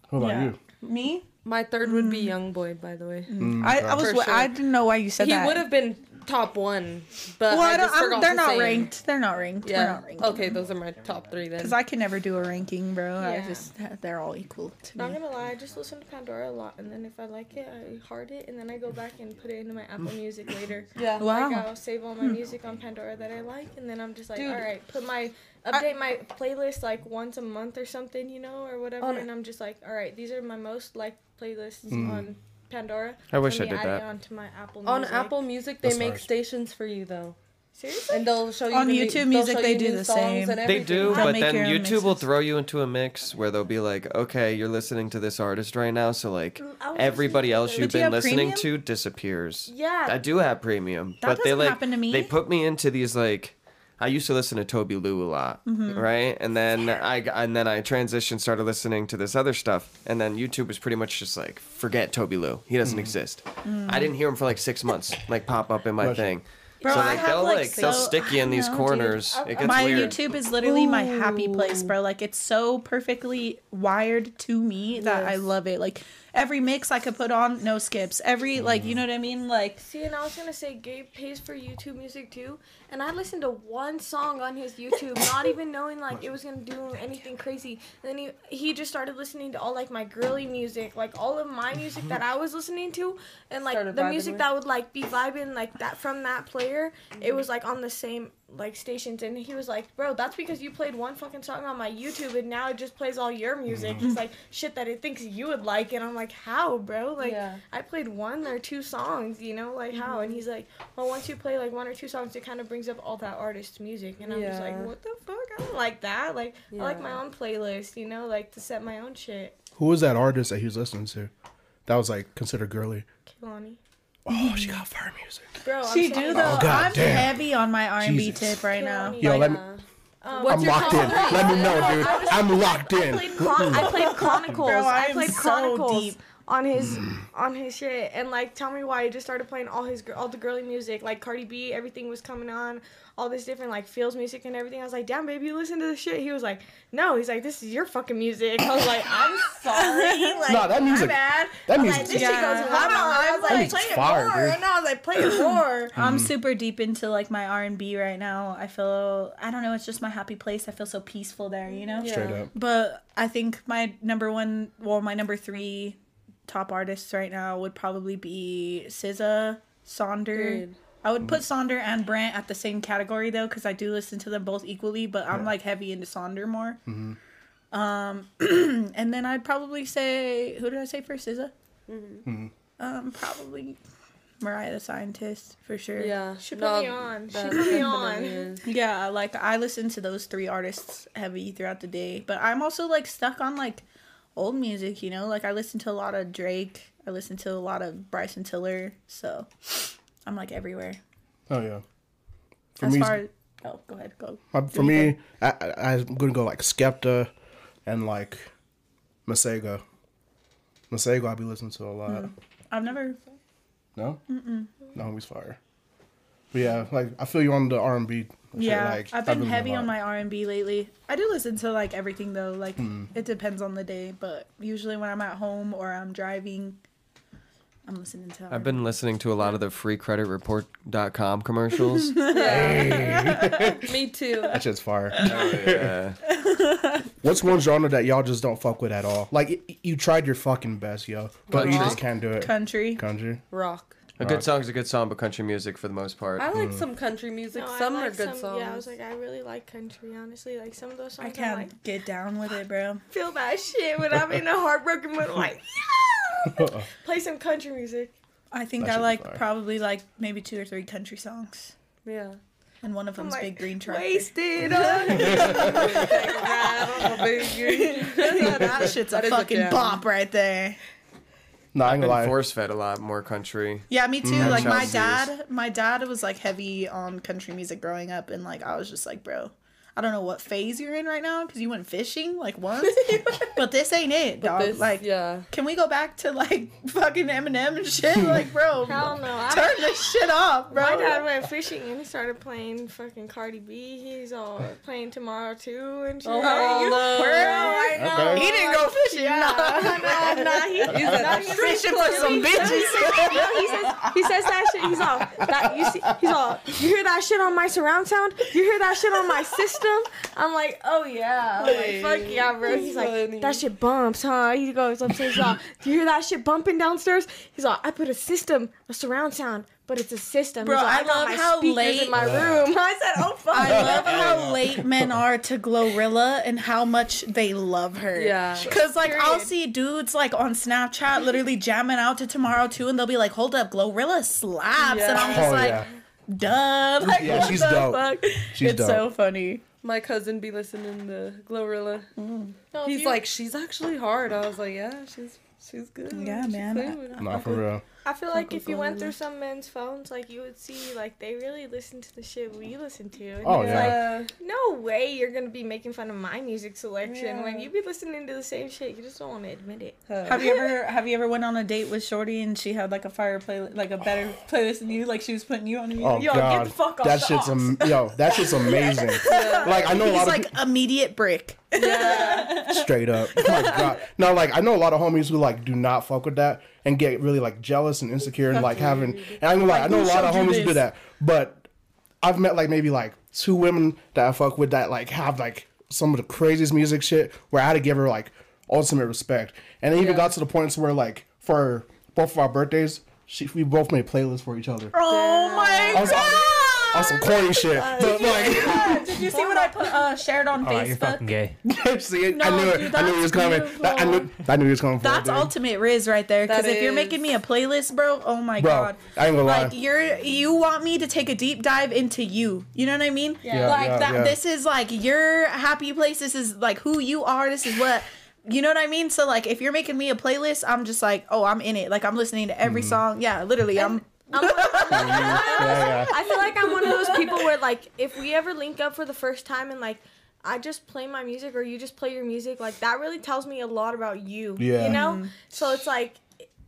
Speaker 1: What about
Speaker 2: Yeah.
Speaker 1: you?
Speaker 2: Me?
Speaker 4: My third would be mm. Young Boy, by the way.
Speaker 2: Mm, I, I was
Speaker 4: sure.
Speaker 2: I didn't know why you said
Speaker 4: He
Speaker 2: that.
Speaker 4: He would have been top one, but
Speaker 2: Well,
Speaker 4: I
Speaker 2: I don't,
Speaker 4: forgot
Speaker 2: they're not ranked. They're not ranked. We're
Speaker 4: Yeah.
Speaker 2: not ranked.
Speaker 4: Okay, those are my top three then.
Speaker 2: Because I can never do a ranking, bro. I
Speaker 5: Yeah.
Speaker 2: just they're all equal to me.
Speaker 5: Not gonna lie, I just listen to Pandora a lot, and then if I like it, I heart it, and then I go back and put it into my Apple Music later.
Speaker 4: yeah.
Speaker 2: Wow.
Speaker 5: Like I'll save all my music on Pandora that I like, and then I'm just like,
Speaker 4: Dude.
Speaker 5: all right, put my update my playlist like once a month or something, you know, or whatever, and I'm just like, all right, these are my most liked playlists
Speaker 1: Mm.
Speaker 5: on Pandora.
Speaker 3: I wish I did that.
Speaker 5: It onto my Apple
Speaker 4: On Apple Music, they
Speaker 1: That's
Speaker 4: make
Speaker 1: ours.
Speaker 4: stations for you though,
Speaker 5: Seriously?
Speaker 4: and they'll show you
Speaker 2: On
Speaker 4: the
Speaker 2: YouTube
Speaker 4: they'll
Speaker 2: Music, they
Speaker 4: you
Speaker 2: do the same.
Speaker 3: They do,
Speaker 2: They'll
Speaker 3: but
Speaker 2: make
Speaker 3: then
Speaker 2: your own
Speaker 3: YouTube will
Speaker 2: mixes.
Speaker 3: throw you into a mix where they'll be like, okay, you're listening to this artist right now, so like mm,
Speaker 5: I was
Speaker 3: everybody
Speaker 5: listening
Speaker 3: else
Speaker 5: to
Speaker 3: you've
Speaker 2: But do you
Speaker 3: been
Speaker 2: have
Speaker 3: listening
Speaker 2: premium?
Speaker 3: to disappears.
Speaker 5: Yeah.
Speaker 3: I do have premium,
Speaker 2: That
Speaker 3: but they
Speaker 2: doesn't
Speaker 3: like
Speaker 2: happen to me.
Speaker 3: they put me into these like I used to listen to Tobi Lou a lot,
Speaker 2: Mm-hmm.
Speaker 3: right? And then I and then I transitioned, started listening to this other stuff, and then YouTube was pretty much just like forget Tobi Lou, he doesn't mm. exist. Mm. I didn't hear him for like six months, like pop up in my
Speaker 1: Bless
Speaker 3: thing.
Speaker 2: Bro,
Speaker 3: so
Speaker 2: I
Speaker 3: like
Speaker 2: have,
Speaker 3: they'll
Speaker 2: like,
Speaker 3: like they'll
Speaker 2: so-
Speaker 3: stick you in these
Speaker 2: know, dude.
Speaker 3: corners. It gets
Speaker 2: my
Speaker 3: weird.
Speaker 2: YouTube is literally my happy place, bro. Like it's so perfectly wired to me that I love it. Like every mix I could put on, no skips. Every like you mm. know what I mean? Like
Speaker 5: See, and I was gonna say Gabe pays for YouTube Music too, and I listened to one song on his YouTube, not even knowing like it was gonna do anything crazy. And then he he just started listening to all like my girly music, like all of my music that I was listening to, and like
Speaker 4: Started
Speaker 5: the music
Speaker 4: with.
Speaker 5: that would like be vibing like that from that player. It was like on the same like stations and he was like, "Bro, that's because you played one fucking song on my YouTube and now it just plays all your music. It's like shit that it thinks you would like." And I'm like, "How, bro? Like
Speaker 4: Yeah.
Speaker 5: I played one or two songs, you know? Like how?" And he's like, "Well, once you play like one or two songs, it kind of brings up all that artist's music." And I'm just like, "What the fuck? I don't like that. Like I like my own playlist, you know, like to set my own shit."
Speaker 1: Who was that artist that he was listening to? That was like considered girly.
Speaker 5: Kehlani.
Speaker 1: Oh, she got fire music.
Speaker 5: Bro, I'm
Speaker 2: She
Speaker 5: so-
Speaker 2: do though.
Speaker 1: Oh, God
Speaker 2: I'm
Speaker 1: damn.
Speaker 2: heavy on my R&B
Speaker 1: Jesus.
Speaker 2: tip right now.
Speaker 5: Kehlani.
Speaker 1: Yo, let me.
Speaker 5: Um,
Speaker 4: What's
Speaker 1: I'm
Speaker 4: your
Speaker 1: locked in.
Speaker 4: top?
Speaker 1: Let me know, dude. I'm locked
Speaker 5: I
Speaker 1: in.
Speaker 5: played, Chron- I played Chronicles.
Speaker 2: Bro, I
Speaker 5: I played
Speaker 2: so
Speaker 5: Chronicles
Speaker 2: deep.
Speaker 5: On his mm. on his shit, and like, tell me why I just started playing all his gir- all the girly music, like Cardi B. Everything was coming on, all this different like feels music and everything. I was like, damn, baby, you listen to this shit. He was like, no. He's like, this is your fucking music. I was like, I'm sorry. Like,
Speaker 1: Nah, that music-
Speaker 5: My bad.
Speaker 1: that
Speaker 5: I was Like, this
Speaker 2: Yeah.
Speaker 5: shit goes hard. I was like,
Speaker 1: music's
Speaker 5: play it
Speaker 1: fire,
Speaker 5: more.
Speaker 1: dude.
Speaker 5: And I was like, play it more.
Speaker 2: I'm mm. super deep into like my R&B right now. I feel I don't know, it's just my happy place. I feel so peaceful there, you know?
Speaker 1: Straight up.
Speaker 2: But I think my number one, well, my number three top artists right now would probably be SZA, Sonder.
Speaker 4: Good.
Speaker 2: I would put Sonder and Brent at the same category though, because I do listen to them both equally. But I'm like heavy into Sonder more. Um, and then I'd probably say, who did I say first? SZA. Um, probably Mariah the Scientist for sure.
Speaker 4: Yeah.
Speaker 5: She put
Speaker 4: no,
Speaker 5: me on. She put me on.
Speaker 2: Yeah, like I listen to those three artists heavy throughout the day, but I'm also like stuck on like old music, you know? Like I listen to a lot of Drake, I listen to a lot of Bryson Tiller, so I'm like everywhere.
Speaker 1: Oh yeah. For
Speaker 2: as
Speaker 1: me,
Speaker 2: far as Oh, go ahead, go.
Speaker 1: uh, for me, I, I, I'm gonna go like Skepta, and like Masego. Masego, I'll be listening to a lot.
Speaker 2: I've never
Speaker 1: No, Mm-mm. no, he's fire. But yeah, like I feel you on the R and B.
Speaker 2: Yeah,
Speaker 1: like,
Speaker 2: I've been
Speaker 1: listened to a
Speaker 2: heavy on my R&B lately. I do listen to like everything though, like
Speaker 1: Hmm.
Speaker 2: it depends on the day, but usually when I'm at home or I'm driving, I'm listening to
Speaker 3: I've been listening to a lot of the freecreditreport.com commercials.
Speaker 4: Me too.
Speaker 1: That shit's fire.
Speaker 3: yeah.
Speaker 1: What's one genre that y'all just don't fuck with at all? Like you tried your fucking best, yo, but you just can't do it.
Speaker 2: country.
Speaker 1: Country.
Speaker 4: Rock.
Speaker 3: A good song's a good song, but country music for the most part.
Speaker 4: I like hmm. some country music.
Speaker 5: No, I
Speaker 4: some
Speaker 5: like
Speaker 4: are good
Speaker 5: some-
Speaker 4: songs.
Speaker 5: Yeah, I was like, I really like country, honestly. Like some of those songs,
Speaker 2: I
Speaker 5: I'm
Speaker 2: can't
Speaker 5: like,
Speaker 2: get down with it, bro.
Speaker 5: feel that shit when I'm in a heartbroken mood. I'm like, yeah! Play some country music.
Speaker 2: I think
Speaker 1: That
Speaker 2: I
Speaker 1: should be
Speaker 2: like probably like maybe two or three country songs,
Speaker 4: yeah.
Speaker 2: and one of
Speaker 5: I'm
Speaker 2: them's
Speaker 5: like,
Speaker 2: Big Green Tractor.
Speaker 5: wasted on
Speaker 2: that shit's
Speaker 4: That
Speaker 2: a
Speaker 4: is a
Speaker 2: fucking
Speaker 4: jam.
Speaker 2: bop right there.
Speaker 1: No, I
Speaker 3: I've been
Speaker 1: lie.
Speaker 3: force fed a lot more country.
Speaker 2: Yeah, me too.
Speaker 1: Mm.
Speaker 2: Like my dad, my dad was like heavy on country music growing up, and like I was just like, bro, I don't know what phase you're in right now because you went fishing like once, but this ain't it, dog.
Speaker 4: This,
Speaker 2: like,
Speaker 4: yeah.
Speaker 2: can we go back to like fucking Eminem and shit? Like, bro,
Speaker 5: Hell no. I,
Speaker 2: turn this shit off, bro.
Speaker 5: my dad went fishing and he started playing fucking Cardi B. He's all playing Tomorrow too and shit.
Speaker 4: Oh,
Speaker 5: you
Speaker 4: no.
Speaker 5: Bro, I know.
Speaker 1: Okay.
Speaker 2: He didn't go fishing.
Speaker 5: Yeah, no, no, he,
Speaker 4: He's
Speaker 5: no,
Speaker 4: a
Speaker 5: he-
Speaker 2: Fishing for some
Speaker 5: he
Speaker 2: bitches.
Speaker 5: says, he says that shit. He's all that you see. He's all you hear that shit on my surround sound. You hear that shit on my system. I'm like, oh yeah, I'm like, fuck yeah, bro. He's like, that shit bumps, huh? He goes upstairs. He's all, do you hear that shit bumping downstairs? He's all, I put a system, a surround sound, but it's a system.
Speaker 2: Bro,
Speaker 5: He's all,
Speaker 2: I love
Speaker 5: my
Speaker 2: how late-
Speaker 5: in my room. I said, oh fuck.
Speaker 2: I love how late men are to Glorilla and how much they love her.
Speaker 4: Yeah.
Speaker 2: Cause like I'll see dudes like on Snapchat literally jamming out to tomorrow too, and they'll be like, "Hold up, Glorilla slaps," and I'm just
Speaker 1: Oh
Speaker 2: like,
Speaker 1: yeah.
Speaker 2: "Duh!" Like,
Speaker 1: Yeah,
Speaker 2: what
Speaker 1: she's
Speaker 2: the
Speaker 1: dope.
Speaker 2: fuck?
Speaker 1: She's
Speaker 2: it's
Speaker 1: dope.
Speaker 2: so funny.
Speaker 4: My cousin be listening to Glorilla.
Speaker 5: No, if
Speaker 4: He's
Speaker 5: you-
Speaker 4: like, she's actually hard. I was like, yeah, she's she's good.
Speaker 2: Yeah,
Speaker 4: She's
Speaker 2: man.
Speaker 4: playing with it.
Speaker 1: Nah, for real.
Speaker 5: I feel like if you went through some men's phones, like you would see, like they really listen to the shit we listen to. And
Speaker 1: Oh,
Speaker 5: it's
Speaker 1: yeah.
Speaker 5: Like, no way you're gonna be making fun of my music selection
Speaker 4: Yeah.
Speaker 5: when you be listening to the same shit. You just don't want to admit it.
Speaker 4: Yeah.
Speaker 2: Have you ever have you ever went on a date with Shorty and she had like a fire play like a better oh. playlist than you? Like she was putting you on oh, music.
Speaker 1: Oh
Speaker 5: Yo, get
Speaker 1: god,
Speaker 5: the fuck off
Speaker 1: that
Speaker 5: the
Speaker 1: shit's
Speaker 5: aux.
Speaker 1: am- yo, that shit's amazing. Like I know a lot of
Speaker 2: like immediate brick.
Speaker 4: Yeah.
Speaker 1: straight up. Oh my god. No, like I know a lot of homies who like do not fuck with that and get really like jealous and insecure and like having. And I'm like, I know a lot of
Speaker 2: showed you
Speaker 1: homies who do that, but I've met like maybe like two women that I fuck with that like have like some of the craziest music shit where I had to give her like ultimate respect, and it even
Speaker 4: Yeah.
Speaker 1: got to the points where like for both of our birthdays, she, we both made playlists for each other.
Speaker 2: Oh my
Speaker 1: I was,
Speaker 2: god!
Speaker 1: On some corny shit. But like,
Speaker 2: Did you see what I put uh, shared on
Speaker 6: Oh, you're fucking
Speaker 2: Facebook?
Speaker 6: gay.
Speaker 1: see,
Speaker 2: No,
Speaker 1: I knew it.
Speaker 2: dude,
Speaker 1: I knew he was
Speaker 2: that's
Speaker 1: coming.
Speaker 2: beautiful.
Speaker 1: I knew. I knew he was coming. For it,
Speaker 2: That's
Speaker 1: dude.
Speaker 2: ultimate Riz right there. Because
Speaker 4: That
Speaker 2: if you're
Speaker 4: is-
Speaker 2: making me a playlist, bro, oh my
Speaker 1: Bro,
Speaker 2: god.
Speaker 1: I ain't gonna lie.
Speaker 2: Like you're you want me to take a deep dive into you. You know what I mean?
Speaker 1: Yeah,
Speaker 2: like
Speaker 1: yeah,
Speaker 2: that
Speaker 1: yeah.
Speaker 2: this is like your happy place. This is like who you are. This is what you know what I mean? So like if you're making me a playlist, I'm just like, oh, I'm in it. Like I'm listening to every
Speaker 1: Mm-hmm.
Speaker 2: song. Yeah, literally. I'm
Speaker 5: I'm one-
Speaker 1: yeah, yeah.
Speaker 5: I feel like I'm one of those people where like if we ever link up for the first time and like I just play my music or you just play your music, like that really tells me a lot about you.
Speaker 1: Yeah.
Speaker 5: You know? So it's like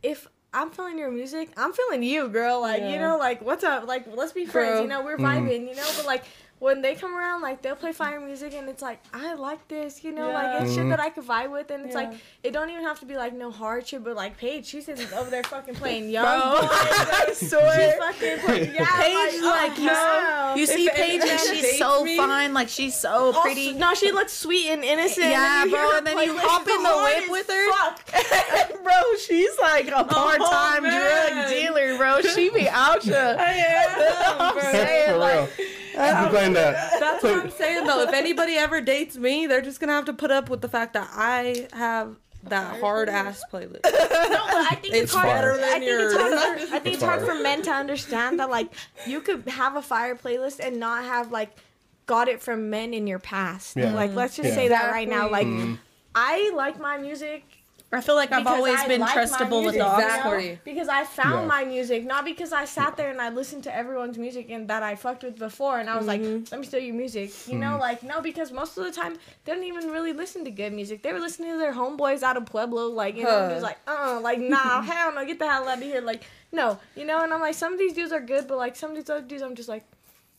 Speaker 5: if I'm feeling your music, I'm feeling you, girl. Like, you know, like what's up? Like let's be friends,
Speaker 4: Bro.
Speaker 5: you know, we're
Speaker 1: Mm-hmm.
Speaker 5: vibing, you know, but like when they come around, like they'll play fire music, and it's like I like this, you know, like it's
Speaker 1: Mm-hmm.
Speaker 5: shit that I could vibe with, and it's
Speaker 4: Yeah.
Speaker 5: like it don't even have to be like no hard shit, but like Paige, she's sitting over there fucking playing young.
Speaker 2: Bro,
Speaker 5: Boy,
Speaker 2: I
Speaker 5: She's
Speaker 2: swear.
Speaker 5: fucking playing, yeah,
Speaker 2: Paige, like,
Speaker 5: oh,
Speaker 2: you,
Speaker 5: no.
Speaker 2: you see
Speaker 4: If
Speaker 2: Paige and she's so
Speaker 4: me-
Speaker 2: fine, like she's so
Speaker 5: Also-
Speaker 2: pretty.
Speaker 5: no, she looks sweet and innocent.
Speaker 2: Yeah,
Speaker 5: and
Speaker 2: bro,
Speaker 5: hear
Speaker 2: and then
Speaker 5: her
Speaker 2: you
Speaker 5: playlist,
Speaker 2: hop
Speaker 5: it's
Speaker 2: in the
Speaker 5: hard
Speaker 2: whip with her.
Speaker 5: fuck.
Speaker 2: bro, she's like a part-time drug dealer, bro. She be out ya.
Speaker 4: Yeah, bro.
Speaker 2: saying, like,
Speaker 1: real. You playing that?
Speaker 4: That's what I'm saying though. If anybody ever dates me, they're just gonna have to put up with the fact that I have that hard ass playlist.
Speaker 5: No, but I think it's,
Speaker 4: It's
Speaker 5: hard.
Speaker 4: better
Speaker 5: I
Speaker 4: than
Speaker 5: think it's
Speaker 4: yours.
Speaker 5: hard. For, I think it's hard
Speaker 1: fire.
Speaker 5: for men to understand that like you could have a fire playlist and not have like got it from men in your past.
Speaker 1: Yeah.
Speaker 5: Like let's just
Speaker 1: Yeah.
Speaker 5: say that right now. Like
Speaker 1: Mm-hmm.
Speaker 5: I like my music
Speaker 2: I feel like I've always
Speaker 5: I
Speaker 2: been
Speaker 5: like
Speaker 2: trustable with
Speaker 5: music,
Speaker 2: the aux
Speaker 5: you.
Speaker 4: Exactly.
Speaker 5: Because I found
Speaker 1: Yeah.
Speaker 5: my music, not because I sat there and I listened to everyone's music and that I fucked with before, and I was like, let me steal your music. You
Speaker 1: Mm-hmm.
Speaker 5: know, like no, because most of the time they don't even really listen to good music. They were listening to their homeboys out of Pueblo, like you know,
Speaker 4: Huh.
Speaker 5: just like uh, like nah, hell no, get the hell out of here, like no, you know. And I'm like, some of these dudes are good, but like some of these other dudes, I'm just like.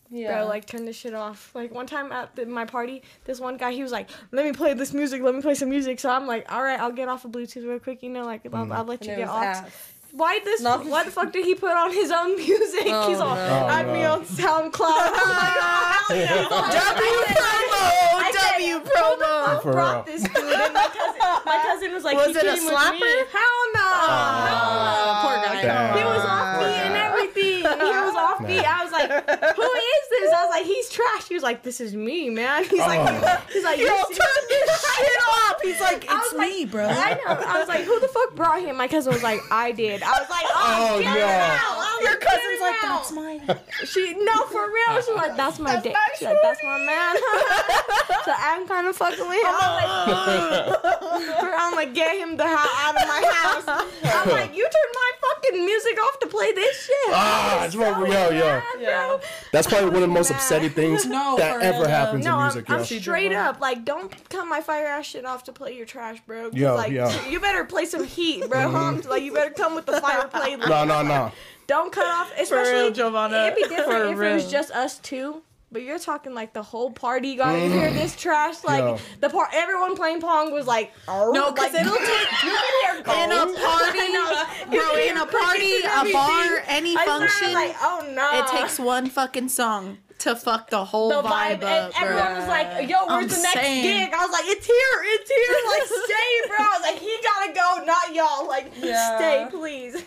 Speaker 4: Yeah.
Speaker 5: Bro, like turn this shit off. Like one time at the, my party, this one guy he was like, "Let me play this music. Let me play some music." So I'm like, "All right, I'll get off of Bluetooth real quick. You know, like I'll, mm-hmm. I'll let
Speaker 4: and
Speaker 5: you get off."
Speaker 4: ass.
Speaker 5: Why this?
Speaker 4: No.
Speaker 5: Why the fuck did he put on his own music?
Speaker 4: Oh,
Speaker 5: He's all
Speaker 4: no.
Speaker 5: Oh, add me
Speaker 1: no.
Speaker 5: on SoundCloud. I'm like, oh, hell no.
Speaker 2: W
Speaker 5: I
Speaker 2: promo,
Speaker 5: said,
Speaker 2: W
Speaker 5: Who the
Speaker 2: promo.
Speaker 5: fuck
Speaker 1: For
Speaker 5: brought
Speaker 1: real.
Speaker 5: this dude? And my cousin, my cousin was like,
Speaker 2: Was
Speaker 5: he
Speaker 2: it a
Speaker 5: came with me.
Speaker 2: slapper?
Speaker 5: Hell no.
Speaker 2: Oh, poor guy.
Speaker 1: Damn.
Speaker 5: He was off beat and everything. He was off beat. I was like, "Who is this?" I was like, "He's trash." He was like, "This is me, man." He's like,
Speaker 1: Oh.
Speaker 5: "He's like,
Speaker 2: Yo,
Speaker 5: "You're
Speaker 2: turn this shit off. He's like, it's
Speaker 5: was like-
Speaker 2: me, bro.
Speaker 5: I know. I was like, "Who the fuck brought him?" My cousin was like, "I did." I was like, "Oh,
Speaker 1: Oh,
Speaker 5: get
Speaker 1: no.
Speaker 5: it out." I
Speaker 2: Your
Speaker 5: like,
Speaker 2: cousin's like,
Speaker 5: out."
Speaker 2: that's mine.
Speaker 5: She no for real. She's like, "That's my dick." She's like, "That's my man." so I'm kind of fucking with him. I'm like, I'm like, get him the hell out of my house. I'm like, you turned my fucking music off to play this shit.
Speaker 1: Ah, it's
Speaker 5: was
Speaker 1: what yo, yo.
Speaker 5: mad, bro.
Speaker 1: That's probably one of the most
Speaker 5: Mad.
Speaker 1: upsetting things
Speaker 2: No,
Speaker 1: that ever
Speaker 2: real,
Speaker 1: happens
Speaker 5: No,
Speaker 1: in
Speaker 5: I'm,
Speaker 1: music,
Speaker 5: I'm straight up like, don't cut my fire ass shit off to play your trash, bro. 'Cause,
Speaker 1: Yo,
Speaker 5: like,
Speaker 1: yo.
Speaker 5: you better play some heat, bro. Mm-hmm. huh? Like, you better come with the fire playlist.
Speaker 1: No, no, no.
Speaker 5: Don't cut off,
Speaker 2: For
Speaker 5: especially.
Speaker 2: real, Giovanna.
Speaker 5: It'd be different
Speaker 2: For
Speaker 5: if it was just us two. But you're talking like the whole party got in here. Mm-hmm. This trash, like
Speaker 1: Yo.
Speaker 5: the part, everyone playing pong was like, oh,
Speaker 2: No, 'cause
Speaker 5: like,
Speaker 2: it'll take-
Speaker 5: you oh.
Speaker 2: In a party, bro, in a party, a bar, any
Speaker 5: I
Speaker 2: function,
Speaker 5: like, oh no,
Speaker 2: it takes one fucking song to fuck the whole
Speaker 5: the
Speaker 2: vibe,
Speaker 5: vibe,
Speaker 2: up,
Speaker 5: and everyone
Speaker 2: bro.
Speaker 5: was like, "Yo, where's
Speaker 2: I'm
Speaker 5: the next
Speaker 2: saying.
Speaker 5: gig?" I was like, "It's here, it's here, like stay, bro." I was like, "He gotta go, not y'all. Like,
Speaker 4: Yeah.
Speaker 5: stay, please."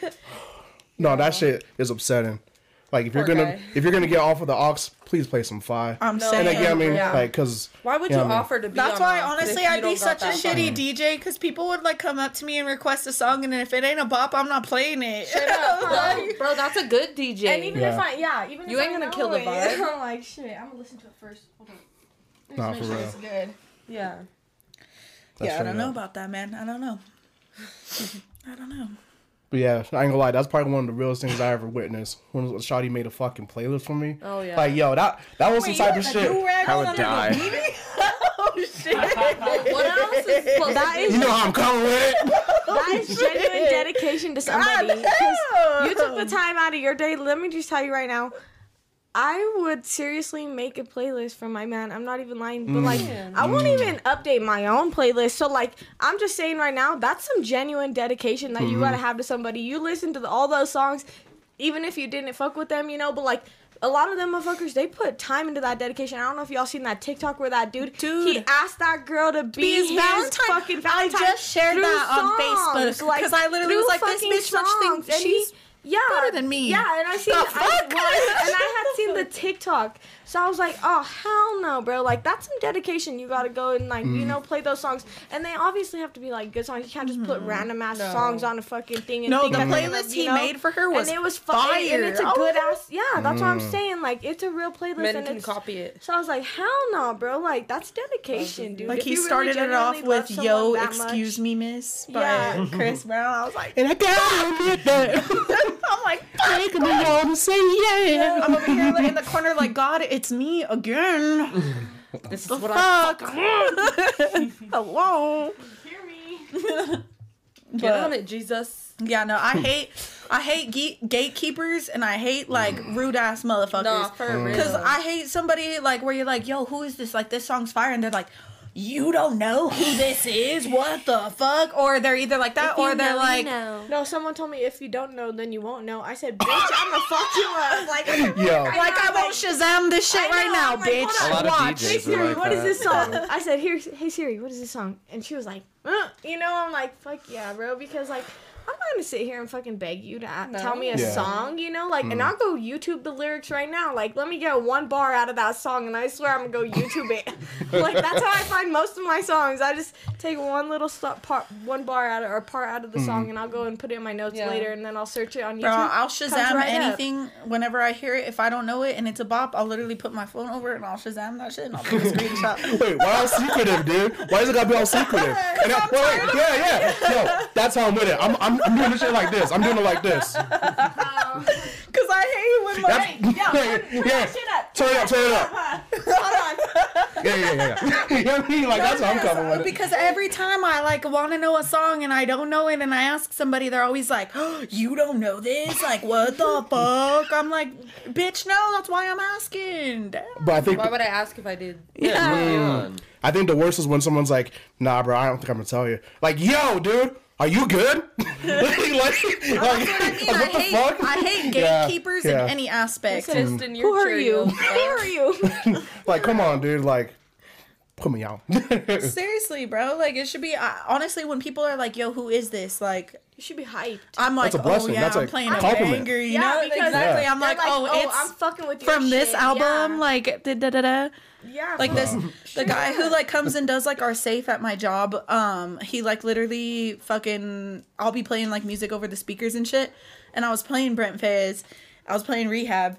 Speaker 1: No, that shit is upsetting. Like if you're
Speaker 4: Poor
Speaker 1: gonna
Speaker 4: guy.
Speaker 1: if you're gonna get off of the aux, please play some fi.
Speaker 2: I'm
Speaker 4: No.
Speaker 2: saying.
Speaker 1: And like, yeah, I mean,
Speaker 4: Yeah.
Speaker 1: like, cause
Speaker 4: Why would
Speaker 1: Yeah,
Speaker 4: you
Speaker 1: I mean-
Speaker 4: offer to be
Speaker 2: That's
Speaker 4: on
Speaker 2: why,
Speaker 4: that
Speaker 2: honestly,
Speaker 4: you
Speaker 2: I'd be
Speaker 4: don't got
Speaker 2: such a
Speaker 4: that
Speaker 2: shitty? DJ because people would like come up to me and request a song, and if it ain't a bop, I'm not playing it.
Speaker 4: Bro, bro, that's a good DJ.
Speaker 5: And even
Speaker 1: Yeah.
Speaker 5: if I, yeah, even
Speaker 4: You ain't
Speaker 5: I
Speaker 4: gonna
Speaker 5: know
Speaker 4: kill the
Speaker 5: it,
Speaker 4: vibe.
Speaker 5: I'm like, shit, I'm gonna listen to it first. Hold on.
Speaker 1: nah, for real.
Speaker 2: good.
Speaker 4: yeah.
Speaker 1: That's
Speaker 2: yeah, I
Speaker 1: straight
Speaker 2: don't know
Speaker 1: up.
Speaker 2: about that, man. I don't know. I don't know.
Speaker 1: But yeah, I ain't gonna lie, that's probably one of the realest things I ever witnessed. When Shotty made a fucking playlist for me.
Speaker 4: Oh, yeah.
Speaker 1: Like yo, that that was some type of shit.
Speaker 3: I would die.
Speaker 2: oh shit!
Speaker 4: What else is well, that is
Speaker 1: You know how I'm coming with it.
Speaker 5: That is genuine dedication to somebody. You took the time out of your day. Let me just tell you right now. I would seriously make a playlist for my man. I'm not even lying, but like mm. I won't mm. even update my own playlist. So like I'm just saying right now, that's some genuine dedication that you mm-hmm. gotta have to somebody. You listen to the, all those songs, even if you didn't fuck with them, you know. But like a lot of them motherfuckers, they put time into that dedication. I don't know if y'all seen that TikTok where that dude,
Speaker 2: Dude.
Speaker 5: he asked that girl to be,
Speaker 2: his
Speaker 5: his,
Speaker 2: Valentine.
Speaker 5: fucking
Speaker 2: I just shared
Speaker 5: through
Speaker 2: that on
Speaker 5: songs,
Speaker 2: Facebook, 'cause I literally was like, this bitch much
Speaker 5: songs.
Speaker 2: think
Speaker 5: And
Speaker 2: she's-
Speaker 5: he- Yeah,
Speaker 2: Better than me.
Speaker 5: Yeah, and I seen, I, well, I- and I had seen the TikTok, so I was like, oh hell no, bro! Like that's some dedication. You gotta go and like
Speaker 1: Mm.
Speaker 5: you know play those songs, and they obviously have to be like good songs. You can't just put random ass
Speaker 4: No.
Speaker 5: songs on a fucking thing. And
Speaker 2: No,
Speaker 5: think
Speaker 2: the
Speaker 5: that they're gonna,
Speaker 2: playlist
Speaker 5: you
Speaker 2: he
Speaker 5: know?
Speaker 2: made for her was
Speaker 5: and it was fu-
Speaker 2: fire.
Speaker 5: and it's a
Speaker 2: I
Speaker 5: good
Speaker 2: was
Speaker 5: ass. Yeah, that's what I'm
Speaker 1: Mm.
Speaker 5: saying. Like it's a real playlist,
Speaker 4: Men
Speaker 5: and
Speaker 4: can
Speaker 5: it's.
Speaker 4: copy it.
Speaker 5: So I was like, hell no, bro! Like that's dedication, dude.
Speaker 2: Like
Speaker 5: If
Speaker 2: he
Speaker 5: you really
Speaker 2: started it off
Speaker 5: genuinely love
Speaker 2: with
Speaker 5: someone
Speaker 2: "Yo,
Speaker 5: that
Speaker 2: excuse
Speaker 5: much-
Speaker 2: me, miss" by
Speaker 5: Yeah.
Speaker 2: Chris Brown. I was like,
Speaker 1: And I gotta admit that.
Speaker 2: I'm like,
Speaker 1: Making me want to say yeah.
Speaker 2: I'm over here in the corner like, God, it's me again.
Speaker 4: This is
Speaker 2: The
Speaker 4: what I
Speaker 2: fuck? Hello.
Speaker 5: Hear me.
Speaker 4: get on it, Jesus.
Speaker 2: Yeah, no, I hate, I hate ge- gatekeepers and I hate like mm. rude ass motherfuckers.
Speaker 4: Nah, for real.
Speaker 2: Because I hate somebody like where you're like, yo, who is this? Like this song's fire, and they're like, you don't know who this is? What the fuck? Or they're either like that, or they're like,
Speaker 5: No, someone told me if you don't know, then you won't know. I said, bitch, I'm gonna fuck you up. Like,
Speaker 1: Yo.
Speaker 2: like I won't Shazam this shit
Speaker 5: I
Speaker 2: right now,
Speaker 5: like,
Speaker 2: bitch.
Speaker 5: hold
Speaker 3: A lot of
Speaker 2: Watch.
Speaker 3: DJs
Speaker 5: Hey
Speaker 3: are
Speaker 5: Siri,
Speaker 3: like
Speaker 5: what is
Speaker 3: that.
Speaker 5: this song? I said, "Here, hey Siri, what is this song?" And she was like, uh, "You know," I'm like, "Fuck yeah, bro," because like. I'm not gonna sit here and fucking beg you to
Speaker 4: No.
Speaker 5: tell me a
Speaker 1: Yeah.
Speaker 5: song, you know, like, and mm. I'll go YouTube the lyrics right now. Like, let me get one bar out of that song, and I swear I'm gonna go YouTube it. like, that's how I find most of my songs. I just take one little st- part, one bar out of, or part out of the mm. song, and I'll go and put it in my notes
Speaker 4: Yeah.
Speaker 5: later, and then I'll search it on YouTube.
Speaker 2: Bro, I'll Shazam
Speaker 5: right up.
Speaker 2: anything whenever I hear it. If I don't know it and it's a bop, I'll literally put my phone over it and I'll Shazam that shit and I'll take a screenshot.
Speaker 1: Wait, why all secretive, dude? Why is it gotta be all secretive? And I, wait, wait, yeah, yeah. Yo, that's how I'm with it. I'm, I'm, I'm doing this shit like this. I'm doing it like this.
Speaker 2: Cause I hate when
Speaker 1: That's,
Speaker 2: my
Speaker 1: yeah, yeah. Turn it up, turn it up. Yeah, yeah, yeah, yeah. You know what I mean? Like, that's how I'm coming with
Speaker 2: because every time I like want to know a song and I don't know it and I ask somebody, they're always like, oh, "You don't know this? Like, what the fuck?" I'm like, "Bitch, no, that's why I'm asking." Damn.
Speaker 1: But I think
Speaker 4: Why would I ask if I did?
Speaker 2: Yeah.
Speaker 1: I think the worst is when someone's like, "Nah, bro, I don't think I'm gonna tell you." Like, yo, dude, are you good? like, like, like,
Speaker 2: what I mean. I
Speaker 1: what the
Speaker 2: hate,
Speaker 1: fuck?
Speaker 2: I hate gatekeepers
Speaker 1: yeah.
Speaker 2: in any aspect.
Speaker 4: Pissed in your
Speaker 5: Who are you? Who are you?
Speaker 1: Like, come on, dude. Like, put me out.
Speaker 2: Seriously, bro. Like, it should be. I honestly, when people are like, "Yo, who is this?" Like,
Speaker 5: You should be hyped.
Speaker 2: I'm like,
Speaker 1: That's a blessing.
Speaker 2: "Oh yeah,
Speaker 1: That's
Speaker 2: I'm
Speaker 1: a
Speaker 2: playing a
Speaker 1: compliment.
Speaker 2: banger," you
Speaker 5: Yeah,
Speaker 2: know?
Speaker 5: because
Speaker 2: exactly.
Speaker 1: Yeah.
Speaker 2: I'm
Speaker 5: They're
Speaker 2: like, "Oh, it's
Speaker 5: I'm fucking with your
Speaker 2: from this album."
Speaker 5: Yeah.
Speaker 2: Like, da da da da.
Speaker 5: yeah,
Speaker 2: like this
Speaker 5: bro.
Speaker 2: the guy who like comes and does like our safe at my job um he like literally fucking i'll be playing like music over the speakers and shit and i was playing brent faiyaz i was playing rehab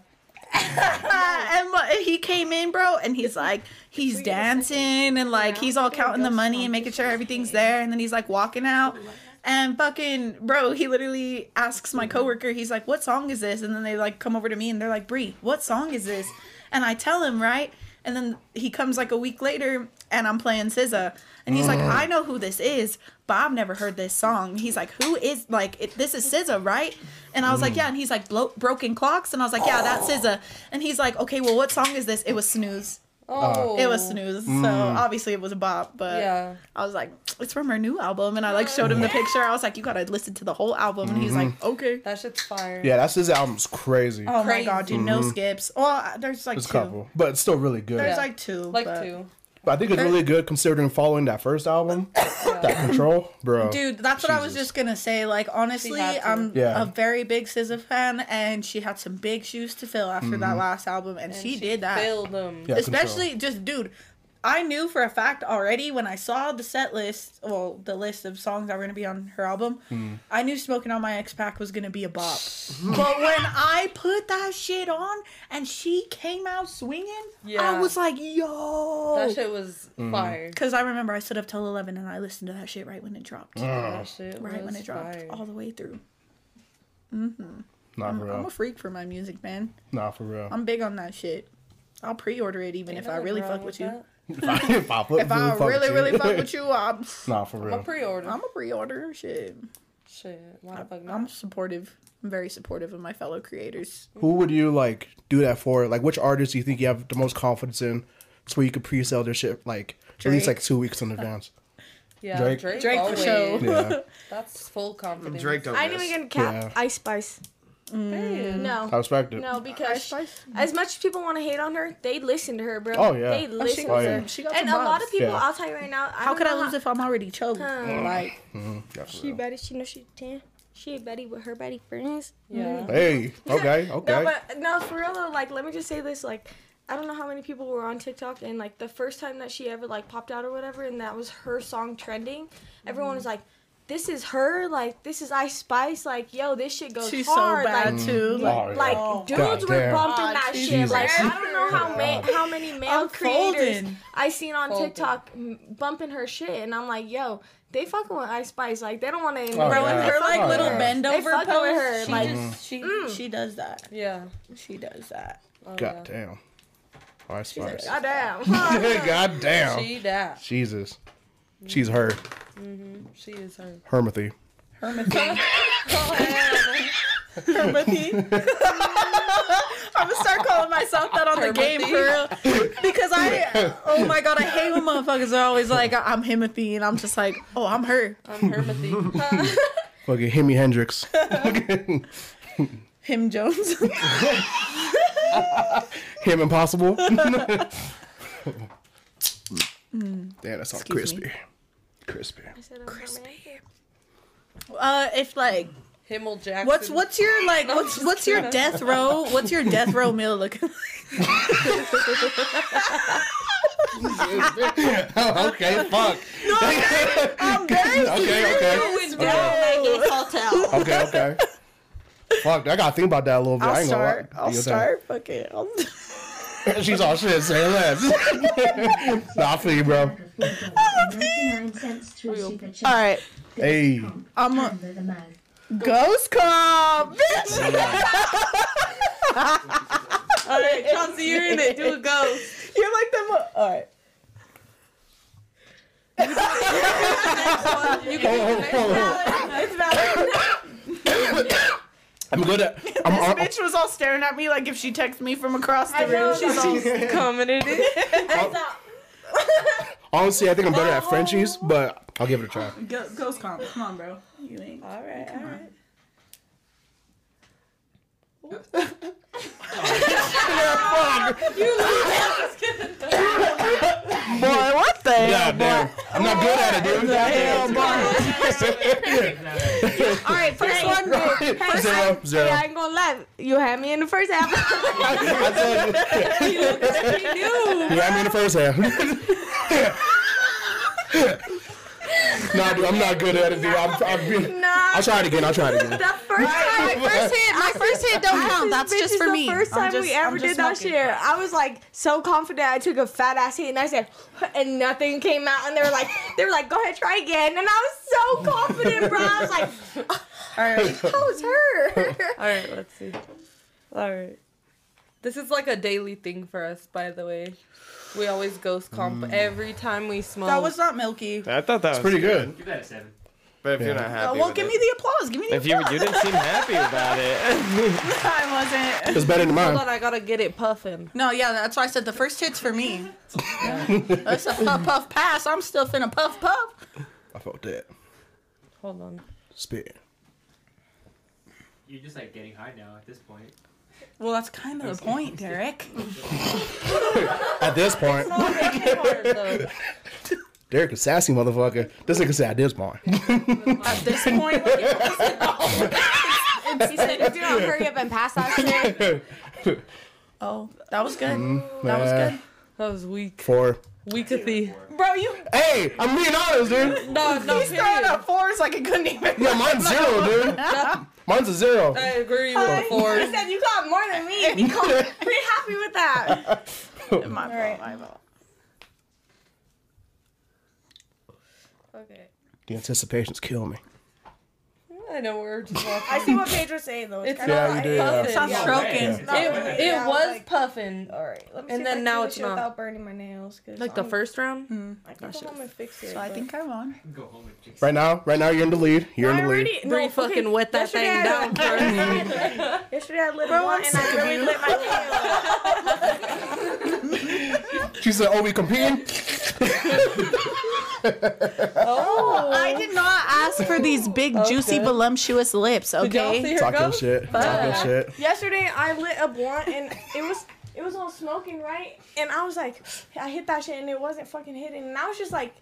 Speaker 2: and he came in bro and he's like he's dancing and like he's all counting the money and making sure everything's there and then he's like walking out and fucking bro, he literally asks my coworker, he's like, "What song is this?" And then they like come over to me and they're like, "Bree, what song is this?" And I tell him, right? And then he comes like a week later and I'm playing SZA. And he's like, I mm. know who this is, but I've never heard this song. He's like, Who is like it, this is SZA, right? And I was like, mm. Yeah. And he's like, Broken Clocks. And I was like, Yeah, that's SZA. And he's like, Okay, well, what song is this? It was Snooze.
Speaker 4: Oh,
Speaker 2: It was Snooze. So mm. obviously it was a bop, but
Speaker 4: Yeah.
Speaker 2: I was like, It's from her new album. And I like showed him the picture. I was like, You gotta listen to the whole album. And he's like, mm-hmm. Okay.
Speaker 4: That shit's fire.
Speaker 1: yeah, that's his album's crazy.
Speaker 2: Oh my god, dude, no mm-hmm. skips. Well, there's like
Speaker 1: There's a
Speaker 2: two.
Speaker 1: couple, but it's still really good.
Speaker 2: There's
Speaker 4: Yeah.
Speaker 2: like two.
Speaker 4: Like
Speaker 2: but-
Speaker 4: two.
Speaker 1: But I think it's really good considering following that first album, that Control, bro.
Speaker 2: Dude, that's what I was
Speaker 1: Jesus.
Speaker 2: just gonna say. Like honestly,
Speaker 4: had to.
Speaker 2: I'm
Speaker 1: Yeah.
Speaker 2: a very big SZA fan, and she had some big shoes to fill after that mm-hmm. last album, and, she, did that.
Speaker 4: Filled them.
Speaker 1: Yeah,
Speaker 2: Especially just, dude. I knew for a fact already when I saw the set list, well, the list of songs that were gonna be on her album.
Speaker 1: Hmm.
Speaker 2: I knew "Smoking on My Ex Pack" was gonna be a bop. but when I put that shit on and she came out swinging, I was like, "Yo!"
Speaker 4: That shit was
Speaker 1: Mm.
Speaker 4: fire.
Speaker 2: Because I remember I stood up till eleven and I listened to that shit right when it dropped.
Speaker 4: That shit
Speaker 2: Right when it dropped,
Speaker 4: fire.
Speaker 2: all the way through.
Speaker 1: Nah, for
Speaker 2: I'm
Speaker 1: real.
Speaker 2: a freak for my music, man.
Speaker 1: Nah, for real.
Speaker 2: I'm big on that shit. I'll pre-order it even if I really
Speaker 4: wrong
Speaker 2: fuck with you.
Speaker 4: that.
Speaker 1: If I, if I,
Speaker 2: If I really, really fuck with you, I'm,
Speaker 1: Nah, for real.
Speaker 4: I'm a pre-order.
Speaker 2: I'm a pre-order. Shit,
Speaker 4: Shit. Why the fuck
Speaker 2: I'm supportive. I'm very supportive of my fellow creators.
Speaker 1: Who would you like do that for? Like, which artist do you think you have the most confidence in, so you could pre-sell their shit like at least like two weeks in advance?
Speaker 4: Yeah,
Speaker 1: Drake?
Speaker 4: Drake.
Speaker 2: Drake for sure.
Speaker 1: Yeah,
Speaker 4: That's full confidence.
Speaker 3: Drake don't
Speaker 5: I ain't
Speaker 3: miss.
Speaker 5: even gonna cap
Speaker 1: Yeah.
Speaker 5: Ice Spice.
Speaker 4: Period.
Speaker 5: No.
Speaker 1: I respect it.
Speaker 5: No, because as much as people want to hate on her, they listen to her, bro.
Speaker 1: Oh, yeah.
Speaker 5: They
Speaker 1: Oh,
Speaker 5: listen
Speaker 2: she,
Speaker 5: to
Speaker 1: Oh,
Speaker 5: her.
Speaker 2: she got
Speaker 5: And a lot of people,
Speaker 1: Yeah.
Speaker 5: I'll tell you right now.
Speaker 2: How could I
Speaker 5: don't know
Speaker 2: lose if I'm already choked?
Speaker 5: Huh.
Speaker 2: Like, mm-hmm. Mm-hmm.
Speaker 1: Definitely.
Speaker 5: She better. She knows she ten. she a Betty with her Betty friends.
Speaker 4: Yeah. Mm-hmm.
Speaker 1: Hey, okay, okay.
Speaker 5: No, but no, for real though. Like, let me just say this. Like, I don't know how many people were on TikTok, and like the first time that she ever like popped out or whatever, and that was her song trending. Everyone mm. was like, "This is her. Like, this is Ice Spice. Like, yo, this shit goes
Speaker 2: She's
Speaker 5: hard.
Speaker 2: so bad
Speaker 5: like,
Speaker 2: too.
Speaker 1: Oh,
Speaker 2: Like,
Speaker 1: yeah.
Speaker 5: like
Speaker 2: Oh.
Speaker 5: dudes were
Speaker 1: Goddamn.
Speaker 5: bumping
Speaker 2: God,
Speaker 5: that
Speaker 2: Jesus.
Speaker 5: shit. Like I don't know how ma- how many male
Speaker 2: I'm
Speaker 5: creators
Speaker 2: folding.
Speaker 5: I seen on
Speaker 4: Folding.
Speaker 5: TikTok bumping her shit, and I'm like, yo, they fucking with Ice Spice. Like they don't want to.
Speaker 1: Oh,
Speaker 2: bro, and
Speaker 1: yeah.
Speaker 2: her like
Speaker 1: Oh,
Speaker 2: little
Speaker 1: yeah.
Speaker 2: bend over pose.
Speaker 5: with her,
Speaker 2: she
Speaker 5: like,
Speaker 2: just she
Speaker 5: mm.
Speaker 2: she does that.
Speaker 4: Yeah.
Speaker 2: She does that.
Speaker 4: Oh,
Speaker 1: God damn. All right, Spice.
Speaker 5: Goddamn.
Speaker 1: God damn.
Speaker 4: She that.
Speaker 1: Jesus. She's her. Mm-hmm.
Speaker 4: She is her.
Speaker 1: Hermathy.
Speaker 2: Hermathy. Hermathy. I'm gonna start calling myself that on the game for real. Because I, oh my god, I hate when motherfuckers are always like, I'm Himothy, and I'm just like, oh, I'm her.
Speaker 4: I'm Hermathy.
Speaker 1: Fucking Himi Hendrix.
Speaker 2: Him Jones.
Speaker 1: Him Impossible. Mm. Damn, that's all
Speaker 2: Excuse
Speaker 1: crispy.
Speaker 2: me.
Speaker 1: Crispy. Crispy.
Speaker 2: Uh, if like,
Speaker 4: Himmel Jackson.
Speaker 2: what's what's your like,
Speaker 4: No,
Speaker 2: what's what's your death row? What's your death row meal looking? like?
Speaker 1: okay, fuck.
Speaker 2: No, I'm very
Speaker 1: okay, okay.
Speaker 2: serious, bro.
Speaker 1: Okay, okay. Fuck, I gotta think about that a little bit. I
Speaker 2: I'll
Speaker 1: ain't gonna lie.
Speaker 2: start. I'll
Speaker 1: You know
Speaker 2: start. Fucking. I'll...
Speaker 1: what I'm saying? She's all shit saying less. nah, I feel you, bro.
Speaker 2: All right.
Speaker 1: Hey.
Speaker 2: I'm a ghost cop, bitch.
Speaker 4: All right, Chauncey, you're in it. Do a ghost.
Speaker 2: You're like them. All right.
Speaker 4: You can do the next one.
Speaker 1: I'm good at. I'm,
Speaker 2: This
Speaker 1: I'm,
Speaker 2: bitch was all staring at me like if she texted me from across the
Speaker 5: I know,
Speaker 2: room. She's all.
Speaker 4: Commented it.
Speaker 1: honestly, I think I'm better at Frenchies, oh. but I'll give it a try.
Speaker 2: Go- Ghost comp. Come on, bro. You ain't.
Speaker 4: All right, all right.
Speaker 2: Boy, what the
Speaker 1: God damn. I'm not good at it, dude.
Speaker 2: hell, boy?
Speaker 5: All right, first one.
Speaker 1: Zero, zero.
Speaker 5: Hey, I ain't gonna lie. You had me in the first half.
Speaker 1: I told you. Yeah, I'm in the first half. Nah, dude, I'm not good at it, dude. I'm, I'm,
Speaker 5: nah.
Speaker 1: I'll try it again. I'll try it again.
Speaker 5: The first time.
Speaker 2: My first hit. My first hit don't count. That's just
Speaker 5: is
Speaker 2: for
Speaker 5: the
Speaker 2: me.
Speaker 5: first time
Speaker 2: just-
Speaker 5: we ever
Speaker 2: I'm
Speaker 5: did that
Speaker 2: smoking.
Speaker 5: shit. I was like so confident. I took a fat ass hit and I said, and nothing came out. And they were like, they were like, go ahead, try again. And I was so confident, bro. I was like,
Speaker 2: All right.
Speaker 5: that was her.
Speaker 4: All right, let's see. All right. This is like a daily thing for us, by the way. We always ghost comp mm. every time we smoke.
Speaker 2: That was not milky.
Speaker 3: I thought that was
Speaker 1: Pretty good.
Speaker 6: Give that a seven.
Speaker 3: But if you're not happy,
Speaker 2: well,
Speaker 3: with
Speaker 2: give
Speaker 3: it,
Speaker 2: me the applause. Give me the
Speaker 3: if you
Speaker 2: applause.
Speaker 3: you didn't seem happy about it.
Speaker 2: I wasn't.
Speaker 1: It's better than
Speaker 4: Hold
Speaker 1: mine.
Speaker 4: on, I gotta get it puffing.
Speaker 2: No, yeah, that's why I said the first hit's for me. That's a puff puff pass. I'm still finna puff puff.
Speaker 1: I felt that.
Speaker 4: Hold on.
Speaker 1: Spit.
Speaker 6: You're just like getting high now at this point.
Speaker 2: Well, that's kind of the point, Derek.
Speaker 1: At this point, Derek a sassy motherfucker. This nigga said at this point.
Speaker 2: At this point, like,
Speaker 5: he said, if you don't hurry up and pass that shit.
Speaker 2: oh, that was good.
Speaker 1: Mm-hmm.
Speaker 2: That was good.
Speaker 4: That was weak.
Speaker 1: Four.
Speaker 4: Weakathy.
Speaker 2: Bro, you
Speaker 1: Hey, I'm being honest, dude.
Speaker 4: No, no,
Speaker 2: he's throwing
Speaker 4: period.
Speaker 2: up fours like it couldn't even.
Speaker 1: Yeah, mine's zero, dude. Mine's a zero.
Speaker 4: I agree with four.
Speaker 5: He said, you got more than me. You got- Pretty happy with that.
Speaker 2: My fault. My fault.
Speaker 4: Okay.
Speaker 1: The anticipations kill me.
Speaker 4: I know we're just
Speaker 5: I see what Pedro's saying though.
Speaker 4: It's
Speaker 5: kinda
Speaker 1: Yeah,
Speaker 5: like-
Speaker 1: you do, yeah.
Speaker 2: It sounds
Speaker 4: Yeah.
Speaker 2: stroking.
Speaker 6: Yeah.
Speaker 5: Not really.
Speaker 4: It, it
Speaker 5: Yeah,
Speaker 4: was
Speaker 5: like-
Speaker 4: puffing.
Speaker 5: All right, let me
Speaker 4: And
Speaker 5: see
Speaker 4: then now it's not.
Speaker 5: without burning my nails. 'cause
Speaker 4: Like the
Speaker 5: I'm-
Speaker 4: first round? Hmm.
Speaker 5: I can come home and fix it.
Speaker 2: So I think I won.
Speaker 6: Go home and fix
Speaker 1: Right now, right now you're in the lead. You're in the lead.
Speaker 5: already
Speaker 4: Bree
Speaker 5: no,
Speaker 4: fucking
Speaker 5: okay,
Speaker 4: wet that thing
Speaker 5: yesterday I-
Speaker 4: down first.
Speaker 5: Yesterday I lit a
Speaker 2: Bro,
Speaker 5: blunt
Speaker 2: I'm
Speaker 5: and I really lit my nail.
Speaker 1: She said, "Oh, we competing."
Speaker 2: Oh, I did not ask for these big, juicy,
Speaker 4: Okay.
Speaker 2: Voluptuous lips.
Speaker 4: Did y'all see
Speaker 2: Okay.
Speaker 4: her
Speaker 1: Talking
Speaker 4: go?
Speaker 1: shit. Talking shit.
Speaker 5: Yesterday I lit a blunt and it was it was all smoking right, and I was like, I hit that shit and it wasn't fucking hitting, and I was just like,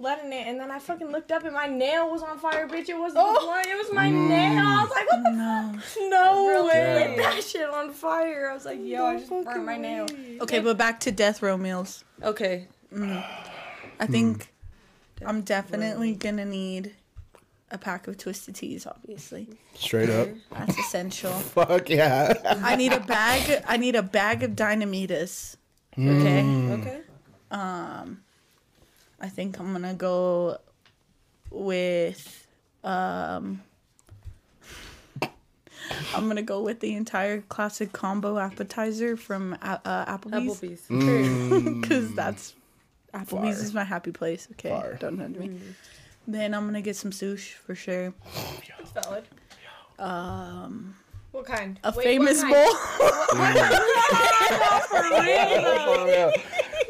Speaker 9: letting it, and then I fucking looked up and my nail was on fire, bitch. It wasn't the oh. blunt, it was my mm. nail. I was like, what the
Speaker 2: No.
Speaker 9: fuck? No
Speaker 2: Really?
Speaker 9: way. Lit that shit on fire. I was like, yo, I just burned my nail.
Speaker 2: Okay, but back to death row meals.
Speaker 4: Okay. Mm.
Speaker 2: I think mm. I'm definitely gonna need a pack of twisted teas. Obviously,
Speaker 1: Straight up.
Speaker 2: that's essential.
Speaker 1: Fuck yeah.
Speaker 2: I need a bag. I need a bag of Dynamitas. Okay.
Speaker 4: Okay.
Speaker 2: Um, I think I'm gonna go with um. I'm gonna go with the entire classic combo appetizer from uh, uh, Applebee's
Speaker 4: Applebee's.
Speaker 2: because that's Applebee's
Speaker 1: Fire.
Speaker 2: is my happy place. Okay,
Speaker 1: Fire.
Speaker 2: don't judge me. Then I'm gonna get some sushi for sure.
Speaker 9: Valid.
Speaker 2: Um,
Speaker 9: What kind?
Speaker 2: a
Speaker 9: Wait, what
Speaker 2: famous
Speaker 9: kind?
Speaker 2: bowl.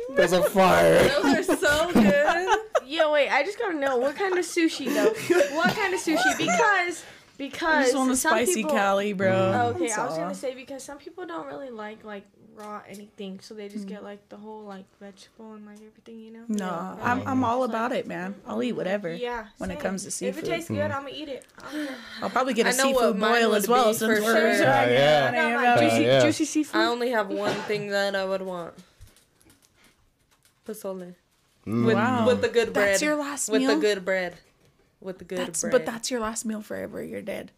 Speaker 1: There's a fire.
Speaker 4: Those are so good.
Speaker 9: Yo, wait, I just gotta know what kind of sushi though. what kind of sushi? Because because
Speaker 2: I
Speaker 9: because
Speaker 2: just want a
Speaker 9: some
Speaker 2: spicy
Speaker 9: people,
Speaker 2: Cali, bro.
Speaker 9: Okay,
Speaker 2: That's
Speaker 9: I was
Speaker 2: all.
Speaker 9: gonna say because some people don't really like like raw anything, so they just get hmm. like the whole like vegetable and like everything, you know.
Speaker 2: No,
Speaker 9: Yeah.
Speaker 2: I'm I'm all about it, man. Mm-hmm. I'll eat whatever.
Speaker 9: Yeah.
Speaker 2: when it comes to seafood, If
Speaker 9: it tastes good, hmm. I'm gonna eat it. I don't care.
Speaker 2: I'll probably get a seafood boil as well since
Speaker 4: for
Speaker 2: we're
Speaker 4: sure.
Speaker 1: Yeah, yeah.
Speaker 2: Yeah,
Speaker 9: like,
Speaker 2: yeah.
Speaker 9: juicy,
Speaker 1: yeah.
Speaker 9: juicy seafood.
Speaker 4: I only have one thing that I would want. Pozole. Mm. With,
Speaker 2: Wow.
Speaker 4: with the good bread.
Speaker 2: That's your last
Speaker 4: with
Speaker 2: meal?
Speaker 4: the good bread. With the good
Speaker 2: That's
Speaker 4: bread.
Speaker 2: but that's your last meal forever. You're dead.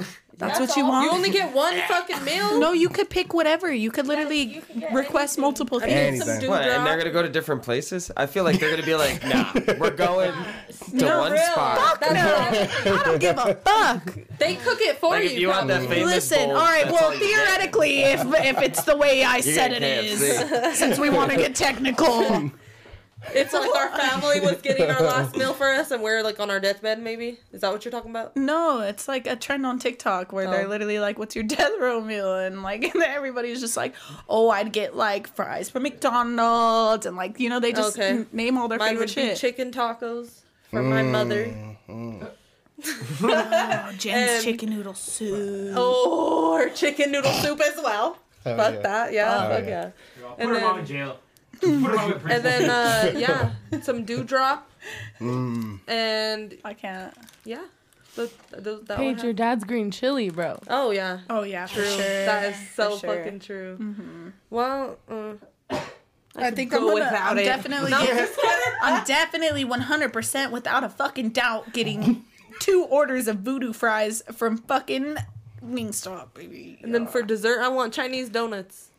Speaker 2: That's,
Speaker 4: That's
Speaker 2: what you
Speaker 4: all?
Speaker 2: want.
Speaker 4: You only get one fucking meal.
Speaker 2: no, you could pick whatever. You could literally
Speaker 9: you can get
Speaker 2: request
Speaker 9: anything.
Speaker 2: multiple things.
Speaker 1: Anything.
Speaker 3: What? And they're gonna go to different places. I feel like they're gonna be like, nah, we're going to
Speaker 2: No,
Speaker 3: one
Speaker 4: Real.
Speaker 3: spot.
Speaker 4: That's all.
Speaker 2: I don't give a fuck.
Speaker 4: They cook it for
Speaker 3: Like
Speaker 4: you.
Speaker 3: if you want that famous
Speaker 2: Listen,
Speaker 3: bowl,
Speaker 2: all right. Well,
Speaker 3: all
Speaker 2: theoretically, if if it's the way I said it
Speaker 3: get
Speaker 2: is, since we want to get technical,
Speaker 4: It's like our family was getting our last meal for us, and we're like on our deathbed. Maybe is that what you're talking about?
Speaker 2: no, it's like a trend on TikTok where they're
Speaker 4: Oh.
Speaker 2: literally like, "What's your death row meal?" and like and everybody's just like, "Oh, I'd get like fries from McDonald's," and like you know they just
Speaker 4: Okay.
Speaker 2: n- name all their
Speaker 4: Mine
Speaker 2: favorite
Speaker 4: would be
Speaker 2: shit.
Speaker 4: chicken tacos from my mother.
Speaker 2: Oh, Jen's
Speaker 4: And-
Speaker 2: chicken noodle soup.
Speaker 4: Oh, or chicken noodle soup as well.
Speaker 1: Hell
Speaker 4: Fuck
Speaker 1: yeah.
Speaker 4: that, yeah,
Speaker 1: Oh,
Speaker 4: fuck
Speaker 1: yeah.
Speaker 4: yeah.
Speaker 6: Put
Speaker 4: And
Speaker 6: her
Speaker 4: then-
Speaker 6: mom in jail. Put her mom in prison.
Speaker 4: And then uh, yeah, some dewdrop,
Speaker 1: Mm.
Speaker 4: and
Speaker 2: I can't.
Speaker 4: yeah, the, the, that
Speaker 5: Paige, your
Speaker 4: had-
Speaker 5: dad's green chili, bro.
Speaker 4: Oh yeah,
Speaker 2: Oh yeah,
Speaker 4: true.
Speaker 2: for sure.
Speaker 4: That is so
Speaker 2: sure.
Speaker 4: fucking true. Well, uh,
Speaker 2: I, think
Speaker 4: go
Speaker 2: I'm, gonna,
Speaker 4: without
Speaker 2: I'm
Speaker 4: it.
Speaker 2: definitely.
Speaker 4: No,
Speaker 2: getting-
Speaker 4: just kidding.
Speaker 2: I'm definitely 100% without a fucking doubt getting two orders of voodoo fries from fucking Wingstop, baby.
Speaker 4: And then for dessert, I want Chinese donuts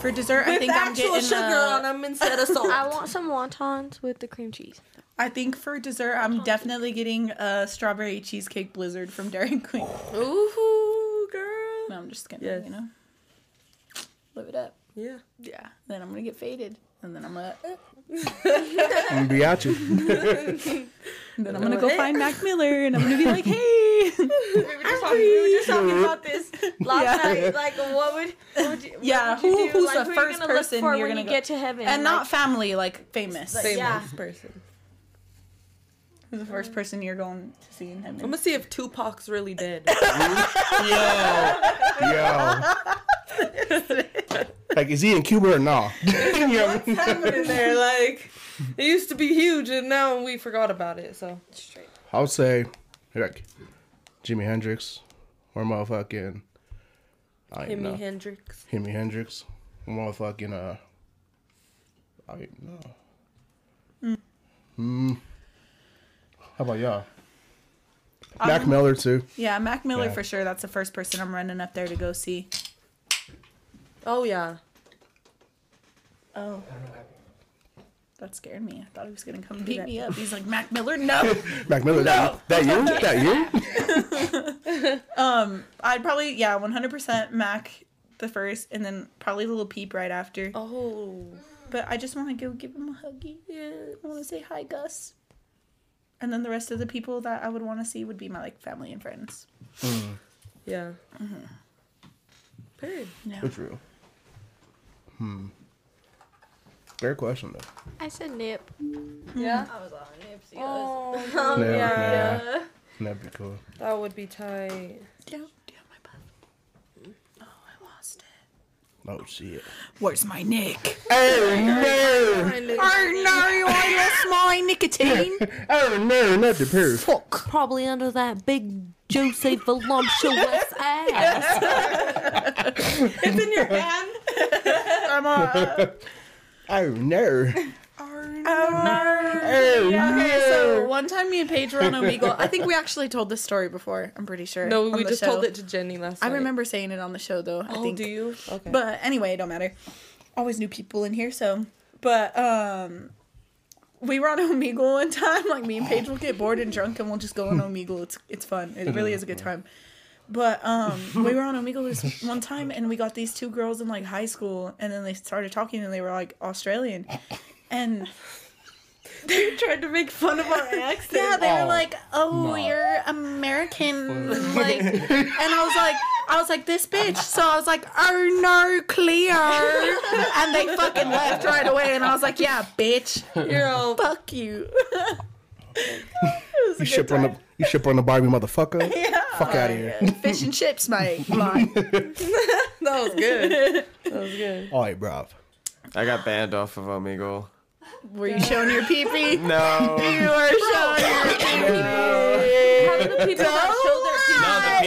Speaker 2: For dessert, I think I'm
Speaker 4: actual
Speaker 2: getting.
Speaker 4: sugar
Speaker 2: uh,
Speaker 4: on them instead of salt.
Speaker 9: I want some wontons with the cream cheese.
Speaker 2: I think for dessert, I'm definitely getting a strawberry cheesecake blizzard from Dairy Queen.
Speaker 4: Ooh, girl.
Speaker 2: No, I'm just gonna,
Speaker 4: Yes.
Speaker 2: you know, live it up.
Speaker 4: Yeah.
Speaker 2: Yeah. Then I'm gonna get faded, and then I'm gonna,
Speaker 1: I'm gonna be at you.
Speaker 2: then I'm gonna go find Mac Miller, and I'm gonna be like, hey.
Speaker 9: We were just, talking, we were just talking about this last
Speaker 2: Yeah.
Speaker 9: night. Like, what would, what would you,
Speaker 2: Yeah,
Speaker 9: what would you
Speaker 2: who- who's
Speaker 9: like,
Speaker 2: the
Speaker 9: who
Speaker 2: first
Speaker 9: you
Speaker 2: person
Speaker 9: look for
Speaker 2: you're
Speaker 9: when
Speaker 2: gonna
Speaker 9: you
Speaker 2: go-
Speaker 9: get to heaven?
Speaker 2: and
Speaker 9: Like,
Speaker 2: not family, like famous.
Speaker 4: Famous
Speaker 9: Yeah.
Speaker 4: person.
Speaker 2: Who's the first person you're going to see in heaven?
Speaker 4: I'm gonna see if Tupac's really dead.
Speaker 1: Yo, yo. like, is he in Cuba or not? you know?
Speaker 4: What's happening there? Like, it used to be huge, and now we forgot about it. So
Speaker 1: I would say, like, Jimi Hendrix or motherfucking. I don't
Speaker 4: Jimi
Speaker 1: know.
Speaker 4: Hendrix.
Speaker 1: Jimi Hendrix. Motherfucking, uh. I don't know. Hmm. How about y'all? Mac Miller, too.
Speaker 2: Yeah, Mac Miller
Speaker 1: Yeah.
Speaker 2: for sure. That's the first person I'm running up there to go see.
Speaker 4: Oh yeah.
Speaker 2: Oh. That scared me. I thought he was gonna come beat me up. He's like Mac Miller. No.
Speaker 1: Mac Miller, that, that you? That you?
Speaker 2: um, I'd probably yeah, 100% Mac the first, and then probably a Lil Peep right after.
Speaker 4: Oh.
Speaker 2: But I just want to go give him a huggy.
Speaker 4: Yeah.
Speaker 2: I want to say hi, Gus. And then the rest of the people that I would want to see would be my like family and friends.
Speaker 4: Yeah. Period.
Speaker 2: Yeah.
Speaker 1: It's real. Hmm. Fair question, though.
Speaker 9: I said nip.
Speaker 4: Yeah.
Speaker 9: I was on nips.
Speaker 4: Oh,
Speaker 1: No,
Speaker 4: yeah.
Speaker 1: That'd be cool.
Speaker 4: That would be tight.
Speaker 2: Do you, do you have my buff? Oh, I lost it.
Speaker 1: Oh shit.
Speaker 2: Where's my Nick?
Speaker 1: Oh no!
Speaker 2: Oh no, I lost my nicotine.
Speaker 1: Oh no, not the perf.
Speaker 2: Fuck.
Speaker 4: Probably under that big juicy voluptuous ass.
Speaker 9: It's in your hand.
Speaker 2: I'm uh,
Speaker 1: Oh no.
Speaker 2: Oh, Okay, so one time me and Paige were on Omegle. I think we actually told this story before. I'm pretty sure.
Speaker 4: No,
Speaker 2: on
Speaker 4: we
Speaker 2: the
Speaker 4: just
Speaker 2: show.
Speaker 4: told it to Jenny last
Speaker 2: I
Speaker 4: night.
Speaker 2: remember saying it on the show though. I
Speaker 4: Oh,
Speaker 2: think.
Speaker 4: do you? Okay.
Speaker 2: But anyway, it don't matter. Always new people in here, so. But um, we were on Omegle one time. Like me and Paige will get bored and drunk, and we'll just go on Omegle. It's it's fun. It really is a good time. But um, we were on Omegle this one time, and we got these two girls in like high school, and then they started talking, and they were like Australian, and
Speaker 9: You tried to make fun of our accent.
Speaker 2: yeah, they
Speaker 1: Oh,
Speaker 2: were like, "Oh,
Speaker 1: no.
Speaker 2: you're American," like, and I was like, I was like, "This bitch," so I was like, "Oh no, clear," and they fucking left right away, and I was like, "Yeah, bitch,
Speaker 4: You're all
Speaker 2: fuck you." It was a
Speaker 1: You
Speaker 2: good
Speaker 1: ship on the
Speaker 2: time.
Speaker 1: You ship on the Barbie motherfucker.
Speaker 2: Yeah.
Speaker 1: Fuck out of here.
Speaker 2: Uh, fish and chips, mate. Mine.
Speaker 4: that was good. That was good.
Speaker 1: All right, bruv.
Speaker 3: I got banned off of Omegle.
Speaker 2: Were you showing your pee pee?
Speaker 3: No.
Speaker 2: You were showing your pee
Speaker 4: How do the people that show their
Speaker 3: No,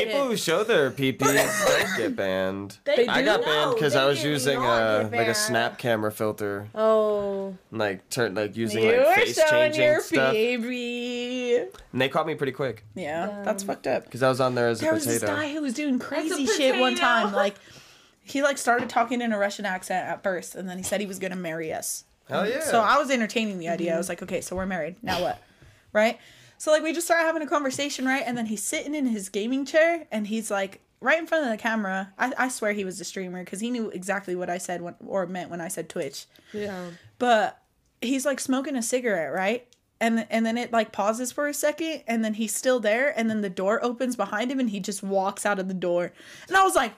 Speaker 4: people
Speaker 3: who show their PPs get banned.
Speaker 9: They
Speaker 3: I got banned because I was using a like a snap camera filter,
Speaker 4: Oh.
Speaker 3: like turn like using
Speaker 2: You
Speaker 3: like
Speaker 2: were
Speaker 3: face
Speaker 2: showing
Speaker 3: changing
Speaker 2: your
Speaker 3: stuff,
Speaker 2: pee
Speaker 3: and they caught me pretty quick
Speaker 2: Yeah, that's fucked up.
Speaker 3: because I was on there as a potato.
Speaker 2: There was this guy who was doing crazy shit one time. Like, he like started talking in a Russian accent at first, and then he said he was gonna marry us.
Speaker 3: Hell yeah!
Speaker 2: So I was entertaining the idea. I was like, okay, so we're married. Now what? Right? So like we just started having a conversation, right? And then he's sitting in his gaming chair and he's like right in front of the camera. I, I swear he was a streamer because he knew exactly what I said when, or meant when I said Twitch.
Speaker 4: Yeah.
Speaker 2: But he's like smoking a cigarette, right? And and then it like pauses for a second and then he's still there and then the door opens behind him and he just walks out of the door. And I was like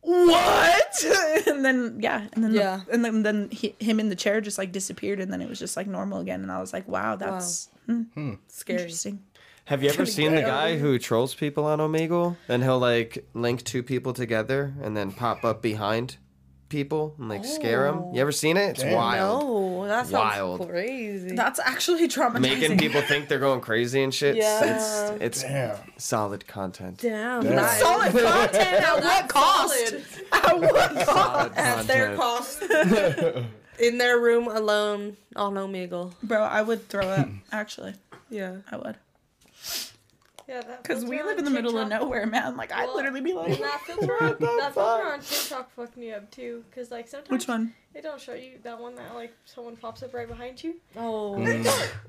Speaker 2: what? and then yeah, and then
Speaker 4: Yeah.
Speaker 2: the, and then then he, him in the chair just like disappeared and then it was just like normal again and I was like, wow, that's hmm,
Speaker 4: Scary.
Speaker 2: interesting.
Speaker 3: Have you ever seen the guy who trolls people on Omegle? And he'll like link two people together and then pop up behind people and like scare them. You ever seen it? It's
Speaker 1: Damn.
Speaker 3: wild.
Speaker 4: No, that sounds
Speaker 3: Wild.
Speaker 4: crazy.
Speaker 2: That's actually traumatizing.
Speaker 3: Making people think they're going crazy and shit.
Speaker 4: Yeah.
Speaker 3: It's it's
Speaker 1: Damn.
Speaker 3: solid content.
Speaker 4: Damn.
Speaker 1: Damn.
Speaker 4: that is
Speaker 2: solid content at what cost?
Speaker 4: solid.
Speaker 2: At what cost?
Speaker 4: At their cost. In their room alone on Omegle.
Speaker 2: Bro, I would throw up. Actually,
Speaker 4: Yeah.
Speaker 2: I would.
Speaker 9: Yeah, that
Speaker 2: Because we live
Speaker 9: on
Speaker 2: in the middle of
Speaker 9: TikTok-
Speaker 2: nowhere, man. Like I'd
Speaker 9: Well,
Speaker 2: literally be like,
Speaker 9: That filter, on, that filter on TikTok fucked me up too. Cause like sometimes
Speaker 2: which one?
Speaker 9: It don't show you that one that like someone pops up right behind you.
Speaker 4: Oh.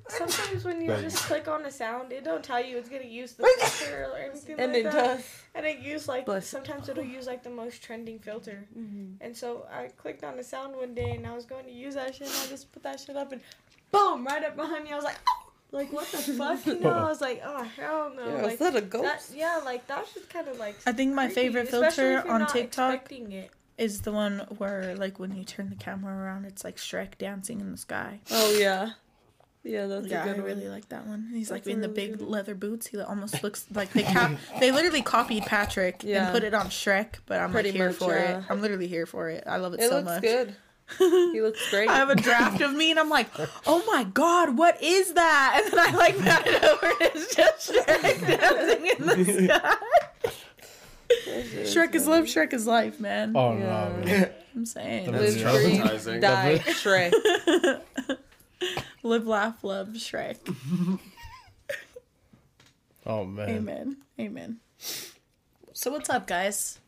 Speaker 9: Sometimes when you
Speaker 1: Right.
Speaker 9: just click on a sound, it don't tell you it's gonna use the filter or anything
Speaker 4: And
Speaker 9: like
Speaker 4: it
Speaker 9: that.
Speaker 4: does.
Speaker 9: And it use like
Speaker 4: Bless.
Speaker 9: sometimes it'll use like the most trending filter.
Speaker 4: Mm-hmm.
Speaker 9: And so I clicked on the sound one day and I was going to use that shit and I just put that shit up and boom, right up behind me. I was like, oh, like what the fuck? You know, I was like, oh hell no.
Speaker 4: Yeah,
Speaker 9: like
Speaker 4: is that a
Speaker 9: that,
Speaker 4: ghost?
Speaker 9: yeah, like that's just kind of like.
Speaker 2: I think my
Speaker 9: creepy,
Speaker 2: favorite filter on TikTok
Speaker 9: it.
Speaker 2: Is the one where, like, when you turn the camera around, it's like Shrek dancing in the sky.
Speaker 4: Oh yeah. Yeah, that's
Speaker 2: yeah,
Speaker 4: a
Speaker 2: I
Speaker 4: good
Speaker 2: really
Speaker 4: one.
Speaker 2: like that one. He's like
Speaker 4: That's a
Speaker 2: in the big
Speaker 4: good
Speaker 2: leather boots. He almost looks like they cap- they literally copied Patrick
Speaker 4: Yeah.
Speaker 2: and put it on Shrek. But I'm
Speaker 4: Pretty
Speaker 2: like here
Speaker 4: much,
Speaker 2: for
Speaker 4: yeah.
Speaker 2: it. I'm literally here for it. I love it,
Speaker 4: It
Speaker 2: so
Speaker 4: looks
Speaker 2: much.
Speaker 4: good. He looks great.
Speaker 2: I have a draft of me, and I'm like, oh my god, what is that? And then I like pat it over, and it's just Shrek dancing in the sky. Shrek is love, Shrek is life, man.
Speaker 1: Oh
Speaker 4: Yeah.
Speaker 1: no, man.
Speaker 2: I'm saying,
Speaker 1: That's
Speaker 4: Live, breathe,
Speaker 3: traumatizing.
Speaker 4: die, Shrek.
Speaker 2: live, laugh, love, Shrek.
Speaker 1: Oh man.
Speaker 2: Amen, amen. So what's up, guys?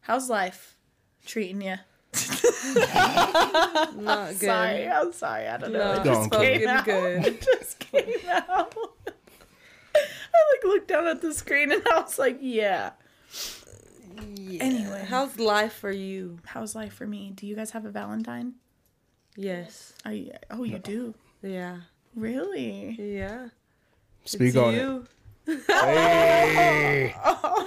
Speaker 2: How's life treating you?
Speaker 4: Not good.
Speaker 2: Sorry, I'm sorry. I don't know.
Speaker 4: No,
Speaker 2: It
Speaker 1: Don't
Speaker 2: just came out.
Speaker 4: good.
Speaker 2: It just came out. I like looked down at the screen and I was like, yeah.
Speaker 4: Yeah.
Speaker 2: Anyway.
Speaker 4: how's life for you?
Speaker 2: How's life for me? Do you guys have a Valentine?
Speaker 4: Yes.
Speaker 2: Are you, oh, you do.
Speaker 4: Yeah.
Speaker 2: Really?
Speaker 4: Yeah.
Speaker 1: Speak
Speaker 4: It's
Speaker 1: on it. Hey.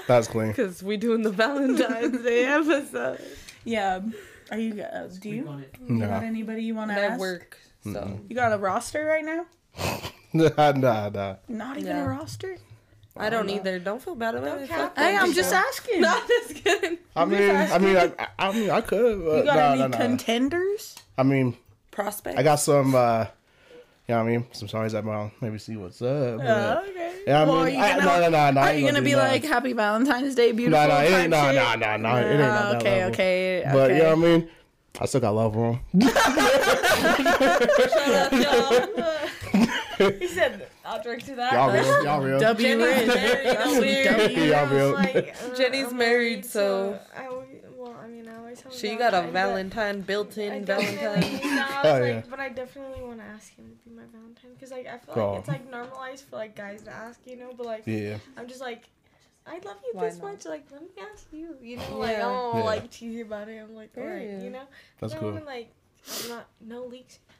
Speaker 1: That's clean.
Speaker 4: Cause we're doing the Valentine's Day episode.
Speaker 2: Yeah. Are you? Uh, do you?
Speaker 6: on it.
Speaker 2: You got anybody you want to
Speaker 4: At
Speaker 2: ask?
Speaker 4: work. So
Speaker 2: You got a roster right now?
Speaker 1: nah, nah, nah.
Speaker 2: Not even
Speaker 4: Yeah.
Speaker 2: a roster.
Speaker 4: I don't either. Don't feel bad about it.
Speaker 2: Hey. I'm just asking.
Speaker 4: No, just kidding.
Speaker 1: I mean, I mean, I, I- I mean, I could. But
Speaker 2: You got
Speaker 1: no,
Speaker 2: any
Speaker 1: no, no.
Speaker 2: contenders?
Speaker 1: I mean,
Speaker 4: Prospect.
Speaker 1: I got some. uh You know what I mean? Some stories that might maybe see what's up. but-
Speaker 2: Oh, okay.
Speaker 1: Yeah, I mean,
Speaker 2: Well, are you
Speaker 1: I-
Speaker 2: gonna,
Speaker 1: no, no, no, no,
Speaker 2: Are you gonna
Speaker 1: do
Speaker 2: be
Speaker 1: that.
Speaker 2: like Happy Valentine's Day, beautiful?
Speaker 1: No, no, it
Speaker 2: type
Speaker 1: ain't. No,
Speaker 2: shit?
Speaker 1: no, no, no. It ain't on that
Speaker 2: okay,
Speaker 1: level.
Speaker 2: okay, okay.
Speaker 1: But you know what I mean? I still got love for him.
Speaker 5: He said, "I'll drink to that."
Speaker 1: Y'all real? Y'all real?
Speaker 2: W
Speaker 4: Jenny's married. That's weird.
Speaker 1: Y'all real?
Speaker 5: Like, uh,
Speaker 4: Jenny's
Speaker 5: I'm
Speaker 4: married, so-
Speaker 5: I always, well, I mean, I always have.
Speaker 4: She got a
Speaker 5: Valentine, but
Speaker 4: Valentine
Speaker 5: I
Speaker 4: built-in Valentine.
Speaker 5: No, I was
Speaker 1: Oh,
Speaker 5: like,
Speaker 1: yeah.
Speaker 5: but I definitely want to ask him to be my Valentine because like I feel
Speaker 1: Cool.
Speaker 5: like it's like normalized for like guys to ask, you know. But like
Speaker 1: Yeah.
Speaker 5: I'm just like. I love you
Speaker 4: Why
Speaker 5: this
Speaker 4: not?
Speaker 5: much. Like, let me ask you. You know, like
Speaker 4: Yeah.
Speaker 5: I'm all
Speaker 1: Yeah.
Speaker 5: like cheesy about it. I'm like, alright,
Speaker 4: Yeah.
Speaker 5: you know.
Speaker 1: That's
Speaker 5: I
Speaker 1: cool.
Speaker 5: wanna, like, I'm not no leaks, you know.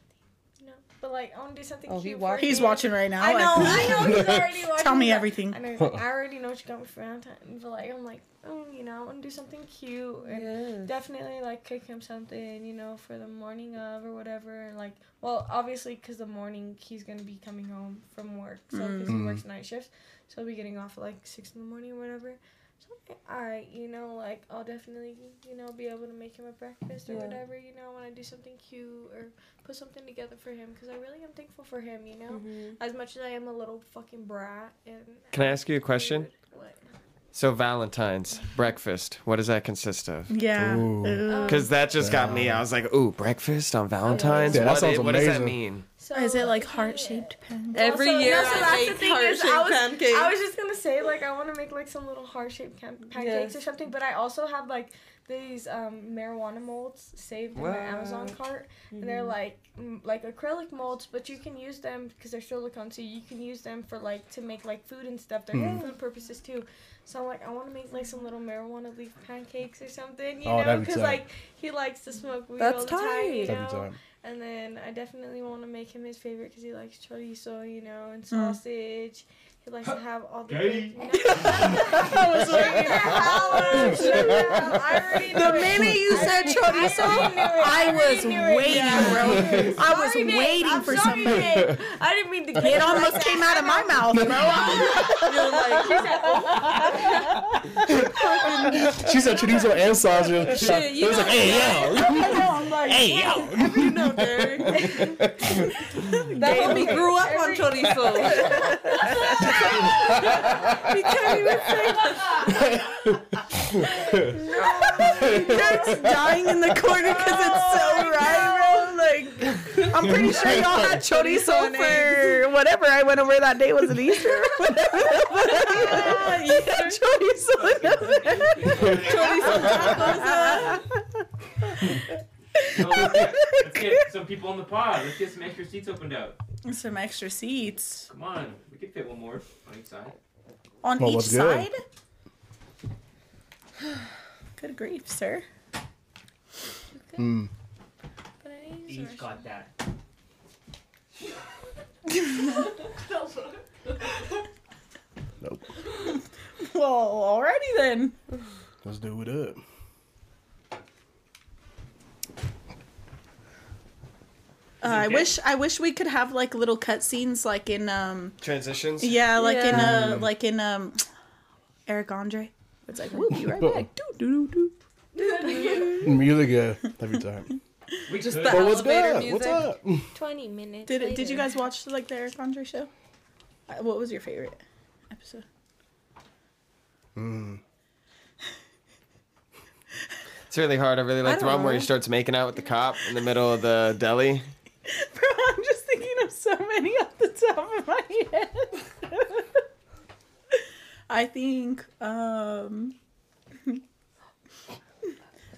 Speaker 5: But like, I want to do something
Speaker 4: Oh, he
Speaker 5: cute. for
Speaker 2: He's
Speaker 5: him.
Speaker 2: watching right now.
Speaker 5: I know, I know. He's already watching.
Speaker 2: Tell me everything.
Speaker 5: I know. Like, I already know what you got me for Valentine. But like, I'm like, oh, you know, I want to do something cute and
Speaker 4: Yeah.
Speaker 5: definitely like cook him something, you know, for the morning of or whatever. And like, well, obviously, because the morning he's gonna be coming home from work, so because he
Speaker 1: Mm.
Speaker 5: works night shifts, so he'll be getting off at like six in the morning or whatever. So I'm all right, you know, like I'll definitely, you know, be able to make him a breakfast or
Speaker 4: Yeah.
Speaker 5: whatever. You know, when I do something cute or put something together for him, because I really am thankful for him. You know,
Speaker 4: Mhm.
Speaker 5: as much as I am a little fucking brat and.
Speaker 3: Can I ask you a question?
Speaker 5: What?
Speaker 3: So Valentine's breakfast. What does that consist of?
Speaker 2: yeah.
Speaker 1: Ooh.
Speaker 2: Ooh.
Speaker 3: Um, because that just got me. I was like, ooh, breakfast on Valentine's.
Speaker 1: Yeah, that
Speaker 3: what,
Speaker 1: sounds
Speaker 3: what does that
Speaker 1: amazing.
Speaker 3: mean?
Speaker 5: So
Speaker 2: Is it like heart shaped pen?
Speaker 4: Every
Speaker 5: Also-
Speaker 4: year
Speaker 5: no, so
Speaker 4: I
Speaker 5: that's the
Speaker 4: make
Speaker 5: thing is, I
Speaker 4: heart-shaped
Speaker 5: was-
Speaker 4: pancakes.
Speaker 5: I was just gonna say like I want to make like some little heart shaped cam- pancakes
Speaker 4: Yes.
Speaker 5: or something, but I also have like these um, marijuana molds saved in my Amazon
Speaker 3: What?
Speaker 5: cart, and they're like mm, like acrylic molds, but you can use them because they're silicone, so you can use them for like to make like food and stuff. They're for food purposes too. So I'm like, I want to make like some little marijuana leaf pancakes or something, you
Speaker 1: Oh,
Speaker 5: know, because like he likes to smoke weed
Speaker 4: That's
Speaker 5: all the time, you
Speaker 4: tight.
Speaker 1: That'd
Speaker 5: know. And then I definitely want to make him his favorite because he likes chorizo, you know, and
Speaker 2: Mm.
Speaker 5: Sausage. He likes to have all the.
Speaker 7: Gay.
Speaker 5: good- I was waiting.
Speaker 2: The minute you said chorizo, I was waiting, bro. I was waiting for
Speaker 5: sorry,
Speaker 2: somebody.
Speaker 5: I didn't mean to. get
Speaker 2: It almost
Speaker 5: like
Speaker 2: came out of my mouth, bro.
Speaker 1: She said chorizo and sausage.
Speaker 4: Shit, you
Speaker 1: it was like, hey, yo. hey, yo.
Speaker 4: You know, Derek. that homie grew up on chorizo. he can't even say
Speaker 2: Derek's dying in the corner because it's so right, bro. Like, I'm pretty sure y'all had chorizo for whatever I went over that day. Was it Easter? you had chorizo.
Speaker 7: So let's, get, let's get some people on the pod. Let's get some extra seats opened up.
Speaker 2: Some extra seats
Speaker 7: Come on, we could fit one more on each side.
Speaker 2: on
Speaker 1: Well,
Speaker 2: each
Speaker 1: what's good?
Speaker 2: side. Good grief, sir.
Speaker 1: Mm.
Speaker 5: But I
Speaker 7: Each got that.
Speaker 1: Nope.
Speaker 2: Well, alrighty then.
Speaker 1: Let's do it up.
Speaker 2: Uh, I wish I wish we could have like little cutscenes like in um
Speaker 3: Transitions.
Speaker 2: yeah like in
Speaker 4: Yeah.
Speaker 2: uh like in um Eric Andre. It's like we'll be right back. Doo, doo, doo, doo.
Speaker 1: Music, yeah. Every time.
Speaker 7: We
Speaker 4: Just
Speaker 7: could.
Speaker 4: the
Speaker 1: Well, what's
Speaker 4: elevator
Speaker 1: good? What's
Speaker 4: music.
Speaker 1: up?
Speaker 5: Twenty minutes.
Speaker 2: Did it, did you
Speaker 5: later.
Speaker 2: guys watch like the Eric Andre show? Uh, What was your favorite episode?
Speaker 1: Mm.
Speaker 3: It's really hard. I really like the
Speaker 4: don't
Speaker 3: one where he
Speaker 4: know.
Speaker 3: starts making out with the cop in the middle of the deli.
Speaker 2: Bro, I'm just thinking of so many off the top of my head. I think um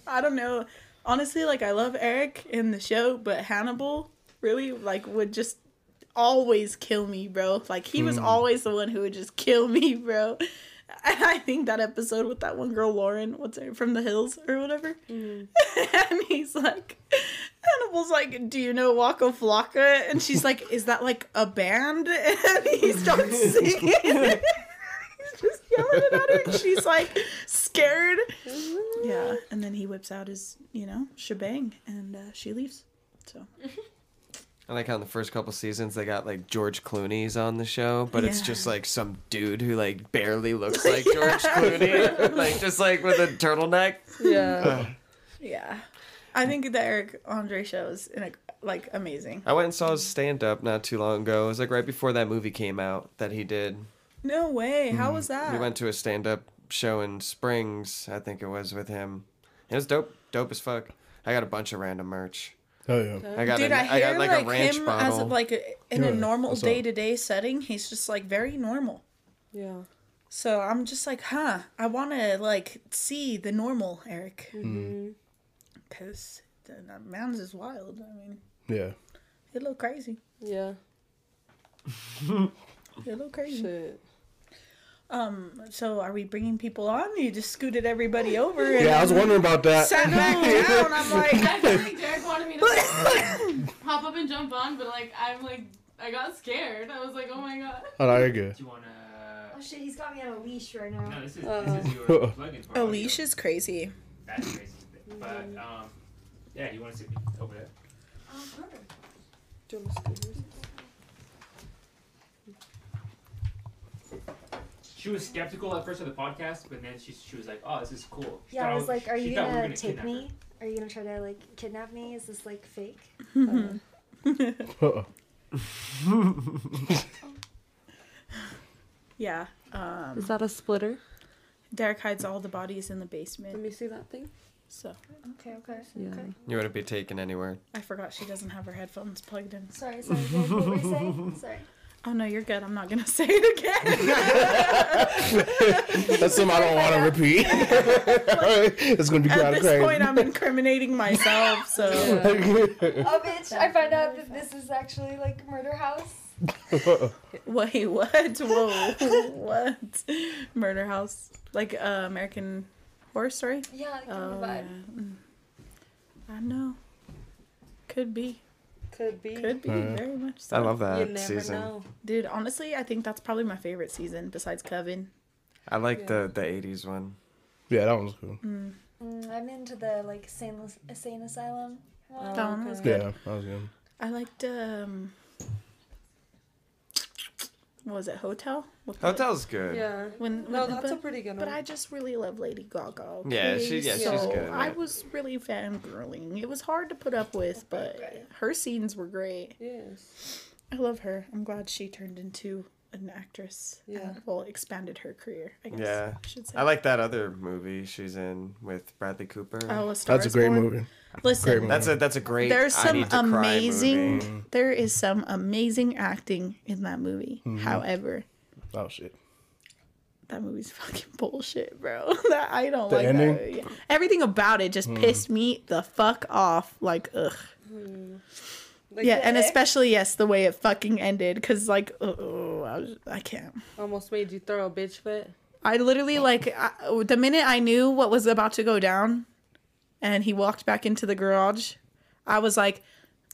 Speaker 2: I don't know. Honestly, like I love Eric in the show, but Hannibal really like would just always kill me, bro. Like he was always the one who would just kill me, bro. And I think that episode with that one girl, Lauren, what's her from the hills or whatever. and he's like, Hannibal's like, Do you know Waka Flocka? And she's like, Is that like a band? And he starts singing. he's just yelling it at her, and she's like scared. Yeah, and then he whips out his, you know, shebang, and uh, she leaves. So
Speaker 3: I like how in the first couple seasons they got like George Clooney's on the show, but it's just like some dude who like barely looks like George Clooney, like just like with a turtleneck.
Speaker 4: Yeah.
Speaker 2: Yeah. I think the Eric Andre show is like, like amazing.
Speaker 3: I went and saw his stand up not too long ago. It was like right before that movie came out that he did.
Speaker 2: No way. How was that?
Speaker 3: We went to a stand up show in Springs, I think it was with him. It was dope, dope as fuck. I got a bunch of random merch.
Speaker 1: Oh yeah.
Speaker 3: I got
Speaker 2: Dude,
Speaker 3: a,
Speaker 2: I
Speaker 3: I
Speaker 2: hear
Speaker 3: got like,
Speaker 2: like,
Speaker 3: a ranch
Speaker 2: him
Speaker 3: bottle.
Speaker 2: as like a, in a normal day to day setting. He's just like very normal.
Speaker 4: Yeah.
Speaker 2: So I'm just like, huh? I want to like see the normal Eric,
Speaker 3: Mm-hmm.
Speaker 2: Because the the man's is wild. I mean,
Speaker 1: Yeah.
Speaker 2: it look crazy.
Speaker 4: Yeah.
Speaker 2: it look crazy.
Speaker 4: Shit.
Speaker 2: Um. So are we bringing people on? You just scooted everybody over. And
Speaker 1: Yeah, I was wondering about that.
Speaker 2: Sat back down. I'm like,
Speaker 8: I feel like Derek wanted me to like, hop up and jump on, but like I'm like I got scared. I was like, oh my god.
Speaker 1: Oh, no, you're good.
Speaker 6: Do you wanna?
Speaker 10: Oh shit, he's got me on a leash right now.
Speaker 6: No, this is
Speaker 4: Uh,
Speaker 6: this is your plug-in for
Speaker 2: a leash is crazy.
Speaker 6: That's crazy. But um, yeah, you want to sit over there?
Speaker 10: Oh, perfect.
Speaker 4: Do you want to?
Speaker 6: She was skeptical at first of the podcast, but then she she was like, "Oh, this is cool." She
Speaker 10: Yeah, I was like, are
Speaker 6: she
Speaker 10: you
Speaker 6: thought we
Speaker 10: gonna, take
Speaker 6: kidnap
Speaker 10: me? Are you gonna try to like kidnap me? Is this like fake?
Speaker 1: Uh-uh.
Speaker 2: Yeah. Um.
Speaker 4: Is that a splitter?
Speaker 2: Derek hides all the bodies in the basement.
Speaker 4: Let me see that thing.
Speaker 2: So
Speaker 10: Okay, okay,
Speaker 4: Yeah.
Speaker 10: okay.
Speaker 3: you wouldn't be taken anywhere.
Speaker 2: I forgot she doesn't have her headphones plugged in.
Speaker 10: Sorry, sorry. What were you saying? Sorry.
Speaker 2: Oh no, you're good. I'm not gonna say it again.
Speaker 1: That's something I don't want to repeat. it's gonna be
Speaker 2: At
Speaker 1: kind of
Speaker 2: this
Speaker 1: crazy.
Speaker 2: point, I'm incriminating myself. So
Speaker 10: Oh, bitch! I found out that this is actually like Murder House.
Speaker 2: wait, what? Whoa, what? Murder House, like uh, American Horror Story.
Speaker 10: Yeah, like
Speaker 2: Oh,
Speaker 10: of
Speaker 2: yeah. Mm. I know. Could be.
Speaker 4: Could be.
Speaker 2: Could be.
Speaker 1: Alright.
Speaker 2: Very much so.
Speaker 3: I love
Speaker 4: You
Speaker 3: that
Speaker 4: never
Speaker 3: season.
Speaker 4: know.
Speaker 2: Dude, honestly, I think that's probably my favorite season besides Coven.
Speaker 3: I like
Speaker 4: Yeah.
Speaker 3: the the '80s one.
Speaker 1: yeah, that one's cool.
Speaker 10: Mm, I'm into the like sane, sane asylum. one.
Speaker 2: That one was good.
Speaker 1: Yeah, that was good.
Speaker 2: I liked um. What was it? Hotel. With the-
Speaker 3: Hotel's good.
Speaker 4: Yeah.
Speaker 2: When,
Speaker 4: No,
Speaker 2: when-
Speaker 4: that's
Speaker 2: but,
Speaker 4: a pretty good
Speaker 2: But
Speaker 4: one.
Speaker 2: I just really love Lady Gaga. okay?
Speaker 3: Yeah, she- yeah, she's
Speaker 2: So
Speaker 3: good
Speaker 2: I
Speaker 3: it.
Speaker 2: was really fangirling. It was hard to put up with, but her scenes were great.
Speaker 4: Yes.
Speaker 2: I love her. I'm glad she turned into an actress.
Speaker 4: Yeah.
Speaker 2: and, well, expanded her career. I guess
Speaker 3: Yeah.
Speaker 2: I should say.
Speaker 3: I like that other movie she's in with Bradley Cooper.
Speaker 2: Oh, a Star
Speaker 1: That's a
Speaker 2: is
Speaker 1: great
Speaker 2: Born.
Speaker 1: movie.
Speaker 2: Listen,
Speaker 3: That's a that's a great.
Speaker 2: there's
Speaker 3: I
Speaker 2: some
Speaker 3: need to cry
Speaker 2: amazing.
Speaker 3: movie.
Speaker 2: There is some amazing acting in that movie.
Speaker 1: Mm-hmm.
Speaker 2: However,
Speaker 1: Oh shit.
Speaker 2: that movie's fucking bullshit, bro. that I don't
Speaker 1: The
Speaker 2: like
Speaker 1: ending?
Speaker 2: that. Yeah. Everything about it just
Speaker 1: Hmm.
Speaker 2: pissed me the fuck off. Like, ugh.
Speaker 4: Like
Speaker 2: yeah, and
Speaker 4: ex
Speaker 2: especially yes, the way it fucking ended, cause like, oh, I, was, I can't.
Speaker 4: almost made you throw a bitch fit.
Speaker 2: I literally like I, the minute I knew what was about to go down, and he walked back into the garage, I was like,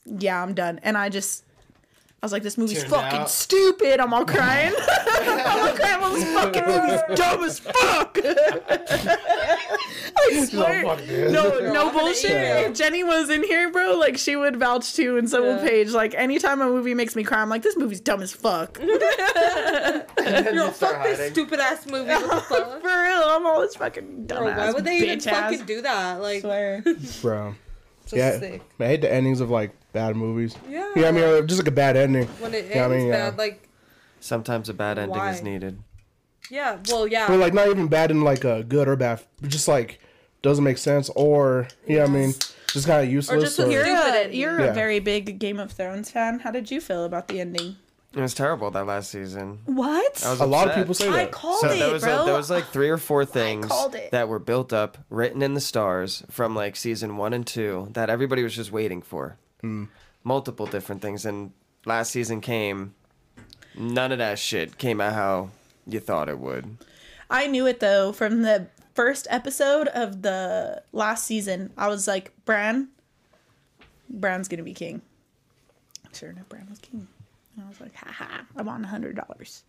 Speaker 2: yeah, I'm done, and I just. I was like, this movie's
Speaker 1: Tuned
Speaker 2: fucking
Speaker 1: out.
Speaker 2: stupid. I'm all crying. I'm all crying. Well, this fucking movie's dumb as fuck. I swear.
Speaker 1: fuck this.
Speaker 2: No, no
Speaker 4: I'm gonna
Speaker 2: bullshit.
Speaker 4: eat it.
Speaker 2: If Jenny was in here, bro, like she would vouch too, and so would
Speaker 4: Yeah.
Speaker 2: Paige. Like anytime a movie makes me cry, I'm like, this movie's dumb as fuck.
Speaker 4: Yo, fuck this stupid ass movie. What the fuck?
Speaker 2: For real, I'm always fucking dumb.
Speaker 4: Bro, why would they even
Speaker 2: bitch ass.
Speaker 4: fucking do that? Like,
Speaker 2: Swear.
Speaker 1: Bro.
Speaker 4: just
Speaker 1: Yeah.
Speaker 4: sick.
Speaker 1: I hate the endings of like bad movies.
Speaker 4: Yeah.
Speaker 1: Yeah, I mean, just like a bad ending.
Speaker 4: when it ends
Speaker 1: Yeah, I mean, yeah.
Speaker 4: like,
Speaker 3: Sometimes a bad ending is needed.
Speaker 4: yeah, well, yeah.
Speaker 1: But like not even bad in like a good or bad, but just like doesn't make sense or yeah, I mean, just kind of useless.
Speaker 4: Or just a
Speaker 1: or,
Speaker 2: You're a, you're
Speaker 1: Yeah.
Speaker 2: a very big Game of Thrones fan. How did you feel about the ending?
Speaker 3: It was terrible that last season.
Speaker 2: What?
Speaker 3: I was
Speaker 1: a lot of people say that.
Speaker 2: I
Speaker 1: that.
Speaker 2: called
Speaker 3: So
Speaker 2: it,
Speaker 3: there was
Speaker 2: bro.
Speaker 3: a, there was like three or four things that were built up, written in the stars from like season one and two that everybody was just waiting for. Multiple different things, and last season came. None of that shit came out how you thought it would.
Speaker 2: I knew it though from the first episode of the last season. I was like, Bran, Bran's gonna be king. Sure enough, Bran was king. And I was like, haha, I want a hundred dollars.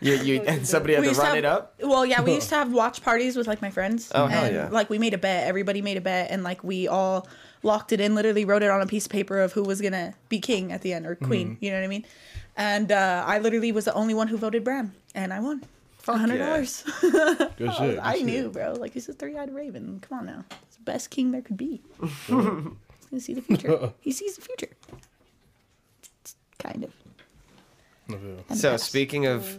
Speaker 3: You, you, and somebody had
Speaker 2: We
Speaker 3: to
Speaker 2: used to
Speaker 3: run
Speaker 2: have-
Speaker 3: it up.
Speaker 2: Well, yeah, we used to have watch parties with like my friends.
Speaker 3: Oh, hell yeah.
Speaker 2: Like we made a bet. Everybody made a bet, and like we all locked it in. Literally wrote it on a piece of paper of who was gonna be king at the end or queen. You know what I mean? And uh, I literally was the only one who voted Bran, and I won. hundred dollars.
Speaker 1: Good shit.
Speaker 2: I
Speaker 1: good
Speaker 2: knew,
Speaker 1: shit.
Speaker 2: bro. Like he's a three-eyed raven. Come on now, it's the best king there could be. he's gonna see the future. he sees the future. Kind of.
Speaker 1: I
Speaker 3: So
Speaker 2: past.
Speaker 3: speaking of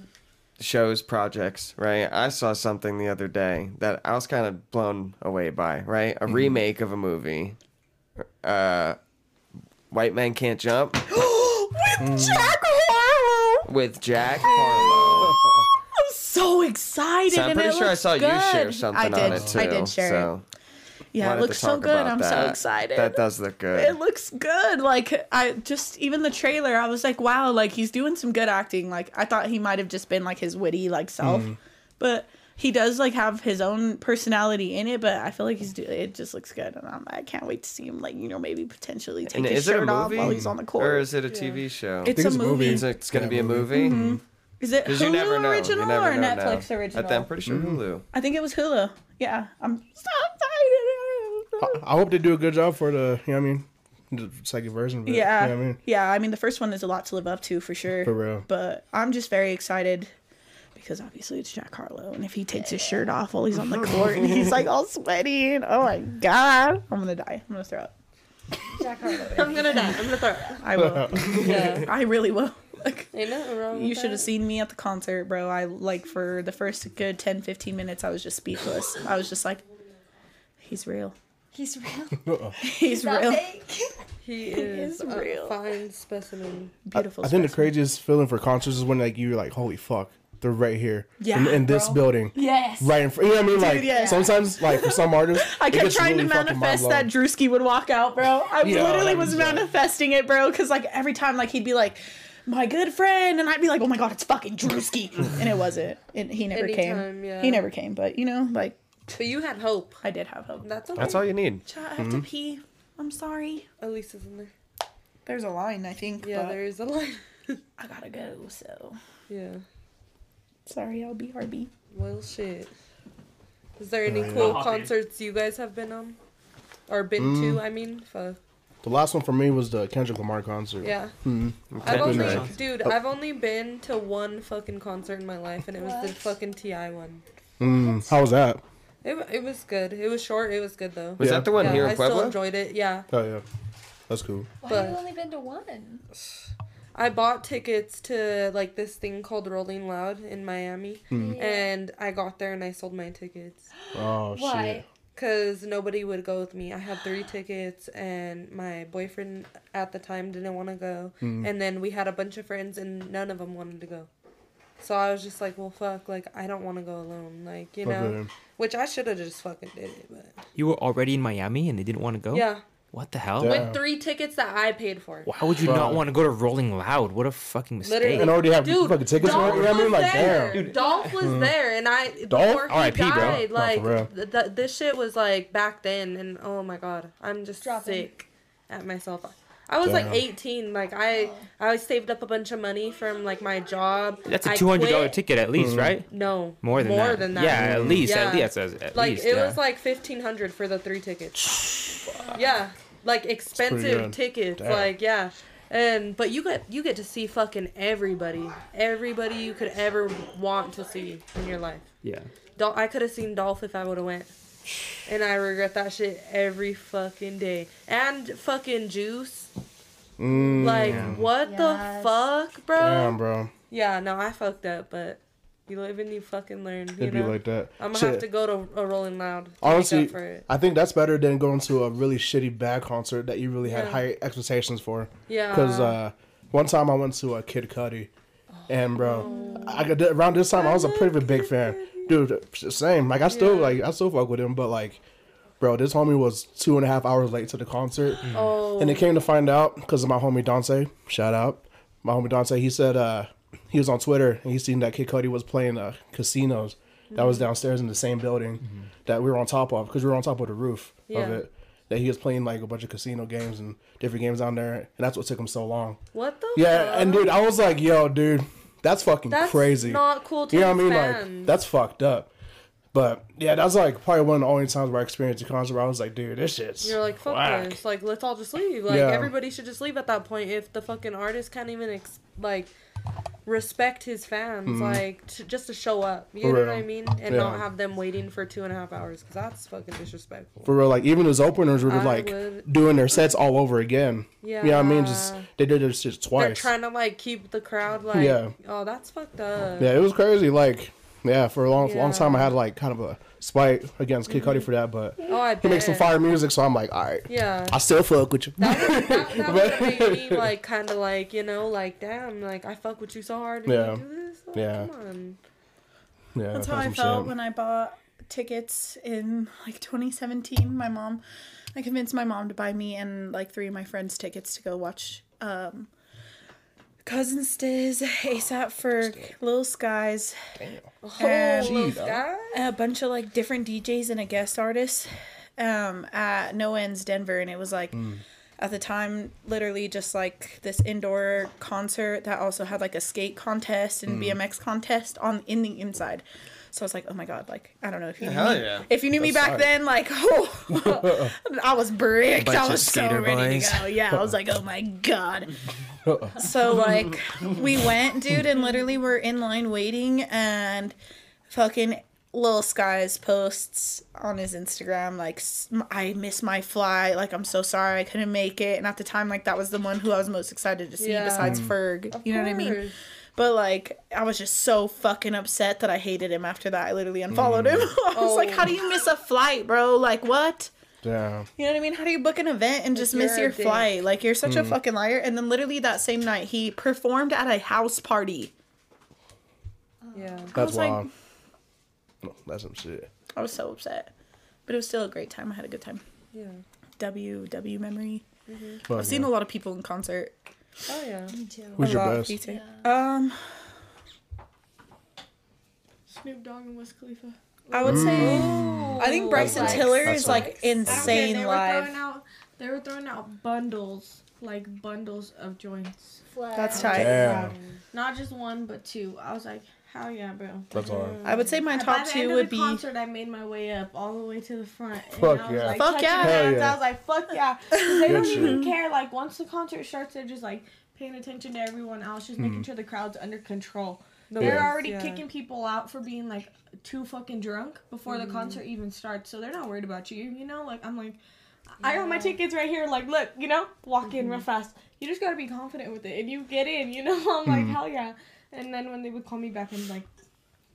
Speaker 3: shows, projects, right? I saw something the other day that I was kind of blown away by, right? A remake of a movie. Uh, White Man Can't Jump
Speaker 2: with Jack Harlow.
Speaker 3: with Jack Harlow.
Speaker 2: I'm so excited.
Speaker 3: So I'm pretty sure I saw you share something
Speaker 2: I did.
Speaker 3: on it too.
Speaker 2: I did share
Speaker 3: so
Speaker 2: it. Yeah, it looks so good. I'm so excited.
Speaker 3: That does look good.
Speaker 2: It looks good. Like I just even the trailer, I was like, wow, like he's doing some good acting. Like I thought he might have just been like his witty like self,
Speaker 3: Mm-hmm.
Speaker 2: but he does like have his own personality in it. But I feel like he's do- it just looks good, and I'm, I can't wait to see him like you know maybe potentially take
Speaker 3: and
Speaker 2: his
Speaker 3: is it a
Speaker 2: shirt off while he's on the court.
Speaker 3: or is it a TV show?
Speaker 2: it's,
Speaker 1: think
Speaker 2: a
Speaker 1: it's a
Speaker 2: movie.
Speaker 1: movie.
Speaker 3: It's going to
Speaker 1: Yeah,
Speaker 3: be a
Speaker 1: movie.
Speaker 3: movie? Mm-hmm.
Speaker 2: Is it Hulu
Speaker 3: you never know.
Speaker 2: original
Speaker 3: you never
Speaker 2: or
Speaker 3: know
Speaker 2: Netflix
Speaker 3: now.
Speaker 2: original?
Speaker 3: I, am pretty sure mm-hmm. Hulu.
Speaker 2: I think it was Hulu. Yeah, I'm so excited.
Speaker 1: I hope they do a good job for the, you know what I mean, the second version of it.
Speaker 2: Yeah.
Speaker 1: You know I mean?
Speaker 2: Yeah, I mean the first one is a lot to live up to for sure.
Speaker 1: For real.
Speaker 2: But I'm just very excited because obviously it's Jack Harlow, and if he takes his shirt off while he's on the court and he's like all sweaty, and oh my god, I'm gonna die. I'm gonna throw up.
Speaker 10: Jack Harlow.
Speaker 4: I'm gonna die. I'm gonna throw up.
Speaker 2: I will.
Speaker 4: Yeah.
Speaker 2: I really will. Like
Speaker 4: Ain't nothing wrong
Speaker 2: you should have seen me at the concert, bro. I like for the first good 10, 15 minutes, I was just speechless. I was just like, he's real.
Speaker 10: He's real.
Speaker 2: He's
Speaker 10: Not
Speaker 2: real.
Speaker 10: fake.
Speaker 4: He is
Speaker 2: is
Speaker 4: a
Speaker 2: real.
Speaker 4: fine specimen.
Speaker 2: Beautiful.
Speaker 1: I think the craziest feeling for concerts is when like you're like, holy fuck, they're right here.
Speaker 2: Yeah,
Speaker 1: In, in this
Speaker 2: bro.
Speaker 1: building.
Speaker 2: Yes.
Speaker 1: Right in front. You know what I mean? Like
Speaker 2: yeah.
Speaker 1: sometimes, like for some artists,
Speaker 2: I kept trying
Speaker 1: really
Speaker 2: to manifest that Drewski would walk out, bro. I
Speaker 1: Yeah,
Speaker 2: literally was
Speaker 1: was
Speaker 2: manifesting it, bro. Because like every time, like he'd be like, "My good friend," and I'd be like, "Oh my god, it's fucking Drewski," and it wasn't. And he never
Speaker 4: Anytime,
Speaker 2: came.
Speaker 4: yeah.
Speaker 2: He never came. But you know, like
Speaker 4: But you had hope.
Speaker 2: I did have hope.
Speaker 4: That's okay.
Speaker 3: That's all you need.
Speaker 2: Chat, I have to mm-hmm. pee. I'm sorry.
Speaker 4: At least it's in there.
Speaker 2: There's a line, I think.
Speaker 4: Yeah, there is a line.
Speaker 2: I gotta go. So
Speaker 4: Yeah.
Speaker 2: Sorry, I'll be RB.
Speaker 4: Well, shit. Is there any cool
Speaker 6: Hop in.
Speaker 4: concerts you guys have been on? Or been
Speaker 1: Mm.
Speaker 4: to, I mean? Fuck.
Speaker 1: The last one for me was the Kendrick Lamar concert.
Speaker 4: Yeah.
Speaker 1: Mhm.
Speaker 4: I've only,
Speaker 1: Midnight.
Speaker 4: dude,
Speaker 1: Oh.
Speaker 4: I've only been to one fucking concert in my life, and it was the
Speaker 10: What?
Speaker 4: fucking T.I. one.
Speaker 1: Mm, how was that?
Speaker 4: It, it was good. It was short. It was good though.
Speaker 3: Was
Speaker 1: Yeah.
Speaker 3: that the one
Speaker 4: yeah,
Speaker 3: here
Speaker 4: I
Speaker 3: in
Speaker 4: still
Speaker 3: Pueblo?
Speaker 4: enjoyed it. Yeah,
Speaker 1: Oh yeah, that's cool.
Speaker 10: Why
Speaker 4: But-
Speaker 10: have you only been to one?
Speaker 4: I bought tickets to like this thing called Rolling Loud in Miami,
Speaker 1: Mm.
Speaker 4: and I got there and I sold my tickets
Speaker 1: Oh
Speaker 10: Why?
Speaker 1: shit.
Speaker 4: because nobody would go with me. I had three tickets, and my boyfriend at the time didn't want to go,
Speaker 1: Mm.
Speaker 4: and then we had a bunch of friends, and none of them wanted to go. So I was just like, well, fuck, like I don't want to go alone, like you know,
Speaker 1: Okay.
Speaker 4: which I should have just fucking did it, but
Speaker 7: You were already in Miami and they didn't want to go?
Speaker 4: yeah,
Speaker 7: What the hell?
Speaker 1: Damn.
Speaker 4: with three tickets that I paid for.
Speaker 7: Why would you
Speaker 1: Bro.
Speaker 7: not want to go to Rolling Loud? What a fucking mistake.
Speaker 4: Literally.
Speaker 1: And already have
Speaker 4: Dude,
Speaker 1: fucking tickets.
Speaker 4: Dolph
Speaker 1: already? You know what I mean,
Speaker 4: was
Speaker 1: like
Speaker 4: there.
Speaker 1: damn.
Speaker 4: Dolph was mm-hmm. there, and I
Speaker 1: Dolph?
Speaker 4: before he
Speaker 7: R.I.P., bro.
Speaker 4: died,
Speaker 1: No,
Speaker 4: like
Speaker 1: for real.
Speaker 4: th- th- this shit was like back then, and oh my god, I'm just
Speaker 10: Dropping.
Speaker 4: sick at myself. I was like 18, like I I saved up a bunch of money from like my job.
Speaker 7: That's a
Speaker 4: I
Speaker 7: two hundred dollar
Speaker 4: quit.
Speaker 7: ticket at least, mm-hmm. right?
Speaker 4: No,
Speaker 7: More than
Speaker 4: more
Speaker 7: that.
Speaker 4: than that.
Speaker 7: Yeah, at least, at
Speaker 4: Yeah.
Speaker 7: least, at, at
Speaker 4: Like
Speaker 7: least.
Speaker 4: it
Speaker 7: yeah.
Speaker 4: was like 1500 for the three tickets. yeah, like expensive tickets.
Speaker 1: Damn.
Speaker 4: Like yeah. And but you get you get to see fucking everybody, everybody you could ever want to see in your life.
Speaker 7: yeah.
Speaker 4: Dol- I could have seen Dolph if I would have went, and I regret that shit every fucking day. And fucking Juice,
Speaker 1: Mm,
Speaker 4: like what
Speaker 10: Yes.
Speaker 4: the fuck, bro?
Speaker 1: damn, bro.
Speaker 4: Yeah, no, I fucked up, but you live and you fucking learn. You
Speaker 1: It'd be
Speaker 4: know,
Speaker 1: like that.
Speaker 4: I'm gonna
Speaker 1: Shit.
Speaker 4: have to go to a Rolling Loud.
Speaker 1: Honestly,
Speaker 4: make up for it.
Speaker 1: I think that's better than going to a really shitty bad concert that you really had
Speaker 4: Yeah.
Speaker 1: high expectations for.
Speaker 4: Yeah.
Speaker 1: Because uh, one time I went to a Kid Cudi, and bro, I got around this time I was a pretty big fan, dude. Same, like I still
Speaker 4: Yeah.
Speaker 1: like I still fuck with him, but like, bro, this homie was two and a half hours late to the concert,
Speaker 4: oh,
Speaker 1: and it came to find out because of my homie Dante. Shout out, my homie Dante. He said uh, he was on Twitter and he seen that Kid Cudi was playing uh, casinos that was downstairs in the same building that we were on top of because we were on top of the roof
Speaker 4: Yeah.
Speaker 1: of it. That he was playing like a bunch of casino games and different games down there, and that's what took him so long.
Speaker 4: what the?
Speaker 1: Yeah,
Speaker 4: fuck?
Speaker 1: and dude, I was like, yo, dude, that's fucking
Speaker 4: That's
Speaker 1: crazy.
Speaker 4: not cool to
Speaker 1: you know what I mean? Like that's fucked up. But yeah, that's like probably one of the only times where I experienced a concert where I was like, dude, this shit's
Speaker 4: You're like, fuck
Speaker 1: whack.
Speaker 4: this. Like, let's all just leave. Like,
Speaker 1: Yeah.
Speaker 4: everybody should just leave at that point if the fucking artist can't even, ex- like, respect his fans. Like, to, just to show up. You
Speaker 1: Mm-hmm. For
Speaker 4: know
Speaker 1: real.
Speaker 4: what I mean? And
Speaker 1: Yeah.
Speaker 4: not have them waiting for two and a half hours. Because that's fucking disrespectful.
Speaker 1: For real, like even his openers were like
Speaker 4: would-
Speaker 1: doing their sets all over again.
Speaker 4: Yeah.
Speaker 1: You know I mean? Just they did it
Speaker 4: They're
Speaker 1: twice.
Speaker 4: trying to, like, keep the crowd, like,
Speaker 1: Yeah.
Speaker 4: oh, that's fucked up.
Speaker 1: Yeah, it was crazy. Like, yeah, for a long, long time, I had like kind of a spite against Kid Cudi for that, but
Speaker 4: Oh, I
Speaker 1: he makes some fire music, so I'm like, all right,
Speaker 4: Yeah.
Speaker 1: I still fuck with you.
Speaker 4: That would, that, that would have made me like kind of like you know like damn like I fuck with you so hard
Speaker 1: Yeah.
Speaker 4: you do this like,
Speaker 1: Yeah.
Speaker 4: come on
Speaker 1: yeah,
Speaker 2: That's how I felt
Speaker 1: shit.
Speaker 2: when I bought tickets in like 2017. My mom, I convinced my mom to buy me and like three of my friends tickets to go watch um, Cousin Stizz, ASAP Ferg, Lil Skies, and
Speaker 4: Little
Speaker 1: Gee,
Speaker 4: guy.
Speaker 2: a bunch of like different DJs and a guest artist um, at No Ends Denver, and it was like. At the time, literally just like this indoor concert that also had like a skate contest and BMX contest on in the inside. So I was like, oh my god, like I don't know if you knew
Speaker 3: Hell
Speaker 2: me,
Speaker 3: yeah.
Speaker 2: if you knew me
Speaker 1: That's
Speaker 2: back
Speaker 1: tight.
Speaker 2: then, like oh, I was bricked.
Speaker 3: Bunch
Speaker 2: I
Speaker 3: of
Speaker 2: was so
Speaker 3: skater
Speaker 2: ready
Speaker 3: boys.
Speaker 2: to go. Yeah, I was like, oh my god. so like we went, dude, and literally we're in line waiting, and fucking Lil Skies posts on his Instagram like I miss my flight, like I'm so sorry I couldn't make it, and at the time like that was the one who I was most excited to see
Speaker 4: Yeah.
Speaker 2: besides mm. Ferg.
Speaker 4: Of
Speaker 2: you know what I mean?
Speaker 4: Course.
Speaker 2: But like, I was just so fucking upset that I hated him after that. I literally unfollowed him. I was like,
Speaker 4: Oh.
Speaker 2: how do you miss a oh. flight, bro? Like, what?
Speaker 1: Yeah,
Speaker 2: You know what I mean? How do you book an event and just miss
Speaker 4: you're a
Speaker 2: your
Speaker 4: dick.
Speaker 2: flight? Like, you're such a hmm. fucking liar. And then literally that same night, he performed at a house party.
Speaker 4: yeah
Speaker 1: that's
Speaker 2: was like-
Speaker 1: No, that's some shit.
Speaker 2: I was so upset. But it was still a great time. I had a good time.
Speaker 4: yeah
Speaker 2: W, W memory. Mm-hmm.
Speaker 1: Fuck
Speaker 2: I've seen a lot of people in concert.
Speaker 4: Oh yeah Me too.
Speaker 1: Who's
Speaker 2: A
Speaker 1: your
Speaker 2: lot,
Speaker 1: best?
Speaker 2: me too. Um,
Speaker 5: Snoop Dogg and Wiz Khalifa.
Speaker 2: I would say,
Speaker 4: Ooh.
Speaker 2: I think Bryson
Speaker 5: That's
Speaker 2: Tiller
Speaker 1: nice.
Speaker 2: is like
Speaker 5: I don't
Speaker 2: insane
Speaker 5: they were
Speaker 2: live.
Speaker 5: throwing out they were throwing out bundles, like bundles of joints.
Speaker 2: That's tight.
Speaker 1: Damn,
Speaker 5: Not just one but two. I was like, hell yeah, bro.
Speaker 1: that's hard.
Speaker 2: I would say my
Speaker 5: And
Speaker 2: top
Speaker 5: by the
Speaker 2: two
Speaker 5: end
Speaker 2: would
Speaker 5: of the
Speaker 2: be.
Speaker 5: concert, I made my way up all the way to the front. And
Speaker 1: Fuck
Speaker 5: I was
Speaker 1: yeah.
Speaker 5: Like,
Speaker 2: Fuck
Speaker 5: touching
Speaker 2: yeah.
Speaker 5: hands.
Speaker 1: Yeah.
Speaker 5: I was like, fuck yeah. 'Cause They
Speaker 1: Good
Speaker 5: don't
Speaker 1: shit.
Speaker 5: even care. Like once the concert starts, they're just like paying attention to everyone else, just
Speaker 1: Mm-hmm.
Speaker 5: making sure the crowd's under control.
Speaker 4: No,
Speaker 5: They're
Speaker 1: Yeah.
Speaker 5: already
Speaker 4: yeah.
Speaker 5: kicking people out for being like too fucking drunk before the mm-hmm. concert even starts, so they're not worried about you. You know, like I'm like, I got my tickets right here. Like, look, you know, walk in real mm-hmm. fast. You just gotta be confident with it, and you get in. You know, I'm like, mm-hmm. hell yeah. And then when they would call me back, I'm like,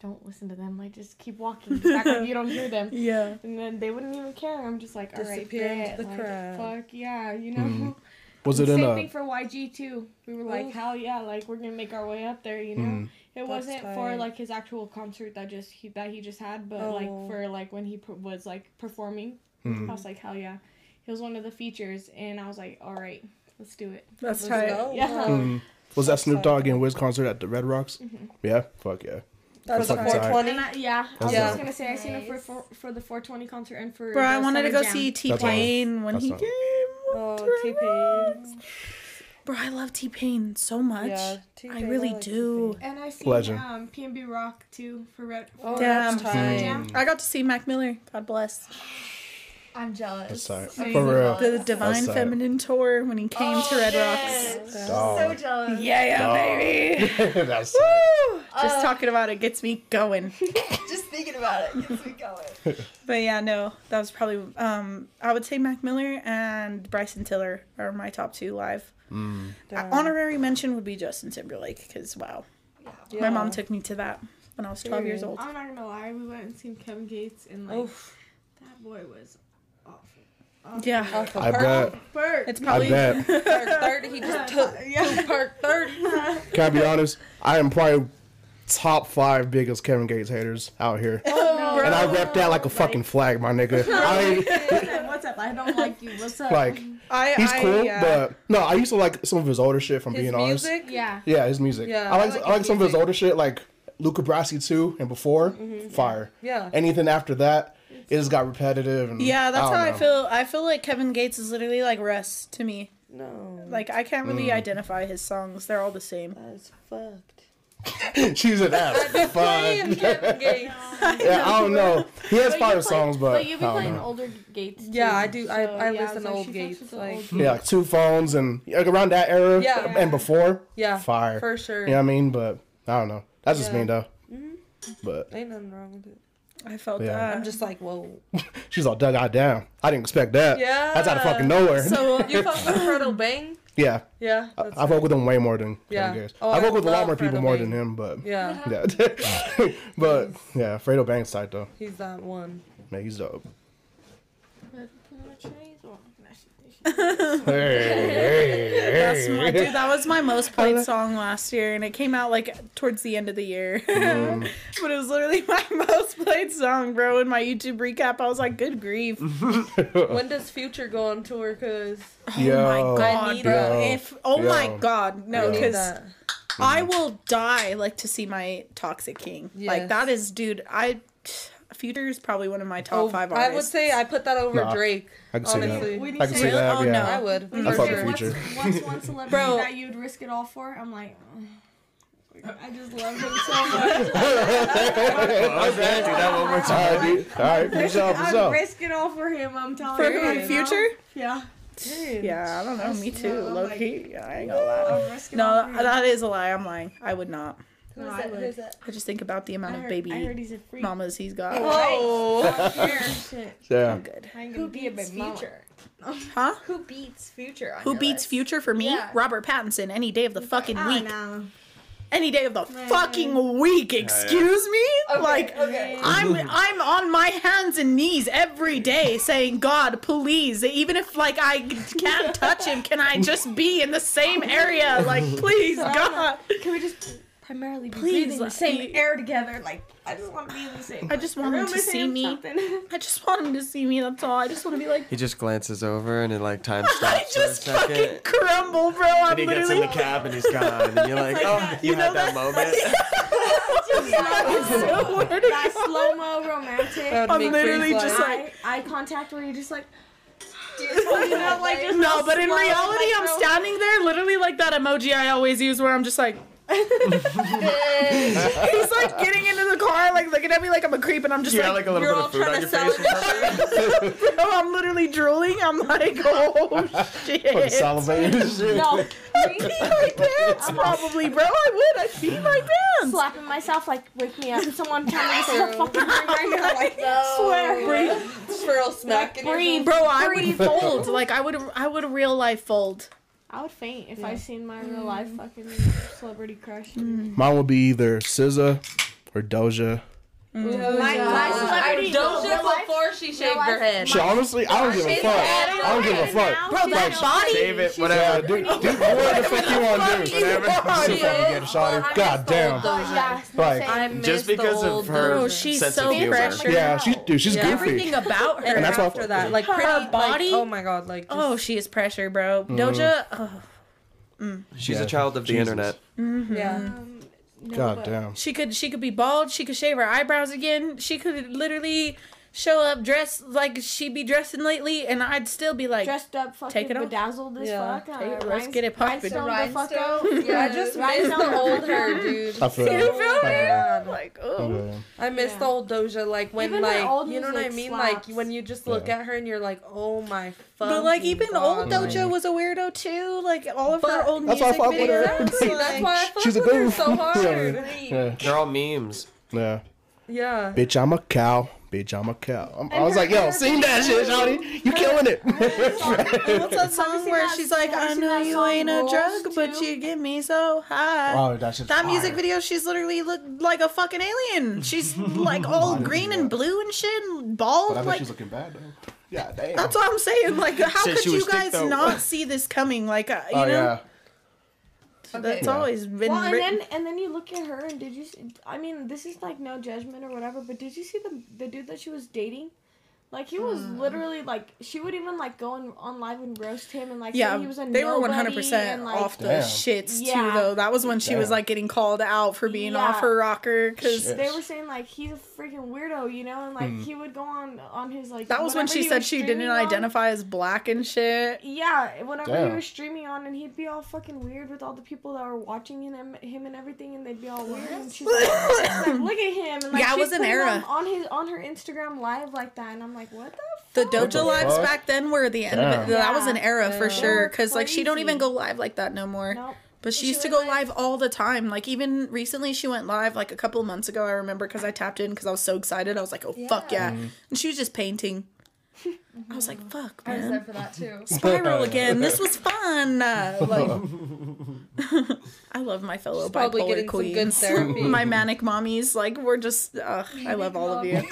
Speaker 5: don't listen to them. Like, just keep walking. Just act like you don't hear them.
Speaker 2: Yeah.
Speaker 5: And then they wouldn't even care. I'm just like, all right,
Speaker 4: Disappear into the
Speaker 5: like,
Speaker 4: crowd.
Speaker 5: Fuck yeah, you know.
Speaker 1: Mhm. Was it
Speaker 5: Same
Speaker 1: in
Speaker 5: thing
Speaker 1: a?
Speaker 5: for YG too. We were like,
Speaker 4: Oof.
Speaker 5: hell yeah, like we're gonna make our way up there, you know.
Speaker 1: Mm.
Speaker 5: It
Speaker 4: That's
Speaker 5: wasn't for like his actual concert that just he, that he just had, but like
Speaker 4: Oh.
Speaker 5: for like when he per- was like performing,
Speaker 1: Mm.
Speaker 5: I was like, hell yeah. He was one of the features, and I was like, all right, let's do it.
Speaker 2: That's
Speaker 4: Let's
Speaker 2: tight.
Speaker 4: go.
Speaker 5: Yeah.
Speaker 1: Mm. Was that Snoop Dogg and Wiz concert at the Red Rocks?
Speaker 5: Mm-hmm.
Speaker 1: Yeah, fuck yeah.
Speaker 4: That's the
Speaker 1: fucking tight.
Speaker 4: 420
Speaker 5: And I, yeah, I was
Speaker 1: That's
Speaker 5: just gonna say I seen him for, for for the 420 concert and for.
Speaker 2: Bro, I wanted to go
Speaker 5: Jam.
Speaker 2: see T Pain when
Speaker 1: That's
Speaker 2: he
Speaker 1: awesome.
Speaker 2: came.
Speaker 4: oh T-Pain
Speaker 2: Bro, I love T Pain so much.
Speaker 4: yeah
Speaker 2: I
Speaker 4: T-Pain, I
Speaker 2: really
Speaker 4: like
Speaker 2: do.
Speaker 4: T-Pain.
Speaker 5: And I seen
Speaker 1: Legend.
Speaker 5: um PNB Rock too for Red.
Speaker 4: Oh,
Speaker 5: for,
Speaker 2: Damn.
Speaker 4: that's
Speaker 5: Summer
Speaker 4: tight.
Speaker 5: Jam.
Speaker 2: I got to see Mac Miller. God bless.
Speaker 10: I'm jealous.
Speaker 1: That's tight.
Speaker 10: I'm
Speaker 1: For real.
Speaker 2: The Divine
Speaker 1: tight.
Speaker 2: Feminine tour when he came to Red
Speaker 10: yes.
Speaker 2: Rocks.
Speaker 10: So jealous.
Speaker 2: Yeah, yeah,
Speaker 1: Dog.
Speaker 2: baby.
Speaker 1: That's tight.
Speaker 2: Woo! Just
Speaker 10: Uh,
Speaker 2: talking about it gets me going.
Speaker 10: Just thinking about it gets me going.
Speaker 2: But yeah, no, that was probably um I would say Mac Miller and Bryson Tiller are my top two live.
Speaker 1: Mm.
Speaker 2: Honorary mention would be Justin Timberlake because wow,
Speaker 4: Yeah.
Speaker 2: my mom took me to that when I was twelve years old.
Speaker 5: I'm not gonna lie, we went and seen Kevin Gates and like
Speaker 4: Oof.
Speaker 5: that boy was awful. awful.
Speaker 2: Yeah,
Speaker 4: Off of
Speaker 1: I
Speaker 4: perk.
Speaker 1: bet.
Speaker 5: Bert.
Speaker 2: it's
Speaker 1: I
Speaker 2: probably
Speaker 1: bet.
Speaker 4: Perk 30. He just took two perk 30.
Speaker 1: Can I be honest? I am probably top five biggest Kevin Gates haters out here.
Speaker 2: Oh,
Speaker 1: And I rep that like a fucking flag, my nigga. I
Speaker 5: What's up? I don't like you. What's up?
Speaker 1: like
Speaker 2: I
Speaker 1: he's
Speaker 2: I,
Speaker 1: cool,
Speaker 2: yeah.
Speaker 1: but no, I used to like some of his older shit from
Speaker 4: His
Speaker 1: being honest.
Speaker 5: yeah.
Speaker 1: Yeah, his music.
Speaker 4: Yeah,
Speaker 1: I like
Speaker 4: I like
Speaker 1: I like
Speaker 4: his
Speaker 1: some of his older shit, like Luca Brasi too, and before mm-hmm. fire.
Speaker 4: Yeah.
Speaker 1: Anything after that, it just got repetitive. And
Speaker 2: yeah, that's
Speaker 1: don't
Speaker 2: how I feel. I feel like Kevin Gates is literally like Russ to me.
Speaker 4: No.
Speaker 2: Like I can't really
Speaker 1: Mm.
Speaker 2: identify his songs; they're all the same.
Speaker 4: That's fucked.
Speaker 1: She an ass.
Speaker 4: Playing
Speaker 1: fun.
Speaker 4: Kevin Gates.
Speaker 1: Yeah, I don't know. He has
Speaker 5: But you
Speaker 1: fire
Speaker 5: play-
Speaker 1: songs, but,
Speaker 5: but you be
Speaker 1: I don't
Speaker 5: playing
Speaker 1: know.
Speaker 5: older Gates. Too,
Speaker 4: Yeah, I do. I,
Speaker 5: so,
Speaker 4: I
Speaker 5: yeah,
Speaker 4: listen
Speaker 5: it's
Speaker 4: to
Speaker 5: like
Speaker 4: old
Speaker 5: she
Speaker 4: Gates. Like,
Speaker 5: old-
Speaker 1: Yeah, like two phones and like around that era
Speaker 4: Yeah.
Speaker 1: and before.
Speaker 4: yeah,
Speaker 1: Fire.
Speaker 4: for sure.
Speaker 1: You know what I mean? But I don't know. That's just me though.
Speaker 4: Mhm.
Speaker 1: But
Speaker 4: Ain't nothing wrong with it.
Speaker 2: I felt
Speaker 1: Yeah.
Speaker 2: that.
Speaker 4: I'm just like, whoa.
Speaker 1: she's all dug out down. I didn't expect that.
Speaker 4: Yeah.
Speaker 1: That's out of fucking nowhere.
Speaker 2: So uh,
Speaker 4: You fuck with Fredo Bang?
Speaker 1: yeah.
Speaker 4: Yeah.
Speaker 1: I,
Speaker 4: that's
Speaker 1: I fuck with him way more than
Speaker 4: Yeah.
Speaker 1: Kevin
Speaker 4: Oh,
Speaker 1: I
Speaker 4: I
Speaker 1: fuck with a lot
Speaker 4: love
Speaker 1: more people
Speaker 4: Fredo
Speaker 1: more
Speaker 4: Bang.
Speaker 1: than him, but
Speaker 4: Yeah,
Speaker 1: yeah. but yeah, Fredo Bang's tight though.
Speaker 4: he's that one.
Speaker 1: Man, he's dope.
Speaker 2: That's my, dude, that was my most played song last year, and it came out like towards the end of the year.
Speaker 1: Mm.
Speaker 2: but it was literally my most played song, bro. In my YouTube recap, I was like, "Good grief!"
Speaker 4: When does Future go on tour? Cause
Speaker 2: Oh
Speaker 1: Yo.
Speaker 2: my god,
Speaker 4: need
Speaker 2: bro! If oh my god, no,
Speaker 1: Yo.
Speaker 4: I need
Speaker 2: because. I will die like to see my Toxic King. Like that is, dude. I Future is probably one of my top
Speaker 4: Oh,
Speaker 2: five
Speaker 4: I would say I put that over
Speaker 1: Nah,
Speaker 4: Drake.
Speaker 1: I can see
Speaker 4: Honestly.
Speaker 1: that. I can see
Speaker 2: Really?
Speaker 1: that.
Speaker 2: Oh,
Speaker 1: yeah.
Speaker 2: no.
Speaker 4: I would.
Speaker 5: When
Speaker 1: I
Speaker 5: you
Speaker 1: fuck
Speaker 5: say
Speaker 1: with
Speaker 5: what's,
Speaker 1: Future.
Speaker 5: what's one celebrity
Speaker 2: Bro.
Speaker 5: that you'd risk it all for? I'm like, ugh. I just love him so much.
Speaker 3: I was gonna do that one more time.
Speaker 1: right, dude. All right, for sure, for
Speaker 5: I'd risk it all for him. I'm telling
Speaker 2: for
Speaker 5: you.
Speaker 2: who?
Speaker 5: right now.
Speaker 2: Future?
Speaker 5: Yeah.
Speaker 2: Yeah, I don't know. Me too.
Speaker 5: I'm
Speaker 2: Low
Speaker 5: like-
Speaker 2: key. I ain't gonna lie.
Speaker 5: I'd risk it all
Speaker 2: No, that is a lie. I'm lying. I would not.
Speaker 10: Who's
Speaker 5: No, I
Speaker 10: that?
Speaker 5: would.
Speaker 10: Who's that?
Speaker 2: I just think about the amount
Speaker 5: I
Speaker 2: of
Speaker 5: heard,
Speaker 2: baby
Speaker 5: I heard he's a freak.
Speaker 2: mamas he's got.
Speaker 4: Oh.
Speaker 5: Here, shit.
Speaker 1: Yeah.
Speaker 2: I'm good.
Speaker 5: I ain't
Speaker 10: Who
Speaker 5: be a
Speaker 10: beats
Speaker 5: big mama.
Speaker 10: Future?
Speaker 2: Huh?
Speaker 10: Who beats Future? On
Speaker 2: Who
Speaker 10: your
Speaker 2: beats
Speaker 10: list?
Speaker 2: Future for me?
Speaker 10: Yeah.
Speaker 2: Robert Pattinson. Any day of the fucking
Speaker 5: Ah,
Speaker 2: week.
Speaker 5: no.
Speaker 2: Any day of the
Speaker 5: Man.
Speaker 2: fucking week. Excuse me?
Speaker 10: Okay,
Speaker 2: Like
Speaker 10: okay.
Speaker 2: I'm I'm on my hands and knees every day saying, God, please, even if like I can't touch him, can I just be in the same area? Like, please, God.
Speaker 5: Can we just primarily be
Speaker 2: Please,
Speaker 5: breathing the same
Speaker 2: you-
Speaker 5: air together? Like, I just want to be in the same.
Speaker 2: I just want him to see me.
Speaker 5: something.
Speaker 2: I just want him to see me. That's all. I just want to be like.
Speaker 3: He just glances over and it like time
Speaker 2: I
Speaker 3: stops for a
Speaker 2: just fucking
Speaker 3: second.
Speaker 2: crumble, bro. I'm literally.
Speaker 3: And he gets in the cab and he's gone. And you're like, oh, you,
Speaker 2: You know
Speaker 3: had that,
Speaker 2: that-
Speaker 3: moment.
Speaker 5: that slow mo romantic.
Speaker 2: I'm literally just like-
Speaker 5: eye, eye contact where you're just like.
Speaker 10: you
Speaker 5: know, like,
Speaker 2: No, but in reality,
Speaker 5: like,
Speaker 2: I'm standing there, literally like that emoji I always use, where I'm just like. He's like getting into the car, like looking at me like I'm a creep, and I'm just
Speaker 3: You
Speaker 2: like,
Speaker 3: got like a little
Speaker 4: You're
Speaker 3: bit
Speaker 4: all
Speaker 3: of food on
Speaker 4: trying
Speaker 3: your
Speaker 4: to
Speaker 3: face.
Speaker 4: sell
Speaker 3: or something.
Speaker 2: bro, I'm literally drooling. I'm like, oh shit.
Speaker 1: Fucking salivating and.
Speaker 5: No,
Speaker 2: I'd pee my pants, probably, bro. I would. I'd pee my pants.
Speaker 5: slapping myself like wake me up. Someone tell me this is a fucking dream right now. Like swear.
Speaker 2: Breathe.
Speaker 4: Squirrel smack in
Speaker 5: Breathe.
Speaker 2: Bro, I would fold. Like I would. I would real life fold.
Speaker 5: I would faint if I seen my real mm. life fucking celebrity crush. Mm.
Speaker 1: Mine would be either SZA or Doja.
Speaker 5: My, my celebrity
Speaker 4: Doja
Speaker 5: real life-
Speaker 4: before she shaved
Speaker 5: life-
Speaker 4: her head.
Speaker 1: Shit, honestly, I don't give a fuck. I don't give a fuck.
Speaker 2: Bro, that body.
Speaker 3: Save it,
Speaker 1: Yeah,
Speaker 3: whatever.
Speaker 1: do, do whatever the fuck you want to do.
Speaker 2: Whatever.
Speaker 1: See if I can get a shot. God damn.
Speaker 5: Oh, yeah,
Speaker 1: Like-
Speaker 4: I miss
Speaker 3: Just
Speaker 4: the
Speaker 3: because of her
Speaker 2: Bro, she's
Speaker 3: sense
Speaker 2: so
Speaker 3: of humor.
Speaker 2: precious.
Speaker 1: Yeah, she, dude, she's
Speaker 4: Yeah.
Speaker 1: goofy.
Speaker 2: Everything about her.
Speaker 4: And
Speaker 1: that's
Speaker 4: after
Speaker 1: fuck
Speaker 4: that, like
Speaker 2: her.
Speaker 4: pretty,
Speaker 2: body?
Speaker 4: Oh my god, like
Speaker 2: Oh, she is pressure, bro.
Speaker 1: Mm-hmm.
Speaker 2: Doja. Oh,
Speaker 3: She's a child of the internet.
Speaker 4: yeah.
Speaker 5: No,
Speaker 1: God damn.
Speaker 2: she could. She could be bald. She could shave her eyebrows again. She could literally show up dressed like she be dressing lately, and I'd still be like,
Speaker 5: dressed up, fucking
Speaker 2: Take it off.
Speaker 5: bedazzled as
Speaker 4: Yeah.
Speaker 5: fuck.
Speaker 2: Take
Speaker 5: uh,
Speaker 2: it- let's
Speaker 5: rhinestones-
Speaker 2: get it poppin'.
Speaker 5: rhinestones the fuck
Speaker 4: Yeah, I just miss
Speaker 5: Rhinestones
Speaker 4: the
Speaker 5: the
Speaker 4: old her, dude.
Speaker 1: I feel
Speaker 2: you feel me?
Speaker 4: Yeah.
Speaker 2: Like, oh.
Speaker 1: Yeah.
Speaker 4: I miss
Speaker 5: Yeah.
Speaker 4: the old Doja, like when
Speaker 5: Even
Speaker 4: like
Speaker 5: old
Speaker 4: you know what I mean,
Speaker 5: slaps.
Speaker 4: like when you just look
Speaker 1: Yeah.
Speaker 4: at her and you're like, oh my fucking
Speaker 2: But like even
Speaker 4: God,
Speaker 2: old
Speaker 4: like-
Speaker 2: Doja was a weirdo too. Like all of her old
Speaker 1: That's why I
Speaker 2: music
Speaker 1: with her.
Speaker 2: videos.
Speaker 4: Exactly, that's why I fuck
Speaker 1: She's a
Speaker 4: with her so hard.
Speaker 1: Yeah.
Speaker 3: They're all memes.
Speaker 1: Yeah.
Speaker 4: Yeah.
Speaker 1: Bitch, I'm a cow. Bitch, I'm a cow. I'm, I was like, yo, sing that shit, Shawty. You killing it.
Speaker 2: What's that song where she's like, I know you ain't a
Speaker 5: Rules,
Speaker 2: drug, but you get me so high.
Speaker 1: oh, that shit's
Speaker 2: That music video, she's literally looked like a fucking alien. She's like all green and blue and shit, and bald.
Speaker 1: But I bet
Speaker 2: like
Speaker 1: she's looking bad, though. Yeah, damn.
Speaker 2: that's what I'm saying. Like, how could you
Speaker 3: was thick,
Speaker 2: guys not see this coming? Like, uh, you
Speaker 1: Oh,
Speaker 2: know,
Speaker 1: yeah.
Speaker 2: that's
Speaker 1: Yeah.
Speaker 2: always been
Speaker 5: Well, and
Speaker 2: written.
Speaker 5: then and then you look at her and did you? See, I mean, this is like no judgment or whatever, but did you see the the dude that she was dating? Like he was
Speaker 2: Hmm.
Speaker 5: literally like she would even like go on, on live and roast him and like
Speaker 2: yeah,
Speaker 5: he was a
Speaker 2: they were one hundred percent off the
Speaker 1: Damn.
Speaker 2: shits too. Though that was when she was like getting called out for being
Speaker 5: Yeah.
Speaker 2: off her rocker because
Speaker 5: They were saying like he's a freaking weirdo, you know, and like
Speaker 1: Hmm.
Speaker 5: he would go on on his like.
Speaker 2: That was when she
Speaker 5: he
Speaker 2: said she didn't
Speaker 5: on.
Speaker 2: identify as black and shit.
Speaker 5: Yeah, whenever
Speaker 1: Damn.
Speaker 5: he was streaming on, and he'd be all fucking weird with all the people that were watching him, him and everything, and they'd be all weird. And she's like, like, look at him. And, like,
Speaker 2: Yeah, it was an era.
Speaker 5: on, on his on her Instagram live like that, and I'm like, what the.
Speaker 2: The
Speaker 5: fuck?
Speaker 2: Doja
Speaker 1: the
Speaker 2: lives
Speaker 1: fuck?
Speaker 2: back then were the end of it. That was an era for
Speaker 4: Yeah.
Speaker 2: sure. Cause like she don't even go live like that no more.
Speaker 5: Nope.
Speaker 2: But she
Speaker 10: She
Speaker 2: used to go live all the time. Like even recently, she went live like a couple of months ago. I remember because I tapped in because I was so excited. I was like, "Oh fuck yeah!"
Speaker 1: Mm-hmm.
Speaker 2: And she was just painting. I was like, "Fuck,
Speaker 10: I was there for that too.
Speaker 2: Spiral again. This was fun. Uh, like, I love my fellow
Speaker 4: She's probably
Speaker 2: bipolar
Speaker 4: getting some good
Speaker 2: queens.
Speaker 4: therapy.
Speaker 2: my manic mommies. Like we're just. Ugh, I love all of you.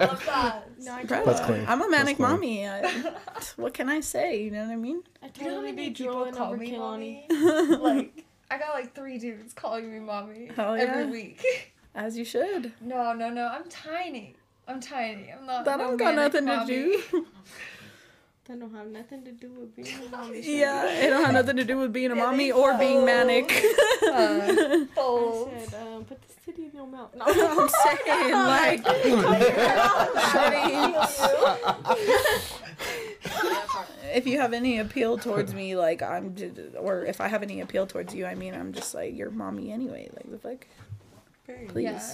Speaker 10: I love that.
Speaker 5: No, I
Speaker 2: Bro,
Speaker 1: That's clean.
Speaker 2: I'm a manic
Speaker 1: clean.
Speaker 2: mommy. I, what can I say? You know what I mean?
Speaker 5: I
Speaker 10: You know how
Speaker 5: totally
Speaker 10: many
Speaker 5: be
Speaker 10: people
Speaker 5: drooling
Speaker 10: call
Speaker 5: over
Speaker 10: me
Speaker 5: Kehlani.
Speaker 10: mommy? like, I got like three dudes calling me mommy
Speaker 2: Hell
Speaker 10: every
Speaker 2: yeah.
Speaker 10: week.
Speaker 2: As you should.
Speaker 10: no, no, no. I'm tiny. I'm tiny. I'm not.
Speaker 2: That
Speaker 10: no
Speaker 2: don't got
Speaker 10: manic
Speaker 2: nothing to do.
Speaker 5: That don't have nothing to do with being a mommy.
Speaker 2: Yeah, it don't have nothing to do with being a mommy
Speaker 10: they
Speaker 2: or being manic.
Speaker 10: Uh,
Speaker 5: I
Speaker 10: oh.
Speaker 5: said, um, put this titty in your mouth. No,
Speaker 2: I'm saying like, if you have any appeal towards me, like I'm, or if I have any appeal towards you, I mean I'm just like your mommy anyway. Like the fuck, please
Speaker 10: Yeah.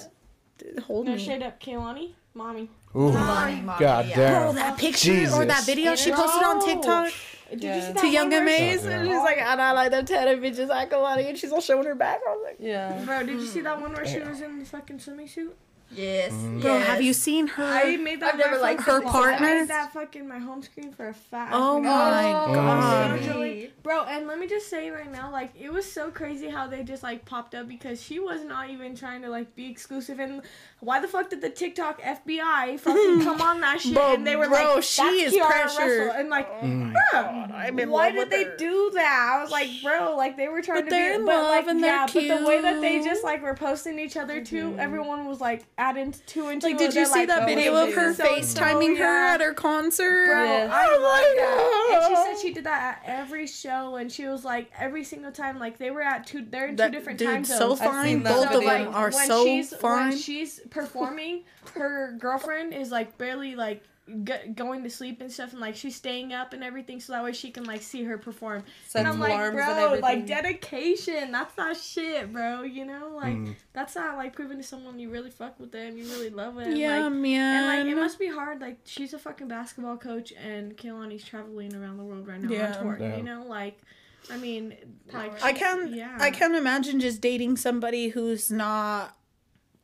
Speaker 2: D- hold
Speaker 5: no
Speaker 2: me.
Speaker 5: shade up, Kehlani. Mommy.
Speaker 1: Ooh,
Speaker 10: Mommy, mommy,
Speaker 1: god
Speaker 10: yeah.
Speaker 1: damn.
Speaker 2: Oh, that picture or that video she posted on TikTok
Speaker 5: Did
Speaker 4: Yeah.
Speaker 5: you see that
Speaker 2: to
Speaker 5: one
Speaker 2: Young
Speaker 5: where she-
Speaker 2: Amaze, and she's like, and I like them tatted bitches. I go on and she's all showing her back. I was like,
Speaker 4: Yeah.
Speaker 5: Bro, did you see that one where she was in the fucking swimming suit?
Speaker 10: Yes.
Speaker 2: bro,
Speaker 10: yes.
Speaker 2: have you seen her?
Speaker 5: I made that
Speaker 10: I've never liked
Speaker 2: her partner.
Speaker 5: I made that fucking my home screen for a fat.
Speaker 2: Oh
Speaker 5: fucking-
Speaker 2: my
Speaker 10: Oh,
Speaker 2: god.
Speaker 10: Joey.
Speaker 5: Bro, and let me just say right now, like it was so crazy how they just like popped up because she was not even trying to like be exclusive. And why the fuck did the TikTok FBI fucking come on that shit?
Speaker 2: Bro,
Speaker 5: and they were like,
Speaker 2: bro,
Speaker 5: like,
Speaker 2: she is
Speaker 5: Kiara
Speaker 2: pressure."
Speaker 5: Russell," And like,
Speaker 1: Mm.
Speaker 5: bro,
Speaker 2: I'm in
Speaker 5: why
Speaker 2: love
Speaker 5: did they
Speaker 2: her.
Speaker 5: do that? I was like, bro, like they were trying
Speaker 2: But
Speaker 5: to be,
Speaker 2: in
Speaker 5: but
Speaker 2: love
Speaker 5: like,
Speaker 2: and they're
Speaker 5: yeah, but the way that they just like were posting each other too, everyone was like adding two and two.
Speaker 2: Like, did you see
Speaker 5: like,
Speaker 2: that
Speaker 5: oh,
Speaker 2: video of her
Speaker 5: so-
Speaker 2: FaceTiming
Speaker 5: so,
Speaker 2: her
Speaker 5: yeah.
Speaker 2: at her concert?
Speaker 5: Bro,
Speaker 4: Yes.
Speaker 5: I
Speaker 2: Oh
Speaker 5: love that. And she said she did that at every show, and she was like, every single time, like they were at two, they're in
Speaker 2: That-
Speaker 5: two different
Speaker 2: dude,
Speaker 5: time
Speaker 2: so
Speaker 5: zones.
Speaker 4: I've
Speaker 2: fine.
Speaker 4: seen that
Speaker 2: Both of
Speaker 4: video.
Speaker 2: them are
Speaker 5: when
Speaker 2: so
Speaker 5: she's,
Speaker 2: fine.
Speaker 5: When she's performing, her girlfriend is like barely like g- going to sleep and stuff, and like she's staying up and everything, so that way she can like see her perform.
Speaker 4: Sets
Speaker 5: and I'm like, bro, like dedication. That's not shit, bro. You know, like
Speaker 1: Mm.
Speaker 5: that's not like proving to someone you really fuck with them, you really love it.
Speaker 2: yeah,
Speaker 5: like,
Speaker 2: man.
Speaker 5: and like it must be hard. Like she's a fucking basketball coach, and Kehlani's traveling around the world right now
Speaker 2: Yeah.
Speaker 5: on tour.
Speaker 1: Yeah.
Speaker 5: You know, like I mean, like
Speaker 2: I can't.
Speaker 5: Yeah.
Speaker 2: I can't imagine just dating somebody who's not,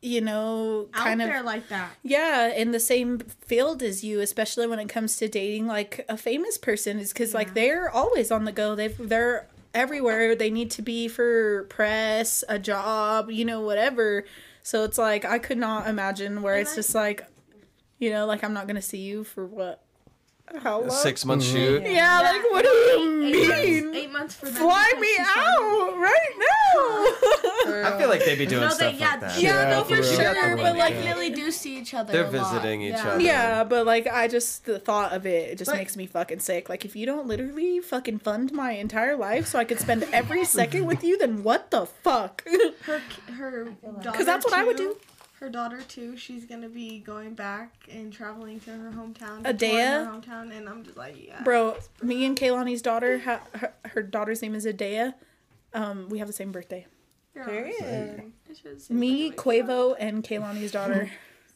Speaker 2: you know,
Speaker 5: out
Speaker 2: kind of
Speaker 5: like that.
Speaker 2: yeah in the same field as you especially when it comes to dating like a famous person is because like they're always on the go. They've they're everywhere. They need to be for press a job you know whatever. So it's like i could not imagine where
Speaker 5: And
Speaker 2: it's
Speaker 5: I-
Speaker 2: just like you know like i'm not gonna see you for what how long
Speaker 3: Six month
Speaker 1: Mhm.
Speaker 3: shoot.
Speaker 2: yeah, like what do you
Speaker 5: Eight months,
Speaker 2: mean
Speaker 5: eight months for them
Speaker 2: fly me
Speaker 5: she's trying
Speaker 2: out right now
Speaker 3: I feel like they'd be doing
Speaker 5: No,
Speaker 3: stuff
Speaker 5: they- yeah,
Speaker 3: like that.
Speaker 2: yeah,
Speaker 1: Yeah,
Speaker 2: no
Speaker 1: for
Speaker 2: for sure
Speaker 3: You
Speaker 2: but like
Speaker 3: yeah.
Speaker 5: really do see each other.
Speaker 3: They're
Speaker 5: a lot.
Speaker 3: visiting each
Speaker 5: Yeah.
Speaker 3: other.
Speaker 2: Yeah, but like I just the thought of it, it just
Speaker 5: But-
Speaker 2: makes me fucking sick. Like if you don't literally fucking fund my entire life so I could spend every second with you, then what the fuck?
Speaker 5: Her her daughter.
Speaker 2: Because that's what I would do.
Speaker 5: Her daughter too. She's gonna be going back and traveling to her hometown.
Speaker 2: Adeya?
Speaker 5: to tour Her hometown, and I'm just like, yeah.
Speaker 2: Bro, me and Kehlani's daughter, ha- her, her daughter's name is Adeya. Um, we have the same birthday.
Speaker 4: Period.
Speaker 2: Me, Quavo, and Kehlani's daughter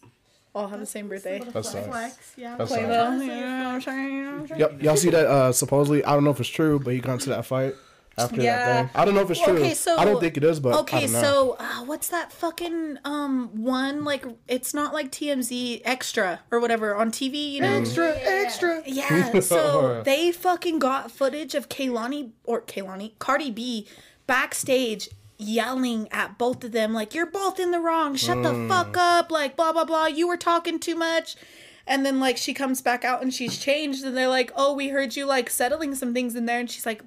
Speaker 2: all have the same birthday.
Speaker 1: That's nice.
Speaker 5: Flex, yeah.
Speaker 1: That's
Speaker 5: Flex.
Speaker 1: nice.
Speaker 2: Yeah, I'm trying, I'm trying.
Speaker 1: Yep, y'all see that? Uh, supposedly, I don't know if it's true, but he got into that fight after
Speaker 2: Yeah.
Speaker 1: that thing. I don't know if it's true.
Speaker 2: Okay, so-
Speaker 1: I don't think it is, but
Speaker 2: Okay, so uh, what's that fucking um one like? It's not like TMZ extra or whatever on TV, you know?
Speaker 1: extra, extra.
Speaker 2: Yeah, so they fucking got footage of Kehlani or Kehlani, Cardi B backstage yelling at both of them like you're both in the wrong. Shut the fuck up. Like blah blah blah. You were talking too much. And then like she comes back out and she's changed and they're like, "Oh, we heard you like settling some things in there." And she's like,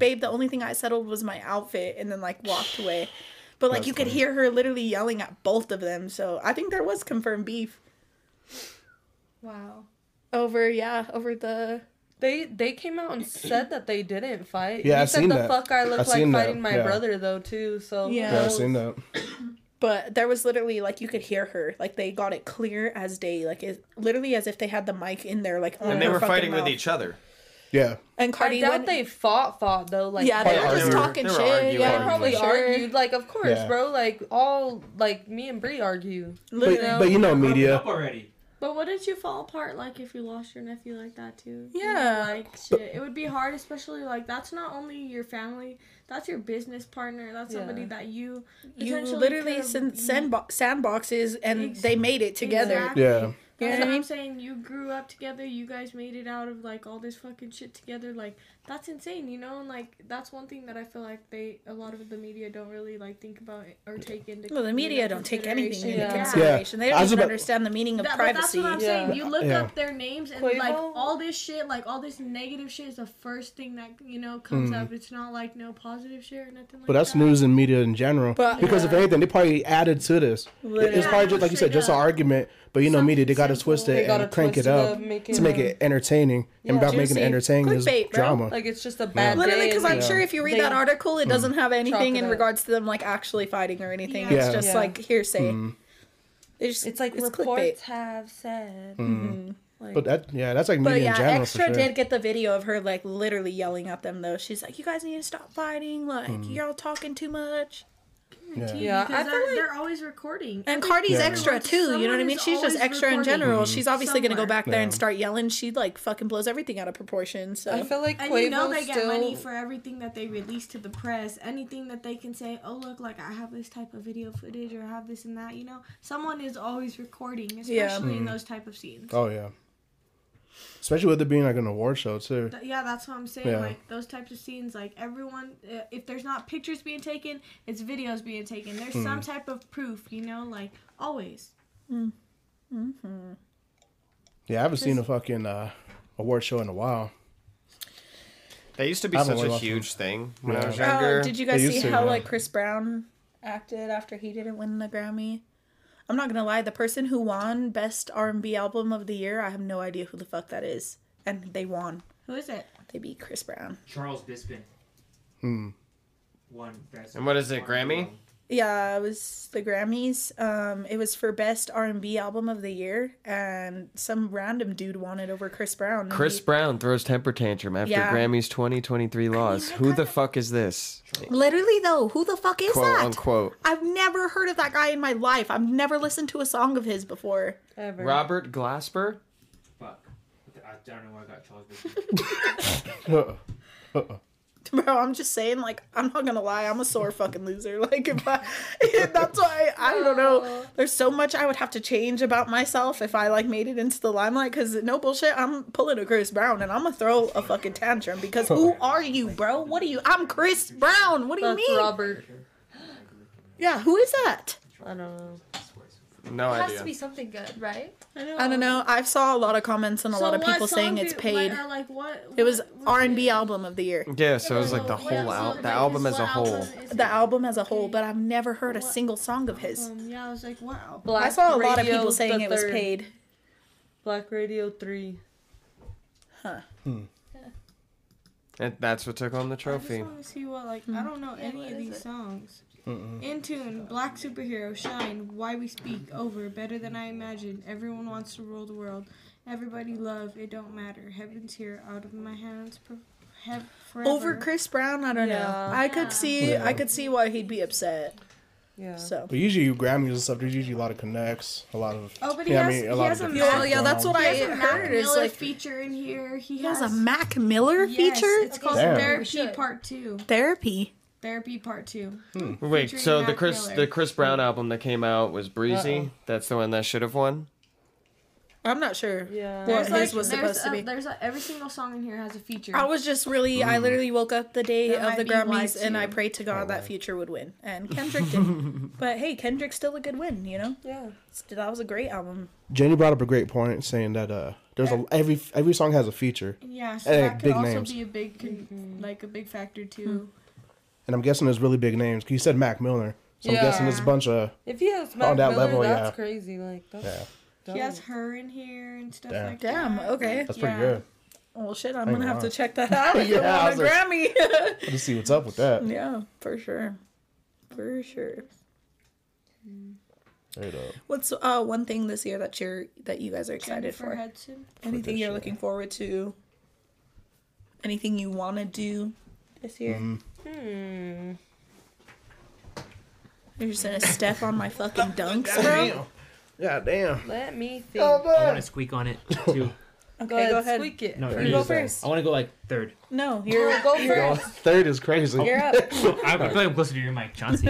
Speaker 2: "Babe, the only thing I settled was my outfit." And then like walked away. But like
Speaker 1: That's
Speaker 2: you could
Speaker 1: funny.
Speaker 2: hear her literally yelling at both of them. So I think there was confirmed beef
Speaker 10: Wow.
Speaker 2: over yeah, over the
Speaker 4: They they came out and said that they didn't fight.
Speaker 1: Yeah,
Speaker 4: he
Speaker 1: I've
Speaker 4: said
Speaker 1: seen
Speaker 4: the
Speaker 1: that.
Speaker 4: fuck I look
Speaker 1: I've
Speaker 4: like
Speaker 1: seen that,
Speaker 4: fighting my
Speaker 1: yeah.
Speaker 4: brother though too. So who
Speaker 2: Yeah.
Speaker 1: Yeah, I've
Speaker 4: knows?
Speaker 1: seen that.
Speaker 2: But there was literally like you could hear her, like they got it clear as day, like it literally as if they had the mic in there, like on
Speaker 3: And they
Speaker 2: her
Speaker 3: were
Speaker 2: fucking
Speaker 3: fighting with
Speaker 2: mouth.
Speaker 3: each other.
Speaker 1: Yeah.
Speaker 2: And Cardi
Speaker 4: I
Speaker 2: Cardi
Speaker 4: doubt
Speaker 2: went,
Speaker 4: they fought, fought though. Like
Speaker 2: yeah, they were just talking
Speaker 3: They were
Speaker 2: shit.
Speaker 3: arguing.
Speaker 2: Yeah,
Speaker 4: they probably
Speaker 2: sure.
Speaker 4: argued. Like, of course,
Speaker 1: Yeah.
Speaker 4: bro. Like all, like me and Bree argue.
Speaker 1: But,
Speaker 2: Literally.
Speaker 1: but you know, media.
Speaker 6: up already.
Speaker 5: But wouldn't you fall apart like if you lost your nephew like that too? You know,
Speaker 2: Yeah.
Speaker 5: like shit. It would be hard, especially like that's not only your family, that's your business partner. That's somebody that you
Speaker 2: You literally
Speaker 5: could've-
Speaker 2: send sandbo- sandboxes and
Speaker 5: Ex-
Speaker 2: they made it together.
Speaker 5: Exactly.
Speaker 1: Yeah.
Speaker 2: You know what I mean?
Speaker 5: I'm saying. You grew up together. You guys made it out of like all this fucking shit together. Like that's insane, you know. And like that's one thing that I feel like they a lot of the media don't really like think about or take into.
Speaker 2: Well, the media don't take anything into
Speaker 5: consideration.
Speaker 4: Yeah.
Speaker 2: They don't even
Speaker 1: about-
Speaker 2: understand the meaning of
Speaker 5: That- but that's what I'm
Speaker 4: Yeah.
Speaker 5: saying. You look
Speaker 1: Yeah.
Speaker 5: up their names and
Speaker 4: Quavo?
Speaker 5: like all this shit, like all this negative shit is the first thing that you know comes
Speaker 1: Mm.
Speaker 5: up. It's not like no positive shit or nothing like that.
Speaker 1: But that's
Speaker 5: that.
Speaker 1: news and media in general.
Speaker 2: But-
Speaker 1: because if anything, they probably added to this.
Speaker 2: Literally.
Speaker 1: It's probably just like you said,
Speaker 5: straight
Speaker 1: just an argument. But you know, media they got to twist it and crank it
Speaker 4: it
Speaker 1: up
Speaker 4: up, make
Speaker 1: to make it entertaining. and
Speaker 4: yeah,
Speaker 1: about making it entertaining is
Speaker 2: Clickbait, bro.
Speaker 1: drama.
Speaker 4: Like it's just a bad
Speaker 2: Literally,
Speaker 4: day.
Speaker 2: because I'm
Speaker 4: they-
Speaker 2: sure if you read
Speaker 4: they-
Speaker 2: that article, it doesn't have anything
Speaker 4: Chalk
Speaker 2: in regards to them like actually fighting or anything.
Speaker 5: Yeah.
Speaker 2: It's
Speaker 1: Yeah.
Speaker 2: just
Speaker 4: Yeah.
Speaker 2: like hearsay.
Speaker 1: Mm.
Speaker 2: It's,
Speaker 4: It's like
Speaker 2: it's
Speaker 4: reports
Speaker 2: clickbait.
Speaker 4: have said.
Speaker 1: Mm.
Speaker 4: Like,
Speaker 1: But that, yeah, that's like media
Speaker 2: But
Speaker 1: in
Speaker 2: yeah,
Speaker 1: general
Speaker 2: extra
Speaker 1: for sure.
Speaker 2: did get the video of her like literally yelling at them though. She's like, "You guys need to stop fighting. Like
Speaker 1: Mm.
Speaker 2: y'all talking too much."
Speaker 1: Yeah.
Speaker 4: Yeah,
Speaker 5: because
Speaker 4: I feel
Speaker 5: they're,
Speaker 4: like-
Speaker 5: they're always recording.
Speaker 2: And Cardi's
Speaker 1: Yeah.
Speaker 2: extra too. You know what I mean? She's just
Speaker 5: always
Speaker 2: extra in
Speaker 5: recording
Speaker 2: general. She's obviously gonna go back there and start yelling. She like fucking blows everything out of proportion. So
Speaker 4: I feel like
Speaker 5: And you know they get
Speaker 4: still.
Speaker 5: money for everything that they release to the press. Anything that they can say, oh look, like I have this type of video footage or I have this and that. You know, someone is always recording, especially
Speaker 2: Yeah.
Speaker 5: in mm-hmm. those type of scenes.
Speaker 1: Oh yeah. Especially with it being like an award show too.
Speaker 5: Th- yeah, that's what I'm saying.
Speaker 1: Yeah.
Speaker 5: Like those types of scenes, like everyone, uh, if there's not pictures being taken, it's videos being taken. There's
Speaker 1: Hmm.
Speaker 5: some type of proof, you know, like always.
Speaker 1: Yeah, I haven't seen a fucking uh, award show in a while.
Speaker 3: That used to be
Speaker 1: I haven't
Speaker 3: such a
Speaker 1: watched
Speaker 3: huge thing when I was younger.
Speaker 2: Oh, did you guys see
Speaker 1: to,
Speaker 2: how
Speaker 1: yeah.
Speaker 2: like Chris Brown acted after he didn't win the Grammy? I'm not gonna lie, the person who won Best R&B Album of the Year, I have no idea who the fuck that is, and they won.
Speaker 5: Who is it?
Speaker 2: They beat Chris Brown.
Speaker 6: Charles Bisping
Speaker 1: Hmm.
Speaker 6: won best.
Speaker 3: And what is it,
Speaker 6: R&B
Speaker 3: Grammy?
Speaker 6: Album.
Speaker 2: Yeah, it was the Grammys. Um, it was for Best R&B Album of the Year, and some random dude won it over Chris Brown.
Speaker 3: Chris
Speaker 2: he-
Speaker 3: Brown throws temper tantrum after
Speaker 2: Yeah.
Speaker 3: Grammy's 2023 loss.
Speaker 2: I
Speaker 3: Who the
Speaker 2: kinda-
Speaker 3: fuck is this?
Speaker 2: literally though, who the fuck is
Speaker 3: Quote
Speaker 2: that?
Speaker 3: unquote.
Speaker 2: I've never heard of that guy in my life. I've never listened to a song of his before.
Speaker 4: Ever.
Speaker 3: Robert Glasper?
Speaker 6: Fuck. I don't know where I got Charles Bisping.
Speaker 1: Uh-uh. Uh-uh.
Speaker 2: Bro, I'm just saying, like, I'm not gonna lie, I'm a sore fucking loser. Like, if I, that's why I don't know. There's so much I would have to change about myself if I like made it into the limelight. Cause no bullshit, I'm pulling a Chris Brown and I'm gonna throw a fucking tantrum. Because who are you, bro? What are you? I'm Chris Brown. What do you
Speaker 4: That's
Speaker 2: mean?
Speaker 4: Robert.
Speaker 2: Yeah, who is that?
Speaker 4: I don't know.
Speaker 3: No
Speaker 10: It has to be something good, right?
Speaker 5: I, know.
Speaker 2: I don't know. I saw a lot of comments and a
Speaker 5: So
Speaker 2: lot of people saying it's paid.
Speaker 5: What, are, like what?
Speaker 2: It was
Speaker 5: what- what-
Speaker 2: R&B album of the year.
Speaker 3: Yeah, so it was like the
Speaker 5: what-
Speaker 3: whole
Speaker 5: what-
Speaker 3: al- the album as a whole.
Speaker 2: The album as a whole, but I've never heard a single song of his.
Speaker 5: Um, yeah, I was like, wow.
Speaker 4: Black
Speaker 2: I saw a lot of
Speaker 4: Radio
Speaker 2: people saying it was paid.
Speaker 4: Black Radio 3. Huh. Hmm.
Speaker 3: And that's what took home the
Speaker 5: I just
Speaker 3: trophy.
Speaker 5: want to see what like
Speaker 2: Hmm.
Speaker 5: I don't know any of these songs. In tune, Black Superhero, Shine, Why We Speak, Over, Better Than I Imagined, Everyone Wants to Rule the World, Everybody Love, It Don't Matter, Heaven's Here, Out of My Hands, pro- have forever.
Speaker 2: Over Chris Brown, I don't know.
Speaker 4: Yeah.
Speaker 2: I could see,
Speaker 1: Yeah.
Speaker 2: I could see why he'd be upset.
Speaker 4: Yeah.
Speaker 2: So.
Speaker 1: But usually you Grammys and stuff, there's usually a lot of connects, a lot of
Speaker 5: Oh, but he
Speaker 1: yeah,
Speaker 5: has,
Speaker 1: I mean, a
Speaker 5: he
Speaker 1: lot
Speaker 5: has
Speaker 1: of
Speaker 5: a Mac,
Speaker 1: stuff
Speaker 2: oh,
Speaker 1: yeah,
Speaker 2: that's what
Speaker 5: he
Speaker 2: I
Speaker 5: has a
Speaker 2: heard
Speaker 5: Mac
Speaker 2: is,
Speaker 5: Miller
Speaker 2: like-
Speaker 5: feature in here. He,
Speaker 2: He has a Mac Miller
Speaker 5: Yes,
Speaker 2: feature.
Speaker 5: It's called
Speaker 1: Damn.
Speaker 5: Therapy Part Two.
Speaker 2: Therapy.
Speaker 5: Therapy Part Two. Hmm.
Speaker 3: Wait,
Speaker 5: Featuring
Speaker 3: so the Chris
Speaker 5: Miller.
Speaker 3: the Chris Brown album that came out was Breezy.
Speaker 4: Uh-oh.
Speaker 3: That's the one that should have won.
Speaker 2: I'm not sure.
Speaker 4: Yeah.
Speaker 2: What
Speaker 5: There's
Speaker 2: his
Speaker 5: like,
Speaker 2: was
Speaker 5: there's
Speaker 2: supposed to be.
Speaker 5: There's a, every single song in here has a feature.
Speaker 2: I was just really, I mm. literally woke up the day
Speaker 5: That
Speaker 2: of the Grammys and I prayed to God oh, that Future would win, and Kendrick did. but hey, Kendrick's still a good win, you know.
Speaker 4: Yeah.
Speaker 2: That was a great album.
Speaker 1: Jenny brought up a great point saying that uh there's a every every song has a feature.
Speaker 5: Yeah, so
Speaker 1: Hey,
Speaker 5: that could
Speaker 1: big
Speaker 5: also
Speaker 1: names.
Speaker 5: be a big, con- mm-hmm. like a big factor too. Hmm.
Speaker 1: And I'm guessing there's really big names. 'cause You said Mac Miller. So I'm guessing there's a bunch of
Speaker 4: If he has Mac
Speaker 1: that
Speaker 4: Miller,
Speaker 1: level,
Speaker 4: that's
Speaker 1: yeah.
Speaker 4: crazy. Like, that's
Speaker 1: yeah.
Speaker 4: dope.
Speaker 5: He has her in here and stuff
Speaker 1: Damn.
Speaker 5: like
Speaker 2: Damn,
Speaker 5: that.
Speaker 2: okay.
Speaker 1: That's pretty
Speaker 5: Yeah.
Speaker 1: good.
Speaker 2: Well, shit, I'm
Speaker 1: Ain't
Speaker 2: gonna have to check that out. If
Speaker 1: Yeah,
Speaker 2: yeah,
Speaker 1: I was
Speaker 2: a
Speaker 1: like-
Speaker 2: Grammy.
Speaker 1: Let's see what's up with that.
Speaker 2: yeah, for sure, for sure. What's uh one thing this year that you're that you guys are excited
Speaker 10: Jennifer
Speaker 2: for?
Speaker 10: Hudson.
Speaker 2: Anything
Speaker 1: this
Speaker 2: you're
Speaker 1: year.
Speaker 2: looking forward to? Anything you want to do this year?
Speaker 4: Hmm.
Speaker 2: You're just gonna step on my fucking dunks, bro.
Speaker 1: God damn.
Speaker 4: Let me think.
Speaker 7: I want to squeak on it too.
Speaker 2: Okay, go ahead.
Speaker 4: Squeak it.
Speaker 7: No,
Speaker 2: You
Speaker 7: you
Speaker 2: go first.
Speaker 7: I want to go like third.
Speaker 2: No, you're
Speaker 4: Go
Speaker 2: you're,
Speaker 4: first.
Speaker 1: Third is crazy.
Speaker 2: you're up.
Speaker 7: I, I feel like I'm closer to your mic, Chauncey.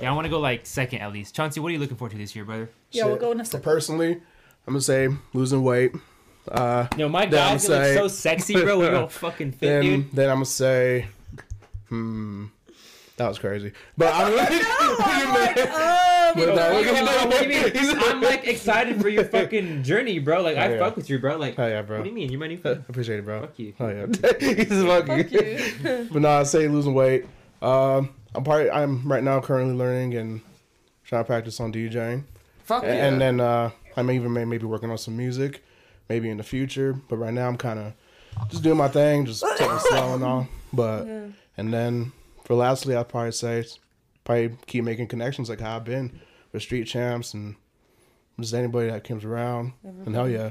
Speaker 7: Yeah, I want to go like second at least. Chauncey, what are you looking forward to this year, brother?
Speaker 2: Yeah, we'll
Speaker 1: Shit.
Speaker 2: go in a
Speaker 1: So
Speaker 2: circle.
Speaker 1: personally, I'm gonna say losing weight. Uh,
Speaker 7: Yo, my
Speaker 1: Then
Speaker 7: dogs look so sexy, bro. We're all fucking fit,
Speaker 1: then
Speaker 7: dude.
Speaker 1: then I'm gonna say, hmm, that was crazy. But I'm But no, look at
Speaker 7: Oh, what do you mean? I'm like excited for your fucking journey, bro. Like I
Speaker 1: Oh, yeah.
Speaker 7: fuck with you, bro. Like,
Speaker 1: Oh yeah, bro.
Speaker 7: what do you mean? You're my new
Speaker 1: I
Speaker 7: friend.
Speaker 1: appreciate it, bro.
Speaker 7: Fuck you.
Speaker 1: Oh yeah, he's fucking. but no, I say losing weight. Um, I'm probably I'm right now currently learning and trying to practice on DJing,
Speaker 3: Fuck
Speaker 1: and,
Speaker 3: yeah.
Speaker 1: and then uh, I may even may, maybe working on some music, maybe in the future. But right now I'm kind of just doing my thing, just taking it slow and all. But and then for lastly, I'd probably say probably keep making connections like how I've been with street champs and just anybody that comes around. And hell yeah,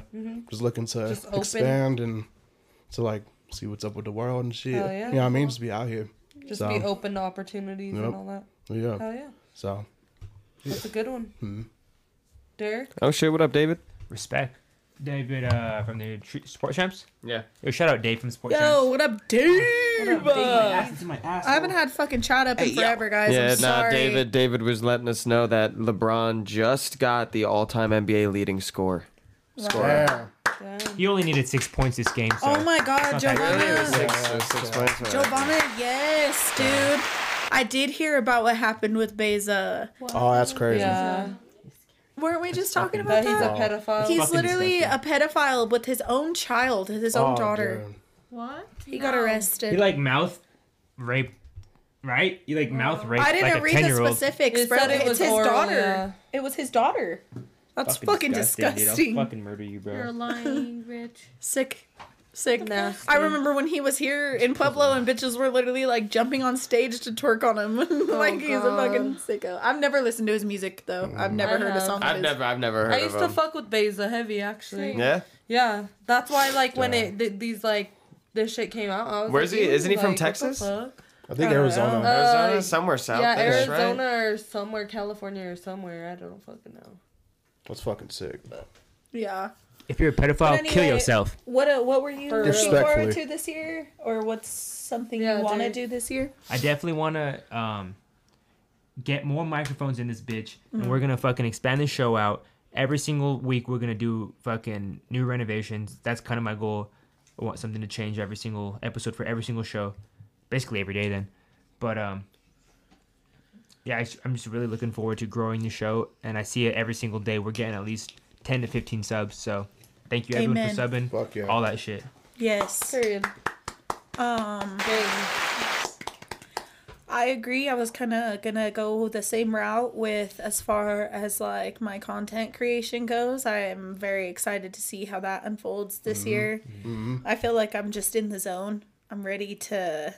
Speaker 1: just looking to
Speaker 4: Mm-hmm. Just
Speaker 1: expand and to like see what's up with the world and shit.
Speaker 4: Hell yeah.
Speaker 1: You know what I mean? Just be out here.
Speaker 4: Just
Speaker 1: So-
Speaker 4: be open to opportunities
Speaker 1: Yep.
Speaker 4: and all that.
Speaker 1: Yeah.
Speaker 4: Hell yeah.
Speaker 1: So
Speaker 4: That's a good one.
Speaker 1: Mhm.
Speaker 4: Derek?
Speaker 3: oh shit! What up, David?
Speaker 7: Respect, David uh, from the Tr- Sport Champs.
Speaker 3: Yeah.
Speaker 7: Yo, shout out Dave from Sport Champs.
Speaker 2: Yo,
Speaker 7: Champs.
Speaker 2: what up, Dave?
Speaker 7: Ass into my.
Speaker 2: I haven't had fucking chat up in forever, guys.
Speaker 3: yeah,
Speaker 2: I'm
Speaker 3: nah,
Speaker 2: sorry.
Speaker 3: David. David was letting us know that LeBron just got the all-time NBA leading score.
Speaker 1: yeah.
Speaker 4: Damn.
Speaker 7: He only needed six points this game. So.
Speaker 2: Oh my god,
Speaker 7: Not that
Speaker 2: Giovanna.
Speaker 3: Six, six points. alright.
Speaker 2: Giovanna, yes, dude. I did hear about what happened with Beza.
Speaker 1: Oh, that's crazy.
Speaker 4: Yeah.
Speaker 2: Weren't we just talking about
Speaker 4: That he's a
Speaker 2: that?
Speaker 4: pedophile.
Speaker 2: He's
Speaker 7: fucking
Speaker 2: literally
Speaker 7: disgusting.
Speaker 2: a pedophile with his own child, his own
Speaker 1: Oh,
Speaker 2: daughter.
Speaker 1: dude.
Speaker 8: What?
Speaker 2: He got arrested.
Speaker 7: He like mouth rape, right? You like mouth rape
Speaker 2: I didn't
Speaker 7: like a
Speaker 2: read
Speaker 7: ten
Speaker 2: the
Speaker 7: year old.
Speaker 2: specifics,
Speaker 4: It
Speaker 2: bro.
Speaker 4: said it
Speaker 2: it's
Speaker 4: was
Speaker 2: his
Speaker 4: oral,
Speaker 2: daughter.
Speaker 4: yeah.
Speaker 2: It was his daughter. That's fucking, disgusting.
Speaker 7: Dude. I'll fucking murder you, bro.
Speaker 8: You're lying, Rich.
Speaker 2: Sick. Sick.
Speaker 4: Nasty.
Speaker 2: I remember when he was here in Pueblo and bitches were literally like jumping on stage to twerk on him. like he's a fucking sicko. I've never listened to his music though. I've never
Speaker 4: I
Speaker 2: heard a song
Speaker 3: I've
Speaker 2: his.
Speaker 3: never, I've never heard
Speaker 4: I
Speaker 3: of
Speaker 4: used to
Speaker 3: him.
Speaker 4: fuck with Beza heavy, actually.
Speaker 3: yeah.
Speaker 4: Yeah. That's why, like, when
Speaker 1: Yeah.
Speaker 4: it th- these, like, this shit came out, I was
Speaker 3: Where's
Speaker 4: like,
Speaker 3: he- isn't he
Speaker 4: "Ew,
Speaker 3: from
Speaker 4: like,
Speaker 3: Texas?
Speaker 1: I think
Speaker 2: Uh,
Speaker 1: Arizona.
Speaker 4: uh,
Speaker 3: Arizona, somewhere south.
Speaker 4: yeah,
Speaker 3: there, right?
Speaker 4: Arizona or somewhere, California or somewhere. I don't fucking know.
Speaker 1: that's fucking sick.
Speaker 2: Yeah.
Speaker 7: If you're a pedophile,
Speaker 2: But
Speaker 7: kill yourself.
Speaker 2: What uh, what were you
Speaker 4: For
Speaker 2: looking forward to this year, or what's something
Speaker 4: Yeah,
Speaker 2: you want to do this year?
Speaker 7: I definitely want to um, get more microphones in this bitch,
Speaker 2: Mm.
Speaker 7: and we're gonna fucking expand the show out. Every single week, we're gonna do fucking new renovations. That's kind of my goal. I want something to change every single episode for every single show, basically every day. Then, but um, yeah, I, am just really looking forward to growing the show, and I see it every single day. We're getting at least ten to fifteen subs. So, thank you everyone
Speaker 2: Amen.
Speaker 7: for subbing.
Speaker 1: Fuck yeah.
Speaker 7: All that shit.
Speaker 2: Yes.
Speaker 4: Period.
Speaker 2: Um,
Speaker 4: Dang.
Speaker 2: I agree. I was kind of gonna go the same route with as far as like my content creation goes. I am very excited to see how that unfolds this year. I feel like I'm just in the zone. I'm ready to.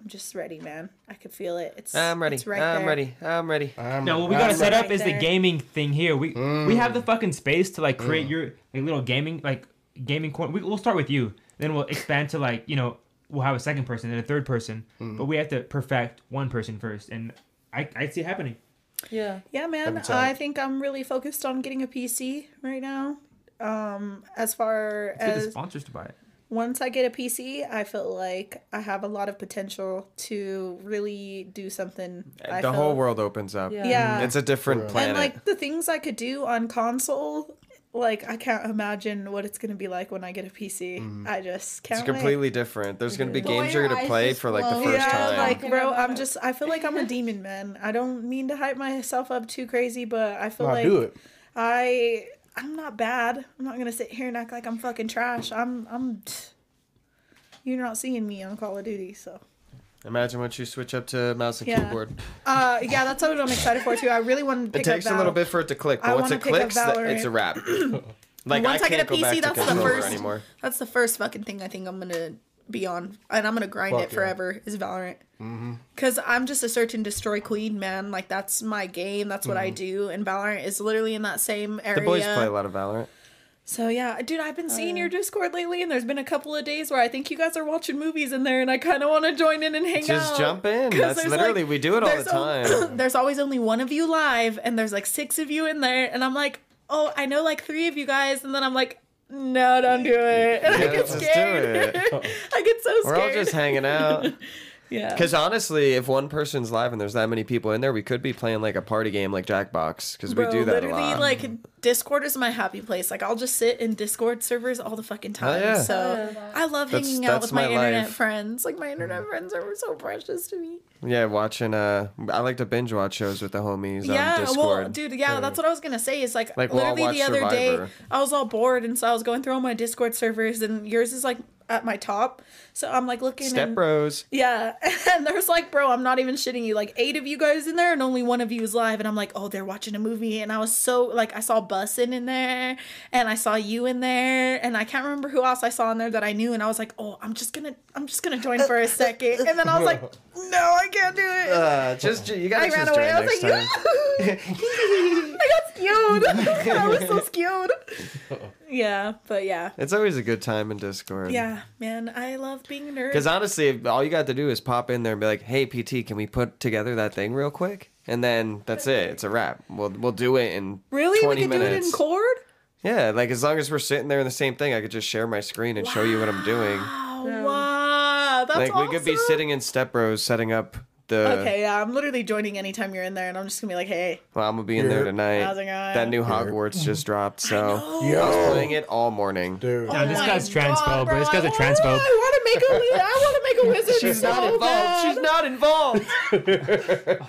Speaker 2: I'm just ready, man. I could feel it. It's.
Speaker 3: I'm ready.
Speaker 2: It's right
Speaker 3: I'm
Speaker 2: there.
Speaker 3: ready. I'm ready.
Speaker 1: I'm,
Speaker 7: No, what we
Speaker 1: I'm
Speaker 7: gotta set
Speaker 2: right
Speaker 7: up is
Speaker 2: there.
Speaker 7: the gaming thing here. We we have the fucking space to like create your like little gaming like gaming corner. We, we'll start with you, then we'll expand to like you know we'll have a second person and a third person, but we have to perfect one person first, and I I see it happening.
Speaker 4: Yeah.
Speaker 2: Yeah, man. I think I'm really focused on getting a PC right now. Um, as far
Speaker 7: Let's get the
Speaker 2: as
Speaker 7: sponsors to buy it.
Speaker 2: Once I get a PC, I feel like I have a lot of potential to really do something. I
Speaker 3: the
Speaker 2: feel.
Speaker 3: whole world opens up.
Speaker 4: Yeah.
Speaker 2: Yeah.
Speaker 3: It's a different
Speaker 1: And,
Speaker 3: planet.
Speaker 2: And like the things I could do on console, like I can't imagine what it's gonna be like when I get a PC. Mm-hmm. I just can't.
Speaker 3: it's
Speaker 2: wait.
Speaker 3: completely different. There's gonna be
Speaker 10: The
Speaker 3: games you're gonna play for like the
Speaker 10: glow.
Speaker 3: first
Speaker 2: yeah,
Speaker 3: time.
Speaker 2: like bro, I'm just. I feel like I'm a demon, man. I don't mean to hype myself up too crazy, but I feel
Speaker 1: Nah,
Speaker 2: like
Speaker 1: do it.
Speaker 2: I I'm not bad. I'm not gonna sit here and act like I'm fucking trash. I'm I'm. You're not seeing me on Call of Duty, so.
Speaker 3: Imagine once you switch up to mouse and
Speaker 2: Yeah.
Speaker 3: keyboard.
Speaker 2: Uh, yeah, that's what I'm excited for too. I really want to pick
Speaker 3: It takes a little bit for it to click, but
Speaker 2: I
Speaker 3: once it clicks, it's a wrap. like
Speaker 2: Once I
Speaker 3: I
Speaker 2: get a PC, that's the first-
Speaker 3: anymore.
Speaker 2: That's the first fucking thing I think I'm gonna be on, and I'm gonna grind
Speaker 1: Fuck
Speaker 2: it
Speaker 1: yeah.
Speaker 2: forever. Is Valorant. Mm-hmm. Cause I'm just a search and destroy queen, man. Like that's my game. That's what I mm-hmm. do. And Valorant is literally in that same area.
Speaker 3: The boys play a lot of Valorant.
Speaker 2: So yeah, dude, I've been seeing uh. your Discord lately, and there's been a couple of days where I think you guys are watching movies in there, and I kind of want to join in and hang
Speaker 3: Just
Speaker 2: out.
Speaker 3: Just jump in.
Speaker 2: 'Cause
Speaker 3: That's
Speaker 2: there's,
Speaker 3: literally we do it all the
Speaker 2: there's al-
Speaker 3: time.
Speaker 2: there's always only one of you live, and there's like six of you in there, and I'm like, oh, I know like three of you guys, and then I'm like, no, don't do it. And I
Speaker 3: Yeah,
Speaker 2: get
Speaker 3: just do
Speaker 2: scared. I get so scared.
Speaker 3: We're all just hanging out.
Speaker 2: yeah.
Speaker 3: Because honestly, if one person's live and there's that many people in there, we could be playing like a party game like Jackbox because we
Speaker 2: Bro,
Speaker 3: do that a
Speaker 2: literally,
Speaker 3: lot.
Speaker 2: like Discord is my happy place. Like I'll just sit in Discord servers all the fucking time.
Speaker 3: yeah.
Speaker 2: So I love
Speaker 3: That's-
Speaker 2: hanging out
Speaker 3: that's
Speaker 2: with my,
Speaker 3: my
Speaker 2: internet
Speaker 3: life.
Speaker 2: friends. Like my internet friends are so precious to me.
Speaker 3: yeah, watching. Uh, I like to binge watch shows with the homies
Speaker 2: yeah,
Speaker 3: on Discord.
Speaker 2: well, dude, yeah, that's what I was gonna say. Is like,
Speaker 3: Like, we'll all
Speaker 2: literally the
Speaker 3: watch
Speaker 2: other
Speaker 3: Survivor.
Speaker 2: day, I was all bored, and so I was going through all my Discord servers, and yours is like at my top. So I'm like looking.
Speaker 3: Step
Speaker 2: and,
Speaker 3: Bros.
Speaker 2: Yeah, and there's like, bro, I'm not even shitting you. Like eight of you guys in there, and only one of you is live. And I'm like, oh, they're watching a movie. And I was so like, I saw Bussin in there, and I saw you in there, and I can't remember who else I saw in there that I knew. And I was like, oh, I'm just gonna, I'm just gonna join for a second. And then I was like, no, I can't do it.
Speaker 3: Uh, just you
Speaker 2: I ran
Speaker 3: just
Speaker 2: away.
Speaker 3: join
Speaker 2: I was
Speaker 3: next
Speaker 2: like,
Speaker 3: time.
Speaker 2: I got scared. I was so scared. Yeah, but yeah,
Speaker 3: It's always a good time in Discord.
Speaker 2: yeah, man, I love being a nerd.
Speaker 3: Because honestly, all you got to do is pop in there and be like, "Hey, PT, can we put together that thing real quick?" And then that's it. It's a wrap. We'll we'll do it in
Speaker 2: really, we
Speaker 3: can
Speaker 2: could do it in chord.
Speaker 3: yeah, like as long as we're sitting there in the same thing, I could just share my screen and show you what I'm doing.
Speaker 2: Oh, wow, that's
Speaker 3: like we could be sitting in Step Bros setting up the.
Speaker 2: Okay, yeah, I'm literally joining anytime you're in there, and I'm just gonna be like, hey,
Speaker 3: Well, I'm gonna be in there
Speaker 1: Yeah.
Speaker 3: tonight.
Speaker 2: How's it going?
Speaker 3: That new Hogwarts just dropped, so I,
Speaker 1: Yo.
Speaker 3: was playing it all morning.
Speaker 1: Dude.
Speaker 7: No, this
Speaker 2: Oh
Speaker 7: guy's
Speaker 2: my
Speaker 7: transphobe,
Speaker 2: God,
Speaker 7: bro. This guy's a
Speaker 2: I
Speaker 7: transphobe.
Speaker 2: I want to make a, wi- I want to make a wizard.
Speaker 3: She's
Speaker 2: so
Speaker 3: not involved.
Speaker 2: bad.
Speaker 3: She's not involved.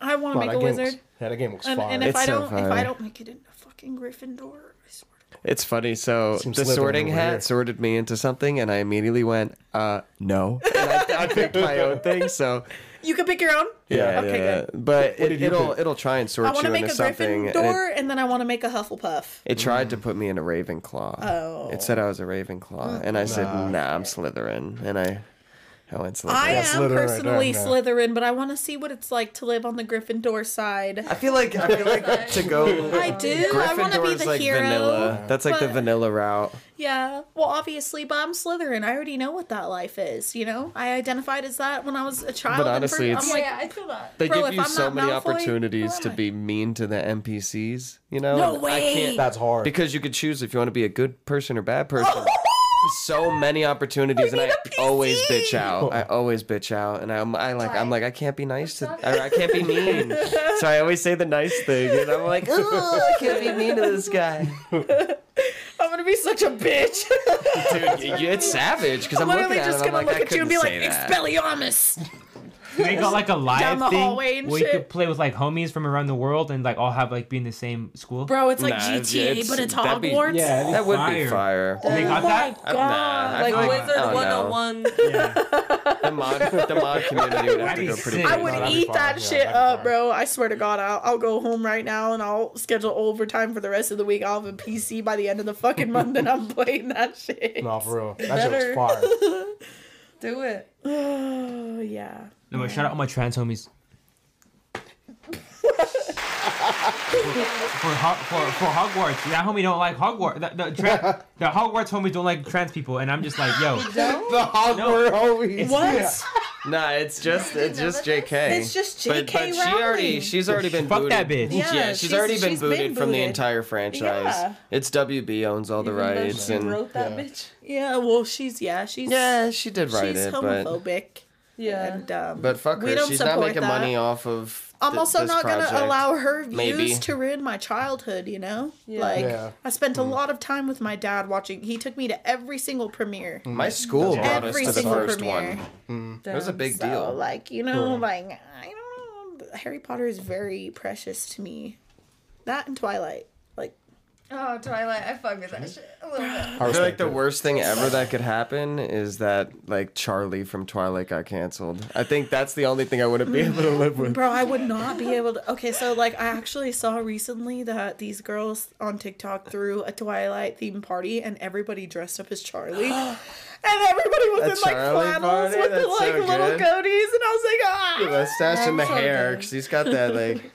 Speaker 2: I want to
Speaker 1: Wow,
Speaker 2: make
Speaker 1: that
Speaker 2: a
Speaker 1: game
Speaker 2: wizard.
Speaker 1: looks, yeah, that game looks
Speaker 2: And,
Speaker 1: fire.
Speaker 2: and if
Speaker 3: It's
Speaker 2: I
Speaker 3: so
Speaker 2: don't, if I
Speaker 3: fire.
Speaker 2: don't make it into fucking Gryffindor, I swear. to
Speaker 3: It's funny. So
Speaker 1: Seems
Speaker 3: the
Speaker 1: Slytherin
Speaker 3: sorting
Speaker 1: over
Speaker 3: hat
Speaker 1: here.
Speaker 3: sorted me into something, and I immediately went, uh, no. And I, I picked my own thing. So
Speaker 2: God. You can pick your own.
Speaker 3: yeah,
Speaker 2: Okay,
Speaker 3: yeah.
Speaker 2: good.
Speaker 3: But
Speaker 1: What
Speaker 3: it,
Speaker 1: you
Speaker 3: it'll
Speaker 1: pick?
Speaker 3: it'll try and sort
Speaker 2: I want
Speaker 3: you
Speaker 2: to make
Speaker 3: into
Speaker 2: a
Speaker 3: something. and it-
Speaker 2: Gryffindor, and, then I want to make a Hufflepuff.
Speaker 3: It tried to mm. put me in a Ravenclaw.
Speaker 2: Oh.
Speaker 3: It said oh. I was a Ravenclaw, and I said,
Speaker 1: Nah.
Speaker 3: "Nah, I'm Slytherin," and I, I went Slytherin.
Speaker 2: I
Speaker 1: That's
Speaker 2: am
Speaker 1: Slytherin
Speaker 2: personally
Speaker 1: yeah.
Speaker 2: Slytherin, but I want to see what it's like to live on the Gryffindor side.
Speaker 3: I feel like I feel like to go.
Speaker 2: I do. I want to be
Speaker 3: Gryffindor's
Speaker 2: the
Speaker 3: like
Speaker 2: hero.
Speaker 3: vanilla. That's like the
Speaker 2: but-
Speaker 3: vanilla route.
Speaker 2: Yeah. Well, obviously, but I'm Slytherin. I already know what that life is. You know, I identified as that when I was a child.
Speaker 3: But
Speaker 2: and
Speaker 3: honestly,
Speaker 2: for-
Speaker 3: it's-
Speaker 2: I'm like,
Speaker 10: yeah, I feel that.
Speaker 3: They
Speaker 2: Bro,
Speaker 3: give
Speaker 2: if
Speaker 3: you
Speaker 2: I'm
Speaker 3: so
Speaker 2: not
Speaker 3: many
Speaker 2: Malfoy,
Speaker 3: opportunities
Speaker 2: who
Speaker 3: to
Speaker 2: am I?
Speaker 3: be mean to the NPCs. You know,
Speaker 2: No
Speaker 3: And I
Speaker 2: way.
Speaker 3: can't
Speaker 1: That's hard.
Speaker 3: because you could choose if you want to be a good person or bad person. so many opportunities, and I
Speaker 2: need a PC.
Speaker 3: always bitch out. I always bitch out, and I'm I like I'm like I can't be nice to or I can't be mean. so I always say the nice thing, and I'm like, oh, I can't be mean to this guy,
Speaker 2: I'm gonna be such a bitch.
Speaker 3: dude. y- y- It's savage because I'm,
Speaker 2: I'm
Speaker 3: looking
Speaker 2: literally
Speaker 3: at
Speaker 2: just
Speaker 3: him. I'm
Speaker 2: gonna
Speaker 3: like,
Speaker 2: look at you and be like,
Speaker 3: that.
Speaker 2: Expelliarmus.
Speaker 7: They got like a
Speaker 2: Down
Speaker 7: live
Speaker 2: the
Speaker 7: thing
Speaker 2: hallway and
Speaker 7: where you
Speaker 2: shit.
Speaker 7: could play with like homies from around the world and like all have like be in the same school.
Speaker 2: Bro, it's like
Speaker 3: Nah, it's-
Speaker 2: GTA,
Speaker 3: it's-
Speaker 2: but it's
Speaker 3: that'd be-
Speaker 2: Hogwarts.
Speaker 7: Yeah,
Speaker 3: That would be
Speaker 7: Fire.
Speaker 3: fire.
Speaker 7: Oh they got
Speaker 2: Oh
Speaker 7: that?
Speaker 2: my
Speaker 3: Nah, I
Speaker 2: god.
Speaker 4: Like
Speaker 3: feel like-
Speaker 4: Wizard
Speaker 3: I don't oh know.
Speaker 4: 101.
Speaker 7: Yeah.
Speaker 3: The mod, the mod community would have
Speaker 7: That'd
Speaker 3: to
Speaker 7: be
Speaker 3: go pretty.
Speaker 7: sick.
Speaker 2: I
Speaker 3: crazy.
Speaker 2: would
Speaker 1: that'd be
Speaker 2: eat
Speaker 1: fire.
Speaker 2: that
Speaker 1: Yeah,
Speaker 2: shit
Speaker 1: that'd be
Speaker 2: up,
Speaker 1: fire.
Speaker 2: bro. I swear to God, I'll, I'll go home right now and I'll schedule overtime for the rest of the week. I'll have a PC by the end of the fucking month and I'm playing that shit.
Speaker 1: no, for real. That
Speaker 2: Better.
Speaker 1: shit was fire.
Speaker 4: Do it.
Speaker 2: Oh, yeah.
Speaker 7: No, but shout out all my trans homies. for, Ho- for for Hogwarts, that homie don't like Hogwarts. The, the, tra- the Hogwarts homies don't like trans people, and I'm just like, yo,
Speaker 1: the Hogwarts homies.
Speaker 2: What?
Speaker 3: Nah, it's just it's just JK.
Speaker 2: It's just
Speaker 3: But,
Speaker 2: JK
Speaker 3: but she already
Speaker 2: Rowling.
Speaker 3: she's already been
Speaker 7: Fuck
Speaker 3: booted.
Speaker 7: that bitch.
Speaker 3: Yeah,
Speaker 2: Yeah,
Speaker 3: she's,
Speaker 2: she's-
Speaker 3: already been
Speaker 2: she's
Speaker 3: booted
Speaker 2: been
Speaker 3: from the
Speaker 2: booted.
Speaker 3: entire franchise.
Speaker 2: Yeah.
Speaker 3: It's WB owns all the
Speaker 4: Even though
Speaker 3: rights
Speaker 4: she
Speaker 3: and
Speaker 4: wrote that
Speaker 1: Yeah.
Speaker 4: bitch.
Speaker 2: Yeah, well, she's, yeah, she's,
Speaker 3: yeah, she did write
Speaker 2: she's
Speaker 3: it, but
Speaker 2: homophobic.
Speaker 4: Yeah.
Speaker 2: And, um,
Speaker 3: but fuck
Speaker 2: we
Speaker 3: her. She's not making
Speaker 2: that.
Speaker 3: money off of.
Speaker 2: I'm also
Speaker 3: this
Speaker 2: not gonna allow her views
Speaker 3: Maybe.
Speaker 2: to ruin my childhood. You know,
Speaker 4: Yeah.
Speaker 2: like
Speaker 1: Yeah.
Speaker 2: I spent a lot of time with my dad watching. He took me to every single premiere. Mm.
Speaker 3: My school brought us
Speaker 2: Every
Speaker 3: to the first
Speaker 2: premiere.
Speaker 3: one. It was a big
Speaker 2: So,
Speaker 3: deal.
Speaker 2: like you know, like I don't know. Harry Potter is very precious to me. That and Twilight. Like
Speaker 10: Oh, Twilight, I fuck with that shit a little bit.
Speaker 1: I
Speaker 3: I feel like the worst thing ever that could happen is that like Charlie from Twilight got canceled. I think that's the only thing I wouldn't be able to live with.
Speaker 2: Bro, I would not be able to. Okay, so like I actually saw recently that these girls on TikTok threw a Twilight themed party and everybody dressed up as Charlie. and everybody was
Speaker 3: A
Speaker 2: in like
Speaker 3: Charlie
Speaker 2: flannels
Speaker 3: party?
Speaker 2: with the
Speaker 3: That's
Speaker 2: like
Speaker 3: so
Speaker 2: little
Speaker 3: good.
Speaker 2: goatees, and I was like, ah.
Speaker 3: The mustache and the
Speaker 10: so
Speaker 3: hair,
Speaker 10: good.
Speaker 3: because he's got that like.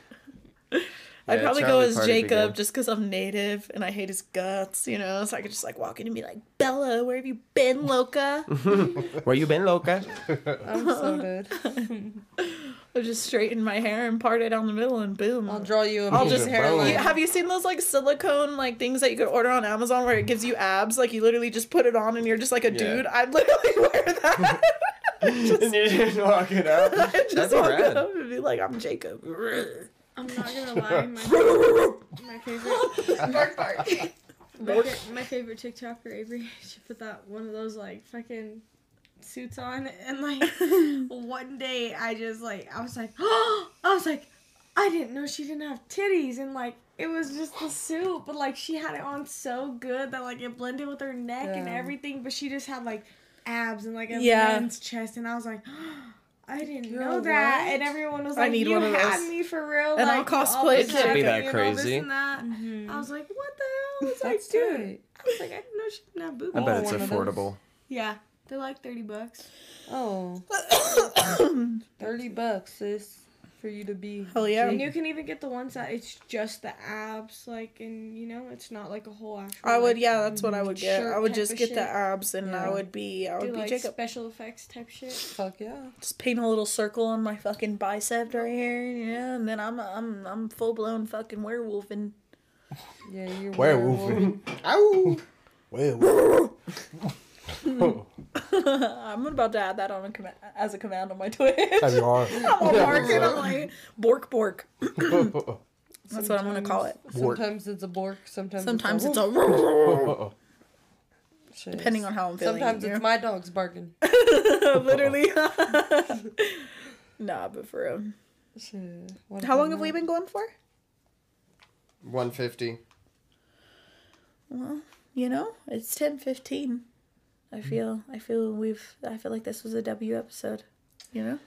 Speaker 2: I'd
Speaker 3: Yeah,
Speaker 2: probably go as Jacob just because I'm native and I hate his guts, you know. So I could just like walk in and be like, Bella, where have you been, Loca?
Speaker 3: Where you been, Loca?
Speaker 4: I'm so good.
Speaker 2: I'll just straighten my hair and part it down the middle and boom.
Speaker 4: I'll draw you a
Speaker 2: I'll just
Speaker 4: hairline.
Speaker 2: You- have you seen those like silicone like things that you could order on Amazon where it gives you abs? Like you literally just put it on and you're just like a
Speaker 3: Yeah.
Speaker 2: dude. I'd literally wear that.
Speaker 3: and you're just walking out.
Speaker 2: I'd
Speaker 3: That'd
Speaker 2: just walk
Speaker 3: rad.
Speaker 2: up and be like, I'm Jacob.
Speaker 5: I'm not gonna lie, my favorite, my favorite,
Speaker 10: Bark, bark.
Speaker 5: my, fa- my favorite TikToker Avery. She put that one of those like fucking suits on, and like one day I just like I was like, oh, I was like, I didn't know she didn't have titties, and like it was just the suit, but like she had it on so good that like it blended with her neck and everything, but she just had like abs and like a
Speaker 2: Yeah.
Speaker 5: man's chest, and I was like. I didn't
Speaker 4: Girl,
Speaker 5: know that,
Speaker 4: what?
Speaker 5: and everyone was
Speaker 2: I
Speaker 5: like,
Speaker 2: need
Speaker 5: "You
Speaker 2: one of
Speaker 5: had
Speaker 2: those.
Speaker 5: me for real."
Speaker 2: And I'll cosplay. It
Speaker 3: can't be
Speaker 5: me
Speaker 3: that
Speaker 5: and this
Speaker 3: crazy.
Speaker 5: and that.
Speaker 4: Mm-hmm.
Speaker 5: I was like, "What the hell?" It's like,
Speaker 4: That's
Speaker 5: dude.
Speaker 4: tight.
Speaker 5: I was like, I didn't know she didn't have boobs.
Speaker 3: I bet it's
Speaker 4: one of those.
Speaker 3: affordable.
Speaker 5: Yeah, they're like thirty bucks.
Speaker 4: Oh. 30 bucks, sis, for you to be.
Speaker 2: Hell yeah.
Speaker 5: And you can even get the ones that it's just the abs, like, and you know, it's not like a whole actual.
Speaker 2: I would,
Speaker 5: like,
Speaker 2: yeah, that's what I would get. I would just
Speaker 5: of
Speaker 2: get the abs and I would be, I
Speaker 5: do
Speaker 2: would be
Speaker 5: like
Speaker 2: Jacob.
Speaker 5: special effects type shit.
Speaker 4: Fuck yeah.
Speaker 2: Just paint a little circle on my fucking bicep right here, yeah, and then I'm I'm I'm full blown fucking werewolfing.
Speaker 4: Yeah, you're
Speaker 1: Werewolf. Ow. Werewolf.
Speaker 2: I'm about to add that on a command as a command on my Twitter.
Speaker 1: That'd be hard.
Speaker 2: I'm all barking. I'm like bork bork. That's what I'm gonna call it.
Speaker 1: Bork.
Speaker 4: Sometimes it's a bork. Sometimes
Speaker 2: Sometimes
Speaker 4: it's
Speaker 2: it's
Speaker 4: a
Speaker 2: a depending on how I'm feeling.
Speaker 4: Sometimes it's my dog's barking.
Speaker 2: literally. nah, but for real.
Speaker 4: Shit.
Speaker 2: How long have we been going for?
Speaker 3: 150.
Speaker 2: Well, you know, it's ten fifteen. I feel, I feel we've, I feel like this was a W episode. You know,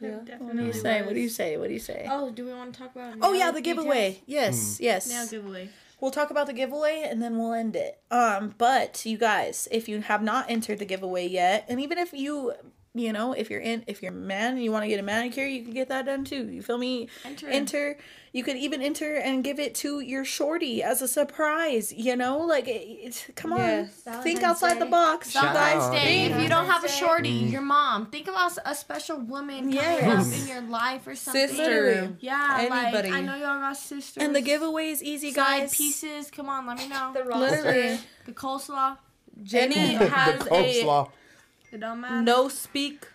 Speaker 4: Yeah.
Speaker 2: what do you say? What do you say? What do you say?
Speaker 5: Oh, do we want to talk about?
Speaker 2: Oh yeah,
Speaker 5: nail
Speaker 2: the
Speaker 5: details?
Speaker 2: giveaway. Yes, yes.
Speaker 5: Nail giveaway.
Speaker 2: We'll talk about the giveaway and then we'll end it. Um, but you guys, if you have not entered the giveaway yet, and even if you, you know, if you're in, if you're a man and you want to get a manicure, you can get that done too. You feel me?
Speaker 5: Enter.
Speaker 2: Enter. You could even enter and give it to your shorty as a surprise. You know, like, it's, come on,
Speaker 4: Yes.
Speaker 2: think
Speaker 10: Valentine's
Speaker 2: outside the box, you guys.
Speaker 3: Shout
Speaker 9: Day, if you don't have a
Speaker 10: Valentine's Day.
Speaker 9: shorty, mm. your mom. Think about a special woman coming mm. up
Speaker 2: Yes.
Speaker 9: in your life or something.
Speaker 4: Sister.
Speaker 5: Yeah,
Speaker 4: Anybody.
Speaker 5: like I know y'all got sisters.
Speaker 2: And the giveaway is easy,
Speaker 5: side
Speaker 2: guys.
Speaker 5: pieces. Come on, let me know.
Speaker 10: The
Speaker 2: Literally.
Speaker 5: The coleslaw.
Speaker 4: Jenny
Speaker 1: the
Speaker 4: has a
Speaker 1: coleslaw.
Speaker 5: It don't matter.
Speaker 4: no speak.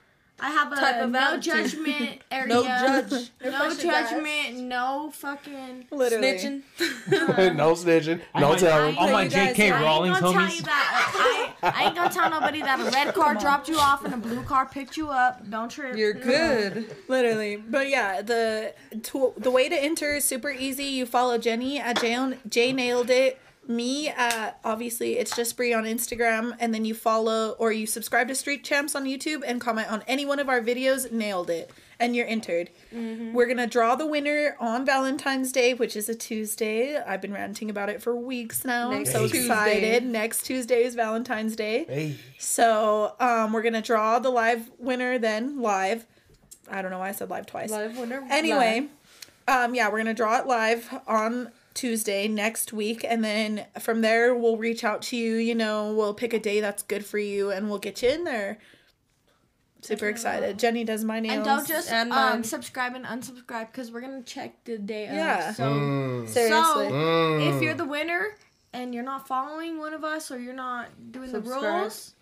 Speaker 5: I have a
Speaker 4: type of
Speaker 5: no
Speaker 4: attitude.
Speaker 5: judgment area.
Speaker 4: No judge.
Speaker 5: No
Speaker 10: pushing guys.
Speaker 5: judgment. No fucking.
Speaker 2: Literally.
Speaker 4: Snitching.
Speaker 1: Uh, no snitching. No
Speaker 7: might-
Speaker 1: telling.
Speaker 7: All my
Speaker 5: you guys-
Speaker 7: J.K.
Speaker 5: I ain't gonna tell
Speaker 7: homies.
Speaker 5: you that. I, I ain't gonna tell nobody that a red car dropped you off and a blue car picked you up. Don't trip.
Speaker 4: You're good.
Speaker 2: Literally, but yeah, the to, the way to enter is super easy. You follow Jenny at J, J nailed it. Me at obviously it's just Bree on Instagram, and then you follow or you subscribe to Street Champs on YouTube and comment on any one of our videos. Nailed it, and you're entered. We're gonna draw the winner on Valentine's Day, which is a Tuesday. I've been ranting about it for weeks now.
Speaker 4: Next
Speaker 2: I'm so
Speaker 4: Tuesday.
Speaker 2: excited. Next Tuesday is Valentine's Day.
Speaker 1: Hey.
Speaker 2: So um, we're gonna draw the live winner then live. I don't know why I said live twice.
Speaker 4: Live winner.
Speaker 2: Anyway, um, yeah, we're gonna draw it live on Tuesday next week, and then from there we'll reach out to you. You know, we'll pick a day that's good for you, and we'll get you in there. Super excited. Jenny does my nails.
Speaker 5: And don't just
Speaker 4: And
Speaker 5: um,
Speaker 4: mine.
Speaker 5: subscribe and unsubscribe because we're gonna check the day of.
Speaker 2: Yeah.
Speaker 5: So,
Speaker 1: Mm.
Speaker 2: seriously.
Speaker 5: so if you're the winner and you're not following one of us or you're not doing the rules,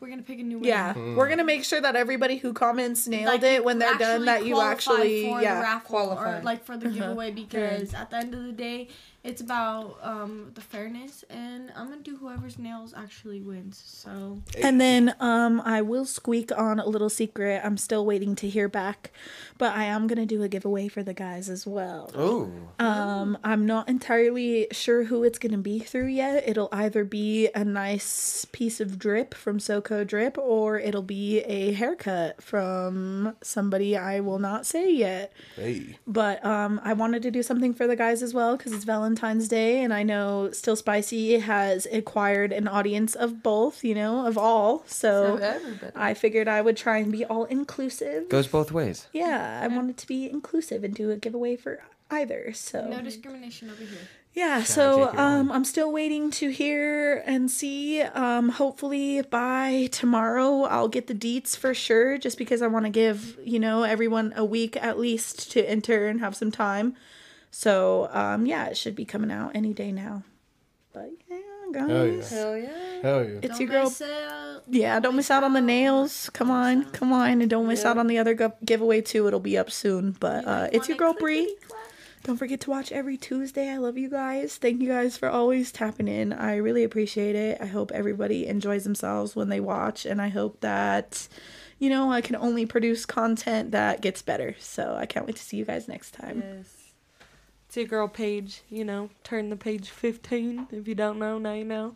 Speaker 5: we're gonna pick a new winner.
Speaker 2: yeah, we're gonna make sure that everybody who comments nailed
Speaker 5: Like,
Speaker 2: it when they're done. That you actually
Speaker 5: for
Speaker 2: yeah.
Speaker 5: raffle or
Speaker 4: Qualify.
Speaker 5: like for the uh-huh. giveaway because at the end of the day, It's about um, the fairness, and I'm gonna do whoever's nails actually wins. So
Speaker 2: And then um I will squeak on a little secret. I'm still waiting to hear back, but I am gonna do a giveaway for the guys as well.
Speaker 3: Ooh.
Speaker 2: Um I'm not entirely sure who it's gonna be through yet. It'll either be a nice piece of drip from SoCo Drip or it'll be a haircut from somebody I will not say yet.
Speaker 1: Hey.
Speaker 2: But um, I wanted to do something for the guys as well because it's Valentine's Day, and I know Still Spicy has acquired an audience of both, you know, of all. So
Speaker 4: everybody.
Speaker 2: I figured I would try and be all inclusive.
Speaker 3: Goes both ways.
Speaker 2: Yeah, I wanted to be inclusive and do a giveaway for either. So
Speaker 5: no discrimination over here.
Speaker 2: yeah, so um, I'm still waiting to hear and see. Um, hopefully by tomorrow I'll get the deets for sure. Just because I want to give you know everyone a week at least to enter and have some time. So um, yeah, it should be coming out any day now. But yeah,
Speaker 1: Hell yeah.
Speaker 2: guys,
Speaker 4: Hell yeah.
Speaker 1: Hell yeah.
Speaker 2: it's
Speaker 5: Don't
Speaker 2: your girl.
Speaker 5: miss out.
Speaker 2: Yeah, don't miss out on the nails. Come on, come on, and don't miss out on the other gu- giveaway too. It'll be up soon. But uh, it's your girl Bree. Don't forget to watch every Tuesday. I love you guys. Thank you guys for always tapping in. I really appreciate it. I hope everybody enjoys themselves when they watch, and I hope that, you know, I can only produce content that gets better. So I can't wait to see you guys next time.
Speaker 4: Yes. It's your girl Paige, you know, turn the page 15. If you don't know, now you know.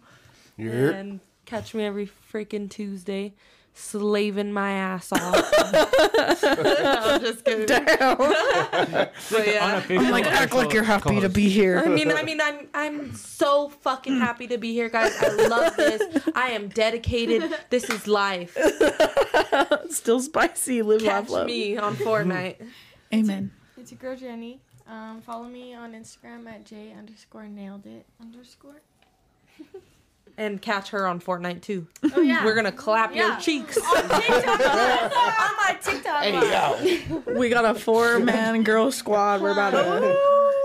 Speaker 1: You're
Speaker 4: And catch me every freaking Tuesday slaving my ass off. I'm just kidding.
Speaker 2: Damn.
Speaker 4: But yeah.
Speaker 2: I'm like, act like you're happy to be here.
Speaker 4: I
Speaker 2: here.
Speaker 4: mean, I mean, I'm I'm so fucking happy to be here, guys. I love this. I am dedicated. This is life.
Speaker 2: Still spicy. Live,
Speaker 4: Catch
Speaker 2: love, love.
Speaker 4: me on Fortnite.
Speaker 2: Amen.
Speaker 5: It's your girl Jenny. Um, follow me on Instagram at j underscore nailed it underscore.
Speaker 4: And catch her on Fortnite too.
Speaker 5: Oh yeah.
Speaker 4: We're gonna clap your
Speaker 5: Yeah.
Speaker 4: cheeks.
Speaker 5: on TikTok. on my TikTok. live.
Speaker 2: We got a four man girl squad. We're about to.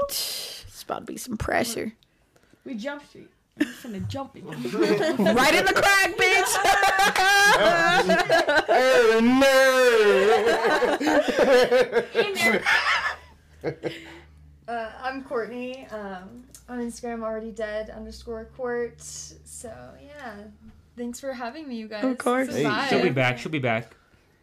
Speaker 2: It's about to be some pressure.
Speaker 5: We jump street. I'm just gonna jump it.
Speaker 2: right in the crack, bitch.
Speaker 10: Uh, I'm Courtney. Um, on Instagram, already dead underscore court. So yeah, thanks for having me, you guys.
Speaker 2: Of course.
Speaker 1: Hey.
Speaker 7: She'll be back. She'll be back.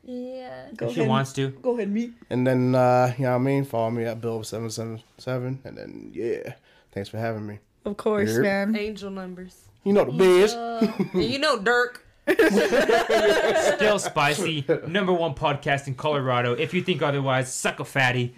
Speaker 10: Yeah.
Speaker 2: Go
Speaker 7: if she wants to.
Speaker 2: Go ahead, meet.
Speaker 1: And then, uh, you know what I mean? Follow me at Bill777. And then, yeah. Thanks for having me.
Speaker 2: Of course,
Speaker 1: Yep.
Speaker 2: man.
Speaker 4: Angel numbers.
Speaker 1: You know the biz.
Speaker 4: And you know Dirk.
Speaker 7: Still spicy. Number one podcast in Colorado. If you think otherwise, suck a fatty.